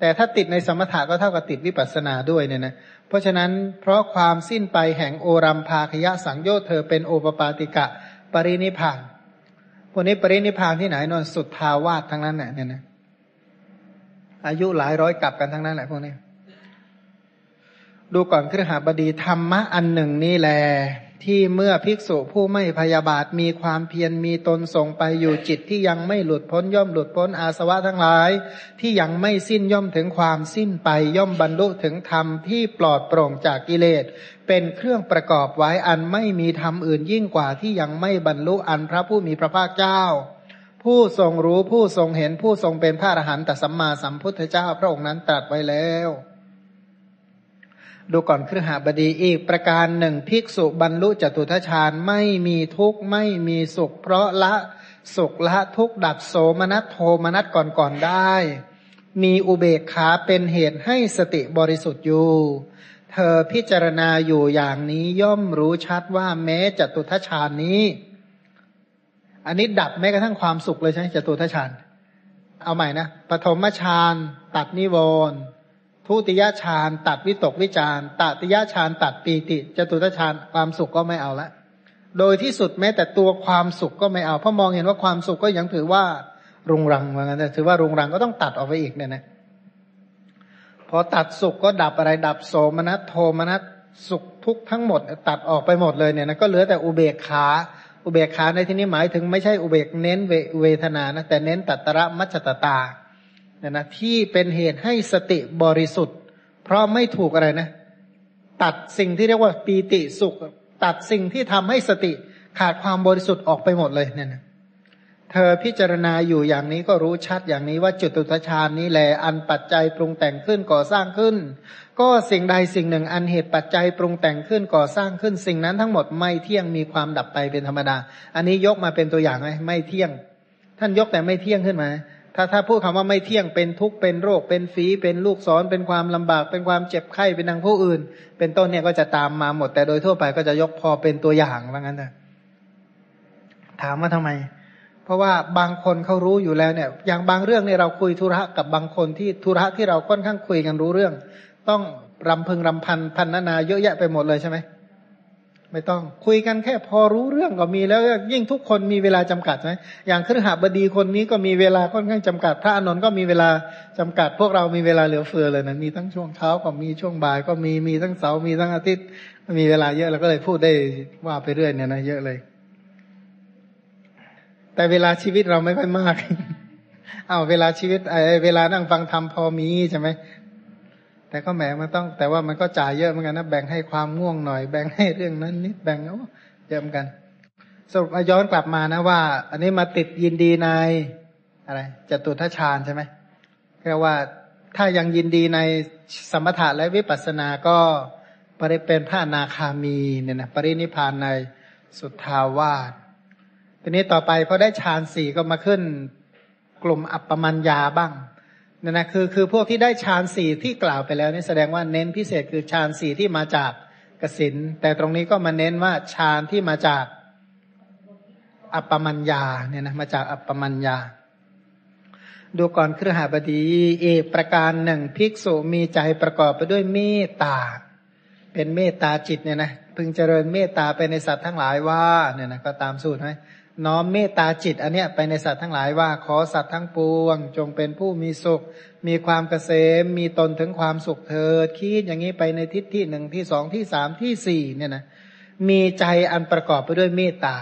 แต่ถ้าติดในสมถะก็เท่ากับติดวิปัสนาด้วยเนี่ยนะเพราะฉะนั้นเพราะความสิ้นไปแห่งโอรัมภาคยะสังโยชน์เธอเป็นโอปปาติกะปรินิพานพวกนี้ปรินิพานที่ไหนนอนสุดทาวาสทั้งนั้นเนี่ยนะอายุหลายร้อยกลับกันทั้งนั้นแหละพวกนี้ดูก่อนครหาบดีธรรมะอันหนึ่งนี่แหละ ที่เมื่อภิกษุผู้ไม่พยาบาทมีความเพียรมีตนส่งไปอยู่จิตที่ยังไม่หลุดพ้นย่อมหลุดพ้นอาสวะทั้งหลาย ที่ยังไม่สิ้นย่อมถึงความสิ้นไปย่อมบรรลุถึงธรรมที่ปลอดโปร่งจากกิเลส เป็นเครื่องประกอบไว้อันไม่มีธรรมอื่นยิ่งกว่าที่ยังไม่บรรลุอันพระผู้มีพระภาคเจ้า ผู้ทรงรู้ผู้ทรงเห็นผู้ทรงเป็นพระอรหันตสัมมาสัมพุทธเจ้าพระองค์นั้นตรัสไว้แล้ว ดูก่อนครหาบดีอีกประการหนึ่งภิกษุบรรลุจตุทชาญไม่มีทุกข์ไม่มีสุข เพราะละสุขละทุกข์ดับโสมนัสโทมนัสก่อนก่อนได้ มีอุเบกขาเป็นเหตุให้สติบริสุทธิ์อยู่ เธอพิจารณาอยู่อย่างนี้ย่อมรู้ชัดว่าแม้จตุทชาญนี้ อันนี้ดับแม้กระทั่งความสุขเลยใช่ไหมจตุทชาญเอาใหม่นะปฐมฌานตัดนิวรณ์ ทุติยฌานตัดวิตกวิจารตติยฌานตัดปีติจตุตฌานความสุขก็ไม่เอาละ โดยที่สุดแม้แต่ตัวความสุขก็ไม่เอาเพราะมองเห็นว่าความสุขก็ยังถือว่ารุงรังว่างั้นแต่ถือว่ารุงรังก็ต้องตัดออกไปอีกเนี่ยนะพอตัดสุขก็ดับอะไรดับโสมนัสโทมนัสสุขทุกทั้งหมด ตัดออกไปหมดเลยเนี่ยนะก็เหลือแต่อุเบกขาอุเบกขาในที่นี้หมายถึงไม่ใช่อุเบกเน้นเวทนานะแต่เน้นตัตระมัจจตตา นี่ยนะที่เป็นเหตุให้สติบริสุทธิ์ เพราะไม่ถูกอะไรนะ ตัดสิ่งที่เรียกว่าปีติสุข ตัดสิ่งที่ทำให้สติขาดความบริสุทธิ์ออกไปหมดเลยเนี่ยนะเธอพิจารณาอยู่อย่างนี้ก็รู้ชัดอย่างนี้ว่าจุดตุทชานนี้แหละอันปัจจัยปรุงแต่งขึ้นก่อสร้างขึ้น ก็สิ่งใดสิ่งหนึ่งอันเหตุปัจจัยปรุงแต่งขึ้นก่อสร้างขึ้น สิ่งนั้นทั้งหมดไม่เที่ยงมีความดับไปเป็นธรรมดา อันนี้ยกมาเป็นตัวอย่างไหมไม่เที่ยง ท่านยกแต่ไม่เที่ยงขึ้นมา ถ้าถ้าพูดคำว่าไม่เที่ยงเป็นทุกข์เป็นโรคเป็นฝีเป็นลูกศรเป็นความลำบาก เป็นความเจ็บไข้เป็นดังผู้อื่น เป็นต้นเนี่ยก็จะตามมาหมด แต่โดยทั่วไปก็จะยกพอเป็นตัวอย่างว่างั้นนะถามว่าทำไม เพราะว่าบางคนเขารู้อยู่แล้วเนี่ย อย่างบางเรื่องเนี่ยเราคุยธุระกับบางคนที่ธุระที่เราค่อนข้างคุยกันรู้เรื่อง ต้องรำพึงรำพันพันนานาเยอะแยะไปหมดเลยใช่ไหม ไม่ต้องคุยกันแค่พอรู้เรื่องก็มีแล้วยิ่งทุกคนมีเวลาจำกัดไหมอย่างครหบดีคนนี้ก็มีเวลาค่อนข้างจำกัด พระอนุนก็มีเวลาจำกัด พวกเรามีเวลาเหลือเฟือเลยนะมีทั้งช่วงเช้าก็มีช่วงบ่ายก็มีมีทั้งเสาร์มีทั้งอาทิตย์ มีเวลาเยอะเราก็เลยพูดได้ว่าไปเรื่อยเนี่ยนะเยอะเลย แต่เวลาชีวิตเราไม่ค่อยมาก เอาเวลาชีวิตไอ้เวลานั่งฟังธรรมพอมีใช่ไหม แต่ก็แหมมันต้อง แต่ว่ามันก็จ่ายเยอะเหมือนกันนะแบ่งให้ความง่วงหน่อยแบ่งให้เรื่องนั้นนิดแบ่งเอเยอะเหมือนกันสรุปย้อนกลับมานะว่า อันนี้มาติดยินดีในอะไรจตุทัชฌานใช่ไหมแค่ว่าถ้ายังยินดีในสมถะและวิปัสสนาก็ปริเป็นพระนาคามีเนี่ยนะปรินิพานในสุทธาวาสทีนี้ต่อไปพอได้ฌานสี่ก็มาขึ้นกลุ่มอัปปมัญญาบ้าง นี่ยนะคือคือพวกที่ได้ฌานสี่ที่กล่าวไปแล้วนี่แสดงว่าเน้นพิเศษคือฌานสี่ที่มาจากกสินแต่ตรงนี้ก็มาเน้นว่าฌานที่มาจากอัปปมัญญาเนี่ยนะมาจากอัปปมัญญา ดูก่อนเครือหาบดีเอกประการหนึ่งภิกษุมีใจประกอบไปด้วยเมตตา เป็นเมตตาจิตเนี่ยนะพึงเจริญเมตตาไปในสัตว์ทั้งหลายว่าเนี่ยนะก็ตามสูตรไหม น้อมเมตตาจิตอันเนี้ยไปในสัตว์ทั้งหลายว่าขอสัตว์ทั้งปวง จงเป็นผู้มีสุข มีความเกษม มีตนถึงความสุขเถิดคิดอย่างนี้ไปในทิศที่หนึ่งที่สองที่สามที่สี่เนี่ยนะมีใจอันประกอบไปด้วยเมตตา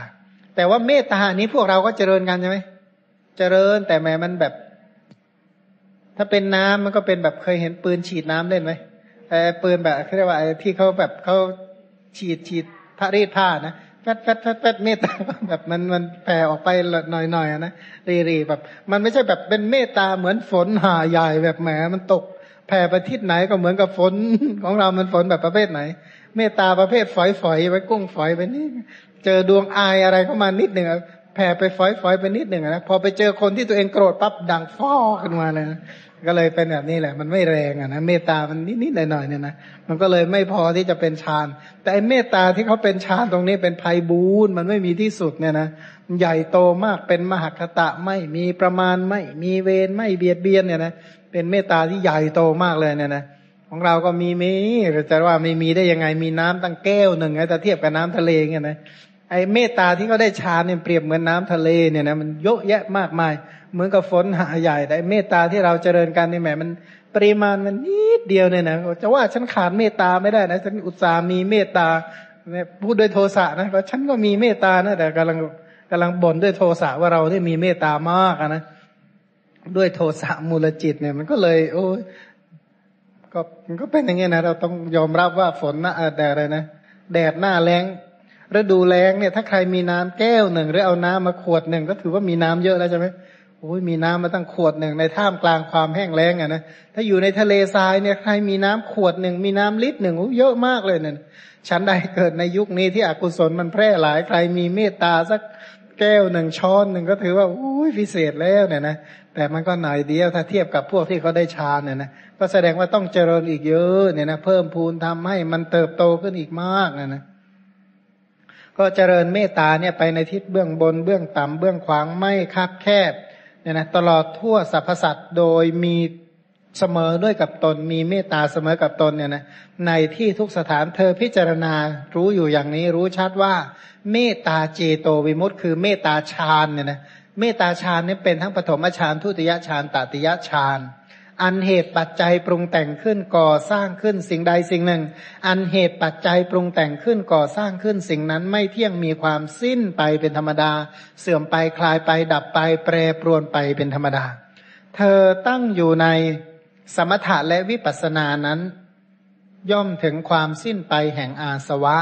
แต่ว่าเมตตานี้พวกเราก็เจริญกันใช่ไหมเจริญแต่แม้มันแบบ ถ้าเป็นน้ำมันก็เป็นแบบเคยเห็นปืนฉีดน้ำเล่นไหมแต่ปืนแบบเขาเรียกว่าที่เขาแบบเขาฉีดฉีดพระรีดผ้านะ แฟดแฟดแฟดแฟดเมตตาแบบมันมันแผ่ออกไปหน่อยๆนะรีรีแบบ มันไม่ใช่แบบเป็นเมตตาเหมือนฝนหาใหญ่แบบแหมมันตกแผ่ไปทิศไหนก็เหมือนกับฝนของเรา มันฝนแบบประเภทไหน เมตตาประเภทฝอยๆไว้กุ้งฝอยไปนี่เจอดวงอายอะไรเข้ามานิดหนึ่งแผ่ไปฝอยๆไปนิดหนึ่งนะพอไปเจอคนที่ตัวเองโกรธปั๊บดังฟอขึ้นมาเลย ก็เลยเป็นแบบนี้แหละ มันไม่แรงอะนะเมตตามันนิดๆหน่อยๆเนี่ยนะมันก็เลยไม่พอที่จะเป็นฌาน แต่ไอ้เมตตาที่เขาเป็นฌานตรงนี้เป็นภัยบูนมันไม่มีที่สุดเนี่ยนะใหญ่โตมากเป็นมหคตะไม่มีประมาณไม่มีเวรไม่เบียดเบียนเนี่ยนะเป็นเมตตาที่ใหญ่โตมากเลยเนี่ยนะของเราก็มีมีจะว่าไม่มีได้ยังไงมีน้ำตั้งแก้วหนึ่งไงแต่เทียบกับน้ำทะเลเงี้ยนะ ไอ้เมตตาที่เขาได้ฌานเนี่ยเปรียบเหมือนน้าทะเลเนี่ยนะมันเยอะแยะมากมาย เหมือนกับฝนหาใหญ่แต่เมตตาที่เราเจริญกันนี่แหมมันปริมาณมันนิดเดียวเนี่ยนะจะว่าฉันขาดเมตตาไม่ได้นะฉันอุตส่ามีเมตตาพูดด้วยโทสะนะว่าฉันก็มีเมตตานะแต่กำลังกำลังบ่นด้วยโทสะว่าเราได้มีเมตตามากนะด้วยโทสะมูลจิตเนี่ยมันก็เลย โอ้ยก็มันก็เป็นอย่างเงี้ยนะเราต้องยอมรับว่าฝนหน้าแดดอะไรนะแดดหน้าแรง ฤดูแล้งเนี่ยถ้าใครมีน้ำแก้วหนึ่งหรือเอาน้ำมาขวดหนึ่งก็ถือว่ามีน้ำเยอะแล้วใช่ไหมโอ้ยมีน้ำมาตั้งขวดหนึ่งในท่ามกลางความแห้งแล้งอะนะถ้าอยู่ในทะเลทรายเนี่ยใครมีน้ำขวดหนึ่งมีน้ำลิตรหนึ่งเยอะมากเลยเนี่ยฉันใดเกิดในยุคนี้ที่อกุศลมันแพร่หลายใครมีเมตตาสักแก้วหนึ่งช้อนหนึ่งก็ถือว่าอุ้ยพิเศษแล้วเนี่ยนะแต่มันก็หน่อยเดียวถ้าเทียบกับพวกที่เขาได้ฌานเนี่ยนะก็แสดงว่าต้องเจริญอีกเยอะเนี่ยนะเพิ่มพูนทำให้มันเติบโตขึ้นอีกมากนะนะ ก็เจริญเมตตาเนี่ยไปในทิศเบื้องบนเบื้องต่ำเบื้องขวางไม่คับแคบเนี่ยนะตลอดทั่วสรรพสัตว์โดยมีเสมอด้วยกับตนมีเมตตาเสมอกับตนเนี่ยนะในที่ทุกสถานเธอพิจารณารู้อยู่อย่างนี้รู้ชัดว่า เมตตาเจโตวิมุตต์คือเมตตาฌานเนี่ยนะเมตตาฌานนี่เป็นทั้งปฐมฌานทุติยฌานตติยฌาน อันเหตุปัจจัยปรุงแต่งขึ้นก่อสร้างขึ้นสิ่งใดสิ่งหนึ่ง อันเหตุปัจจัยปรุงแต่งขึ้นก่อสร้างขึ้นสิ่งนั้นไม่เที่ยงมีความสิ้นไปเป็นธรรมดา เสื่อมไปคลายไปดับไป แปรปรวนไปเป็นธรรมดา เธอตั้งอยู่ในสมถะและวิปัสสนานั้น ย่อมถึงความสิ้นไปแห่งอาสวะ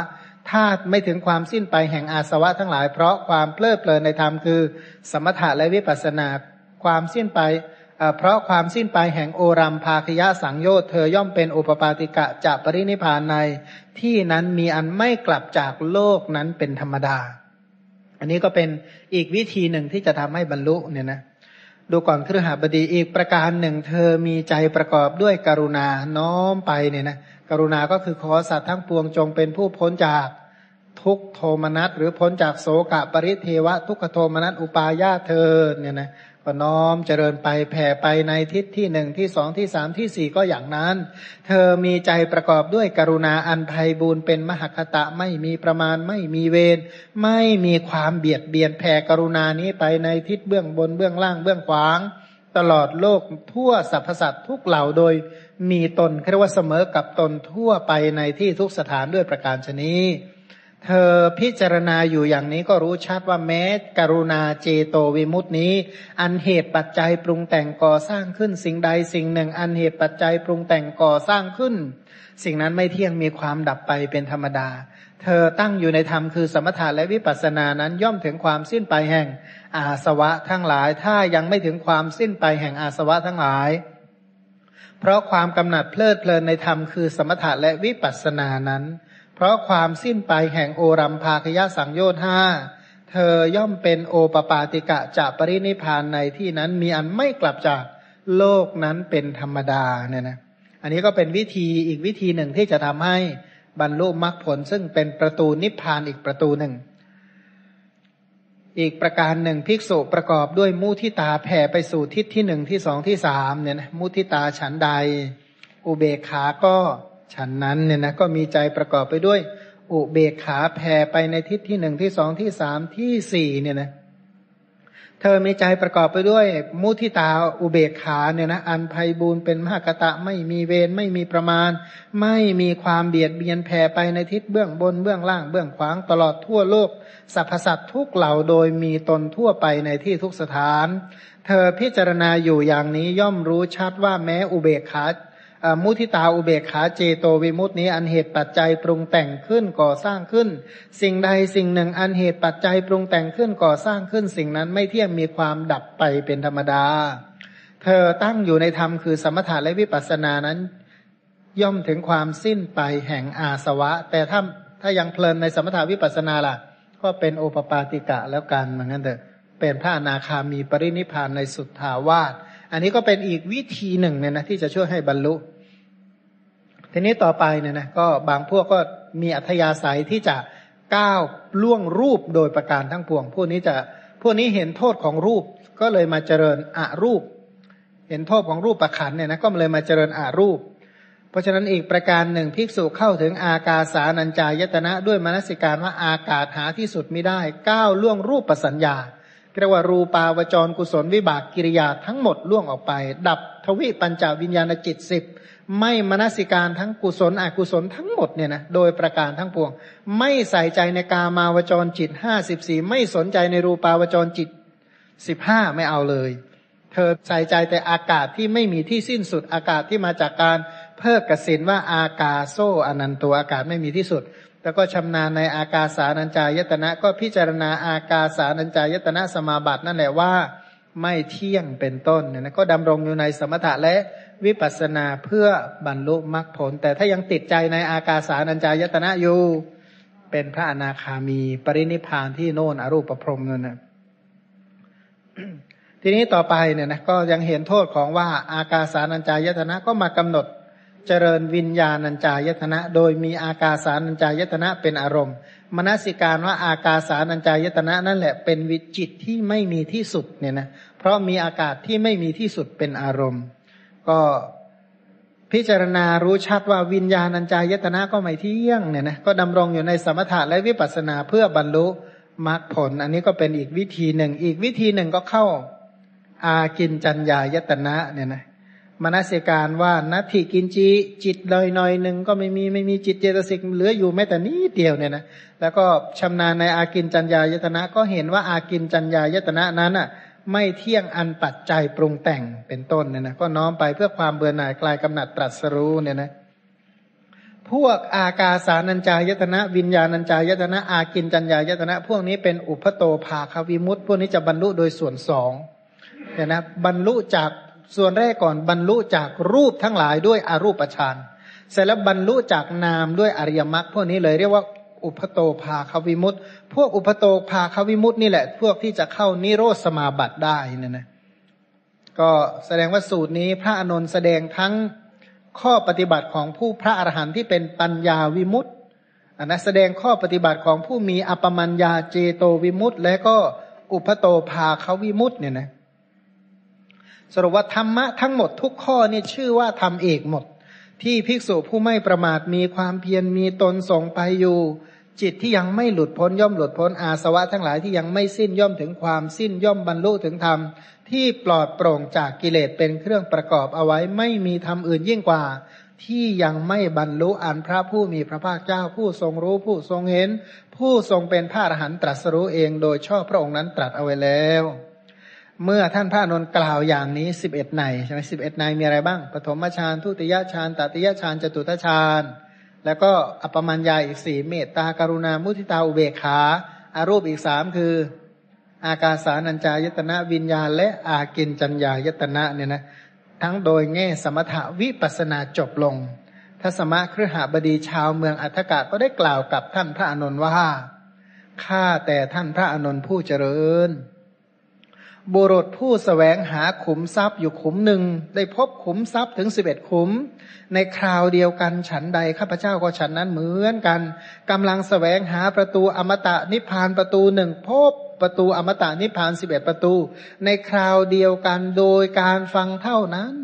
ถ้าไม่ถึงความสิ้นไปแห่งอาสวะทั้งหลายเพราะความเพลิดเพลินในธรรมคือ สมถะและวิปัสสนาความสิ้นไป เพราะความสิ้นไปแห่งโอรัมภาคยะสังโยชน์เธอย่อมเป็นอุปปาติกะจะปรินิพานในที่นั้นมีอันไม่กลับจากโลกนั้นเป็นธรรมดา อันนี้ก็เป็นอีกวิธีหนึ่งที่จะทำให้บรรลุเนี่ยนะดูก่อนครือหาบดีอีกประการหนึ่ง เธอมีใจประกอบด้วยกรุณาน้อมไปเนี่ยนะกรุณาก็คือขอสัตว์ทั้งปวงจงเป็นผู้พ้นจากทุกโทมนัสหรือพ้นจากโสกะปริเทวะ ทุกขโทมนัสอุปาญาเธอเนี่ยนะ ก็น้อมเจริญไปแผ่ไปในทิศที่หนึ่งที่สองที่สามที่สี่ก็อย่างนั้น เธอมีใจประกอบด้วยกรุณาอันภัยบูนเป็นมหคตะไม่มีประมาณไม่มีเวรไม่มีความเบียดเบียนแผ่กรุณานี้ไปในทิศเบื้องบนเบื้องล่างเบื้องขวาง ตลอดโลกทั่วสรรพสัตว์ทุกเหล่าโดยมีตนเรียกว่าเสมอกับตนทั่วไปในที่ทุกสถานด้วยประการชนี้ เธอพิจารณาอยู่อย่างนี้ก็รู้ชัดว่าแม้กรุณาเจโตวิมุตินี้ อันเหตุปัจจัยปรุงแต่งก่อสร้างขึ้นสิ่งใดสิ่งหนึ่ง อันเหตุปัจจัยปรุงแต่งก่อสร้างขึ้น สิ่งนั้นไม่เที่ยงมีความดับไปเป็นธรรมดา เธอตั้งอยู่ในธรรมคือสมถะและวิปัสสนานั้นย่อมถึงความสิ้นไปแห่งอาสวะทั้งหลาย ถ้ายังไม่ถึงความสิ้นไปแห่งอาสวะทั้งหลาย เพราะความกำหนัดเพลิดเพลินในธรรมคือสมถะและวิปัสสนานั้น เพราะความสิ้นไปแห่งโอรัมภาคยะสังโยชน์ห้าเธอย่อมเป็นโอปปาติกะจะปรินิพานในที่นั้นมีอันไม่กลับจากโลกนั้นเป็นธรรมดาเนี่ยนะอันนี้ก็เป็นวิธีอีกวิธีหนึ่งที่จะทำให้บรรลุมรรคผล ซึ่งเป็นประตูนิพพานอีกประตูหนึ่ง อีกประการหนึ่งภิกษุประกอบด้วยมุทิตาแผ่ไปสู่ทิศที่หนึ่งที่สองที่สามเนี่ยนะมุทิตาฉันใด อุเบกขาก็ ฉันนั้นเนี่ยนะก็มีใจประกอบไปด้วย อุเบกขาแผ่ไปในทิศที่หนึ่งที่สองที่สามที่สี่เนี่ยนะเธอมีใจประกอบไปด้วย มุทิตาอุเบกขาเนี่ยนะอันภัยบูนเป็นมหากตะไม่มีเวรไม่มีประมาณ ไม่มีความเบียดเบียนแผ่ไปในทิศเบื้องบนเบื้องล่างเบื้องขวางตลอดทั่วโลกสรรพสัตว์ทุกเหล่าโดยมีตนทั่วไปในที่ทุกสถาน เธอพิจารณาอยู่อย่างนี้ย่อมรู้ชัดว่าแม้อุเบกขา มุทิตาอุเบกขาเจโตวิมุตินี้ อันเหตุปัจจัยปรุงแต่งขึ้นก่อสร้างขึ้น สิ่งใดสิ่งหนึ่ง อันเหตุปัจจัยปรุงแต่งขึ้นก่อสร้างขึ้น สิ่งนั้นไม่เที่ยงมีความดับไปเป็นธรรมดา เธอตั้งอยู่ในธรรมคือสมถะและวิปัสสนานั้น ย่อมถึงความสิ้นไปแห่งอาสวะ แต่ถ้าถ้ายังเพลินในสมถะวิปัสสนาล่ะ ก็เป็นโอปปาติกะแล้วกันเหมือนกันเถอะเป็นพระอนาคามีปรินิพานในสุทธาวาสอันนี้ก็เป็นอีกวิธีหนึ่งเนี่ยนะที่จะช่วยให้บรรลุ ทีนี้ต่อไปเนี่ยนะก็บางพวกก็มีอัธยาศัยที่จะก้าวล่วงรูปโดยประการทั้งปวง พวกนี้จะพวกนี้เห็นโทษของรูปก็เลยมาเจริญอรูป เห็นโทษของรูปประคันเนี่ยนะก็เลยมาเจริญอารูป เพราะฉะนั้นอีกประการหนึ่งภิกษุเข้าถึงอากาสานัญจายตนะด้วยมนสิการว่าอากาศหาที่สุดไม่ได้ก้าวล่วงรูปประสัญญาเรียกว่ารูปาวจรกุศลวิบากกิริยาทั้งหมดล่วงออกไป ดับทวิปัญจวิญญาณจิตสิบ ไม่มนสิการทั้งกุศลอกุศลทั้งหมดเนี่ยนะโดยประการทั้งปวง ไม่ใส่ใจในกามาวจรจิตห้าสิบสี่ไม่สนใจในรูปาวจรจิตสิบห้าไม่เอาเลย เธอใส่ใจแต่อากาศที่ไม่มีที่สิ้นสุดอากาศที่มาจากการเพิกกสินว่าอากาโซอนันตัวอากาศไม่มีที่สุด แล้วก็ชำนาญในอากาสานัญจายตนะ ก็พิจารณาอากาสานัญจายตนะสมาบัตินั่นแหละว่าไม่เที่ยงเป็นต้นเนี่ยนะก็ดำรงอยู่ในสมถะและ วิปัสสนาเพื่อบรรลุมรรคผล แต่ถ้ายังติดใจในอากาสานัญจายตนะอยู่เป็นพระอนาคามีปรินิพานที่โน่นอรูปพรมนั่นนะทีนี้ต่อไปเนี่ยนะก็ยังเห็นโทษของว่าอากาสานัญจายตนะก็มากำหนดเจริญวิญญาณัญจายตนะ โดยมีอากาสานัญจายตนะเป็นอารมณ์ มนสิการว่าอากาสานัญจายตนะนั่นแหละเป็นวิจิตที่ไม่มีที่สุดเนี่ยนะเพราะมีอากาศที่ไม่มีที่สุดเป็นอารมณ์ ก็พิจารณารู้ชัดว่าวิญญาณัญจายตนะก็ไม่เที่ยงเนี่ยนะก็ดำรงอยู่ในสมถะและวิปัสสนาเพื่อบรรลุมรรคผล อันนี้ก็เป็นอีกวิธีหนึ่ง อีกวิธีหนึ่งก็เข้าอากินจัญญายตนะเนี่ยนะมนสิการว่านัตถิกินจีจิตลอยหน่อยหนึ่งก็ไม่มีไม่มีจิตเจตสิกเหลืออยู่แม้แต่นี้เดียวเนี่ยนะแล้วก็ชำนาญในอากินจัญญายตนะก็เห็นว่าอากินจัญญายตนะนั้นอะ ไม่เที่ยงอันปัจจัยปรุงแต่งเป็นต้นเนี่ยนะก็น้อมไปเพื่อความเบื่อหน่ายกลายกำหนัดตรัสรู้เนี่ยนะพวกอากาสานัญจายตนะ วิญญาณัญจายตนะ อากินจัญญายตนะ พวกนี้เป็นอุปโตภาควิมุตต์พวกนี้จะบรรลุโดยส่วนสองเนี่ยนะบรรลุจากส่วนแรกก่อนบรรลุจากรูปทั้งหลายด้วยอรูปฌานเสร็จแล้วบรรลุจากนามด้วยอริยมรรคพวกนี้เลยเรียกว่า อุปโตภาควิมุตต์พวกอุปโตภาควิมุตต์นี่แหละ พวกที่จะเข้านิโรธสมาบัติได้นี่นะก็แสดงว่าสูตรนี้พระอนุนแสดงทั้งข้อปฏิบัติของผู้พระอรหันต์ที่เป็นปัญญาวิมุตต์อันนั้นแสดงข้อปฏิบัติของผู้มีอปมัญญาเจโตวิมุตต์และก็อุปโตภาควิมุตต์เนี่ยนะสรุปว่าธรรมะทั้งหมดทุกข้อนี่ชื่อว่าทำเอกหมด ที่ภิกษุผู้ไม่ประมาทมีความเพียรมีตนส่งไปอยู่ จิตที่ยังไม่หลุดพ้นย่อมหลุดพ้นอาสวะทั้งหลายที่ยังไม่สิ้นย่อมถึงความสิ้นย่อมบรรลุถึงธรรมที่ปลอดโปร่งจากกิเลสเป็นเครื่องประกอบเอาไว้ไม่มีธรรมอื่นยิ่งกว่า ที่ยังไม่บรรลุอันพระผู้มีพระภาคเจ้าผู้ทรงรู้ผู้ทรงเห็น ผู้ทรงเป็นพระอรหันตรัสรู้เองโดยชอบพระองค์นั้นตรัสเอาไว้แล้ว เมื่อท่านพระนนท์กล่าวอย่างนี้สิบเอ็ดในใช่ไหมสิบเอ็ดในมีอะไรบ้างปฐมฌานทุติยฌานตติยฌานจตุตฌาน แล้วก็อัปมัญญาอีกสี่เมตตากรุณามุทิตาอุเบกขาอารูปอีกสามคือ อากาสานัญจายตนะวิญญาณและอากินจัญญายตนะเนี่ยนะทั้งโดยแง่สมถะวิปัสนาจบลงทัศมะครหบดีชาวเมืองอัฏฐกะก็ได้กล่าวกับท่านพระอนนท์ว่าข้าแต่ท่านพระอนนท์ผู้เจริญ บุรุษผู้สแสวงหาขุมทรัพย์อยู่ขุมหนึ่งได้พบขุมทรัพย์ถึงสิบเอ็ดขุม ในคราวเดียวกันฉันใดข้าพเจ้าก็ฉันนั้นเหมือนกันกำลังสแสวงหาประตูอมตะนิพพานประตูหนึ่งพบประตูอมตะนิพพานสิบเอ็ดประตู ในคราวเดียวกันโดยการฟังเท่านั้น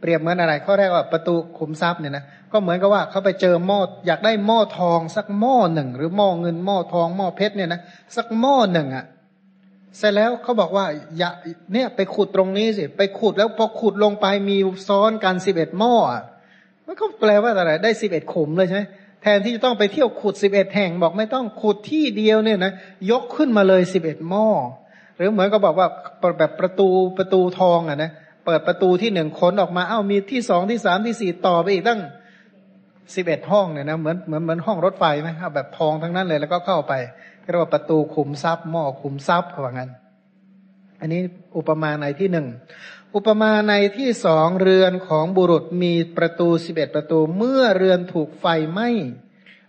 เปรียบเหมือนอะไรข้อแรกว่าประตูขุมทรัพย์เนี่ยนะก็เหมือนกับว่าเขาไปเจอหม้ออยากได้หม้อทองสักหม้อหนึ่ง หรือหม้อเงินหม้อทองหม้อเพชรเนี่ยนะสักหม้อหนึ่งอะ่ะเสร็จแล้วเขาบอกว่าอย่าเนี่ยไปขุดตรงนี้สิไปขุดแล้วพอขุดลงไปมีซ้อนกันสิบเอ็ดหม้อ มันก็แปลว่าอะไร ได้สิบเอ็ดขุมเลยใช่ไหมแทนที่จะต้องไปเที่ยวขุดสิบเอ็ดแห่งบอกไม่ต้องขุดที่เดียวเนี่ยนะยกขึ้นมาเลยสิบเอ็ดหม้อ หรือเหมือนก็บอกว่าแบบประตูประตูทองอะนะเปิดประตูที่หนึ่งขนออกมา เอ้ามีที่สองที่สามที่สี่ต่อไปอีกตั้งสิบเอ็ดห้องเนี่ยนะเหมือนเหมือนเหมือนห้องรถไฟไหมแบบทองทั้งนั้นเลยแล้วก็เข้าไปเรียกว่าประตูขุมทรัพย์หม้อขุมทรัพย์เขาว่างั้น อันนี้อุปมาในที่หนึ่ง อุปมาในที่สองเรือนของบุรุษมีประตูสิบเอ็ดประตูเมื่อเรือนถูกไฟไหม้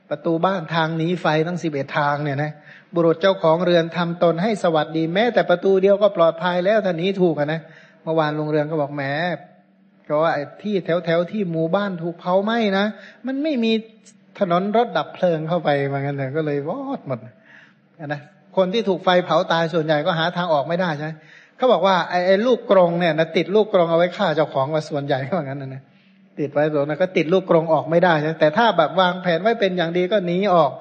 ประตูบ้านทางหนีไฟทั้งสิบเอ็ดทางเนี่ยนะบุรุษเจ้าของเรือนทำตนให้สวัสดีแม้แต่ประตูเดียวก็ปลอดภัยแล้วท่านี้ถูกนะเมื่อวานลงเรือนก็บอกแหมก็ว่าที่แถวแถวที่หมู่บ้านถูกเผาไหม้นะมันไม่มีถนนรถดับเพลิงเข้าไปเหมือนกันเลยก็เลยวอดหมดนะคนที่ถูกไฟเผาตายส่วนใหญ่ก็หาทางออกไม่ได้ใช่ไหม เขาบอกว่าไอ้ไอ้ลูกกรงเนี่ยนะติดลูกกรงเอาไว้ฆ่าเจ้าของว่าส่วนใหญ่ก็อย่างนั้นนะติดไว้ตรงนั้นก็ติดลูกกรงออกไม่ได้ใช่แต่ถ้าแบบวางแผนไว้เป็นอย่างดีก็หนีออก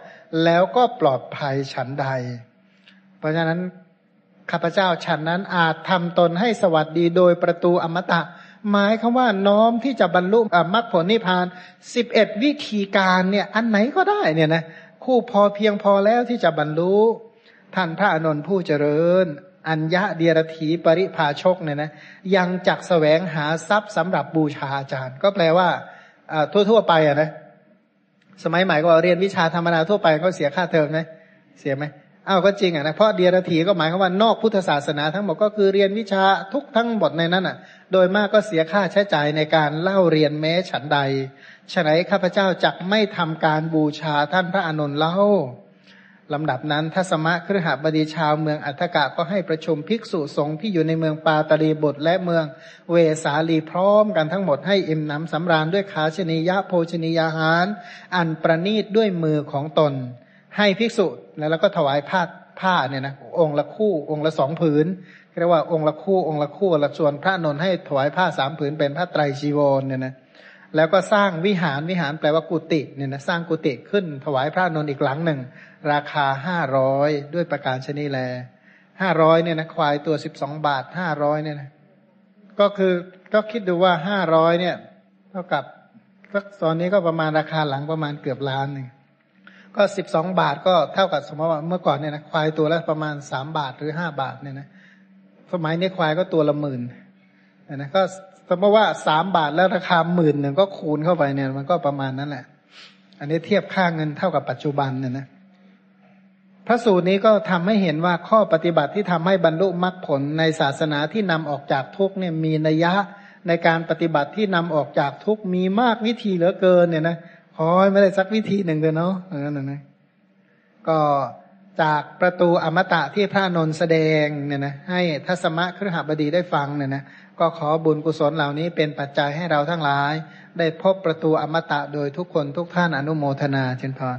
แล้วก็ปลอดภัยฉันใด เพราะฉะนั้นข้าพเจ้าฉันนั้นอาจทำตนให้สวัสดีโดยประตูอมตะ หมายคำว่าน้อมที่จะบรรลุมรรคผลนิพพานสิบเอ็ดวิธีการเนี่ยอันไหนก็ได้เนี่ยนะคู่พอเพียงพอแล้วที่จะบรรลุท่านพระอนุนผู้เจริญ อัญญะเดียรถีปริภาชกเนี่ยนะยังจักแสวงหาทรัพย์สำหรับบูชาอาจารย์ ก็แปลว่าทั่วๆไปอะนะสมัยใหม่ก็เรียนวิชาธรรมดาทั่วไปก็เสียค่าเทอมไหมเสียไหมอ้าวก็จริงอะนะเพราะเดียรถีก็หมายความว่านอกพุทธศาสนาทั้งหมดก็คือเรียนวิชาทุกทั้งหมดในนั้นอะ โดยมากก็เสียค่าใช้จ่ายในการเล่าเรียนแม้ฉันใดฉะนั้นข้าพเจ้าจักไม่ทำการบูชาท่านพระอนุนเล่า ลำดับนั้นทัศมะครหบดีชาวเมืองอัฏฐกะก็ให้ประชุมภิกษุสงฆ์ที่อยู่ในเมืองปาตลีบทและเมืองเวสาลีพร้อมกันทั้งหมดให้อิ่มน้ำสำราญด้วยขาชนียะโภชนียาหาร อันประนีตด้วยมือของตน ให้ภิกษุแล้วก็ถวายผ้าผ้าเนี่ยนะองค์ละคู่องค์ละสองผืนเรียกว่าองค์ละคู่องค์ละคู่ละส่วนพระนนท์ให้ถวายผ้าสามผืนเป็นผ้าไตรชีวรเนี่ยนะแล้วก็สร้างวิหารวิหารแปลว่ากุฏิเนี่ยนะสร้างกุฏิขึ้นถวายพระนนท์อีกหลังหนึ่ง ราคาห้าร้อยด้วยประการชนีแลห้าร้อยเนี่ยนะควายตัวสิบสองบาทห้าร้อยเนี่ยนะก็คือก็คิดดูว่าห้าร้อยเนี่ย เท่ากับสักตอนนี้ก็ประมาณราคาหลังประมาณเกือบล้านหนึ่งก็สิบสองบาทก็เท่ากับสมมติว่าเมื่อก่อนเนี่ยนะควายตัวละประมาณสามบาทหรือห้าบาทเนี่ยนะสมัยนี้ควายก็ตัวละหมื่นนะก็สมมติว่าสามบาทแล้วราคาหมื่นหนึ่งก็คูณเข้าไปเนี่ย มันก็ประมาณนั้นแหละ อันนี้เทียบค่าเงินเท่ากับปัจจุบันเนี่ยนะ พระสูตรนี้ก็ทำให้เห็นว่าข้อปฏิบัติที่ทำให้บรรลุมรรคผลในศาสนาที่นำออกจากทุกเนี่ยมีนัยยะในการปฏิบัติที่นำออกจากทุกมีมากวิธีเหลือเกินเนี่ยนะขอไม่ได้สักวิธีหนึ่งเลยเนาะนั่นนะก็จากประตูอมตะที่พระนนท์แสดงเนี่ยนะให้ทัศมะครหบดีได้ฟังเนี่ยนะก็ขอบุญกุศลเหล่านี้เป็นปัจจัยให้เราทั้งหลาย ได้พบประตูอมตะโดยทุกคนทุกท่านอนุโมทนาเช่นพร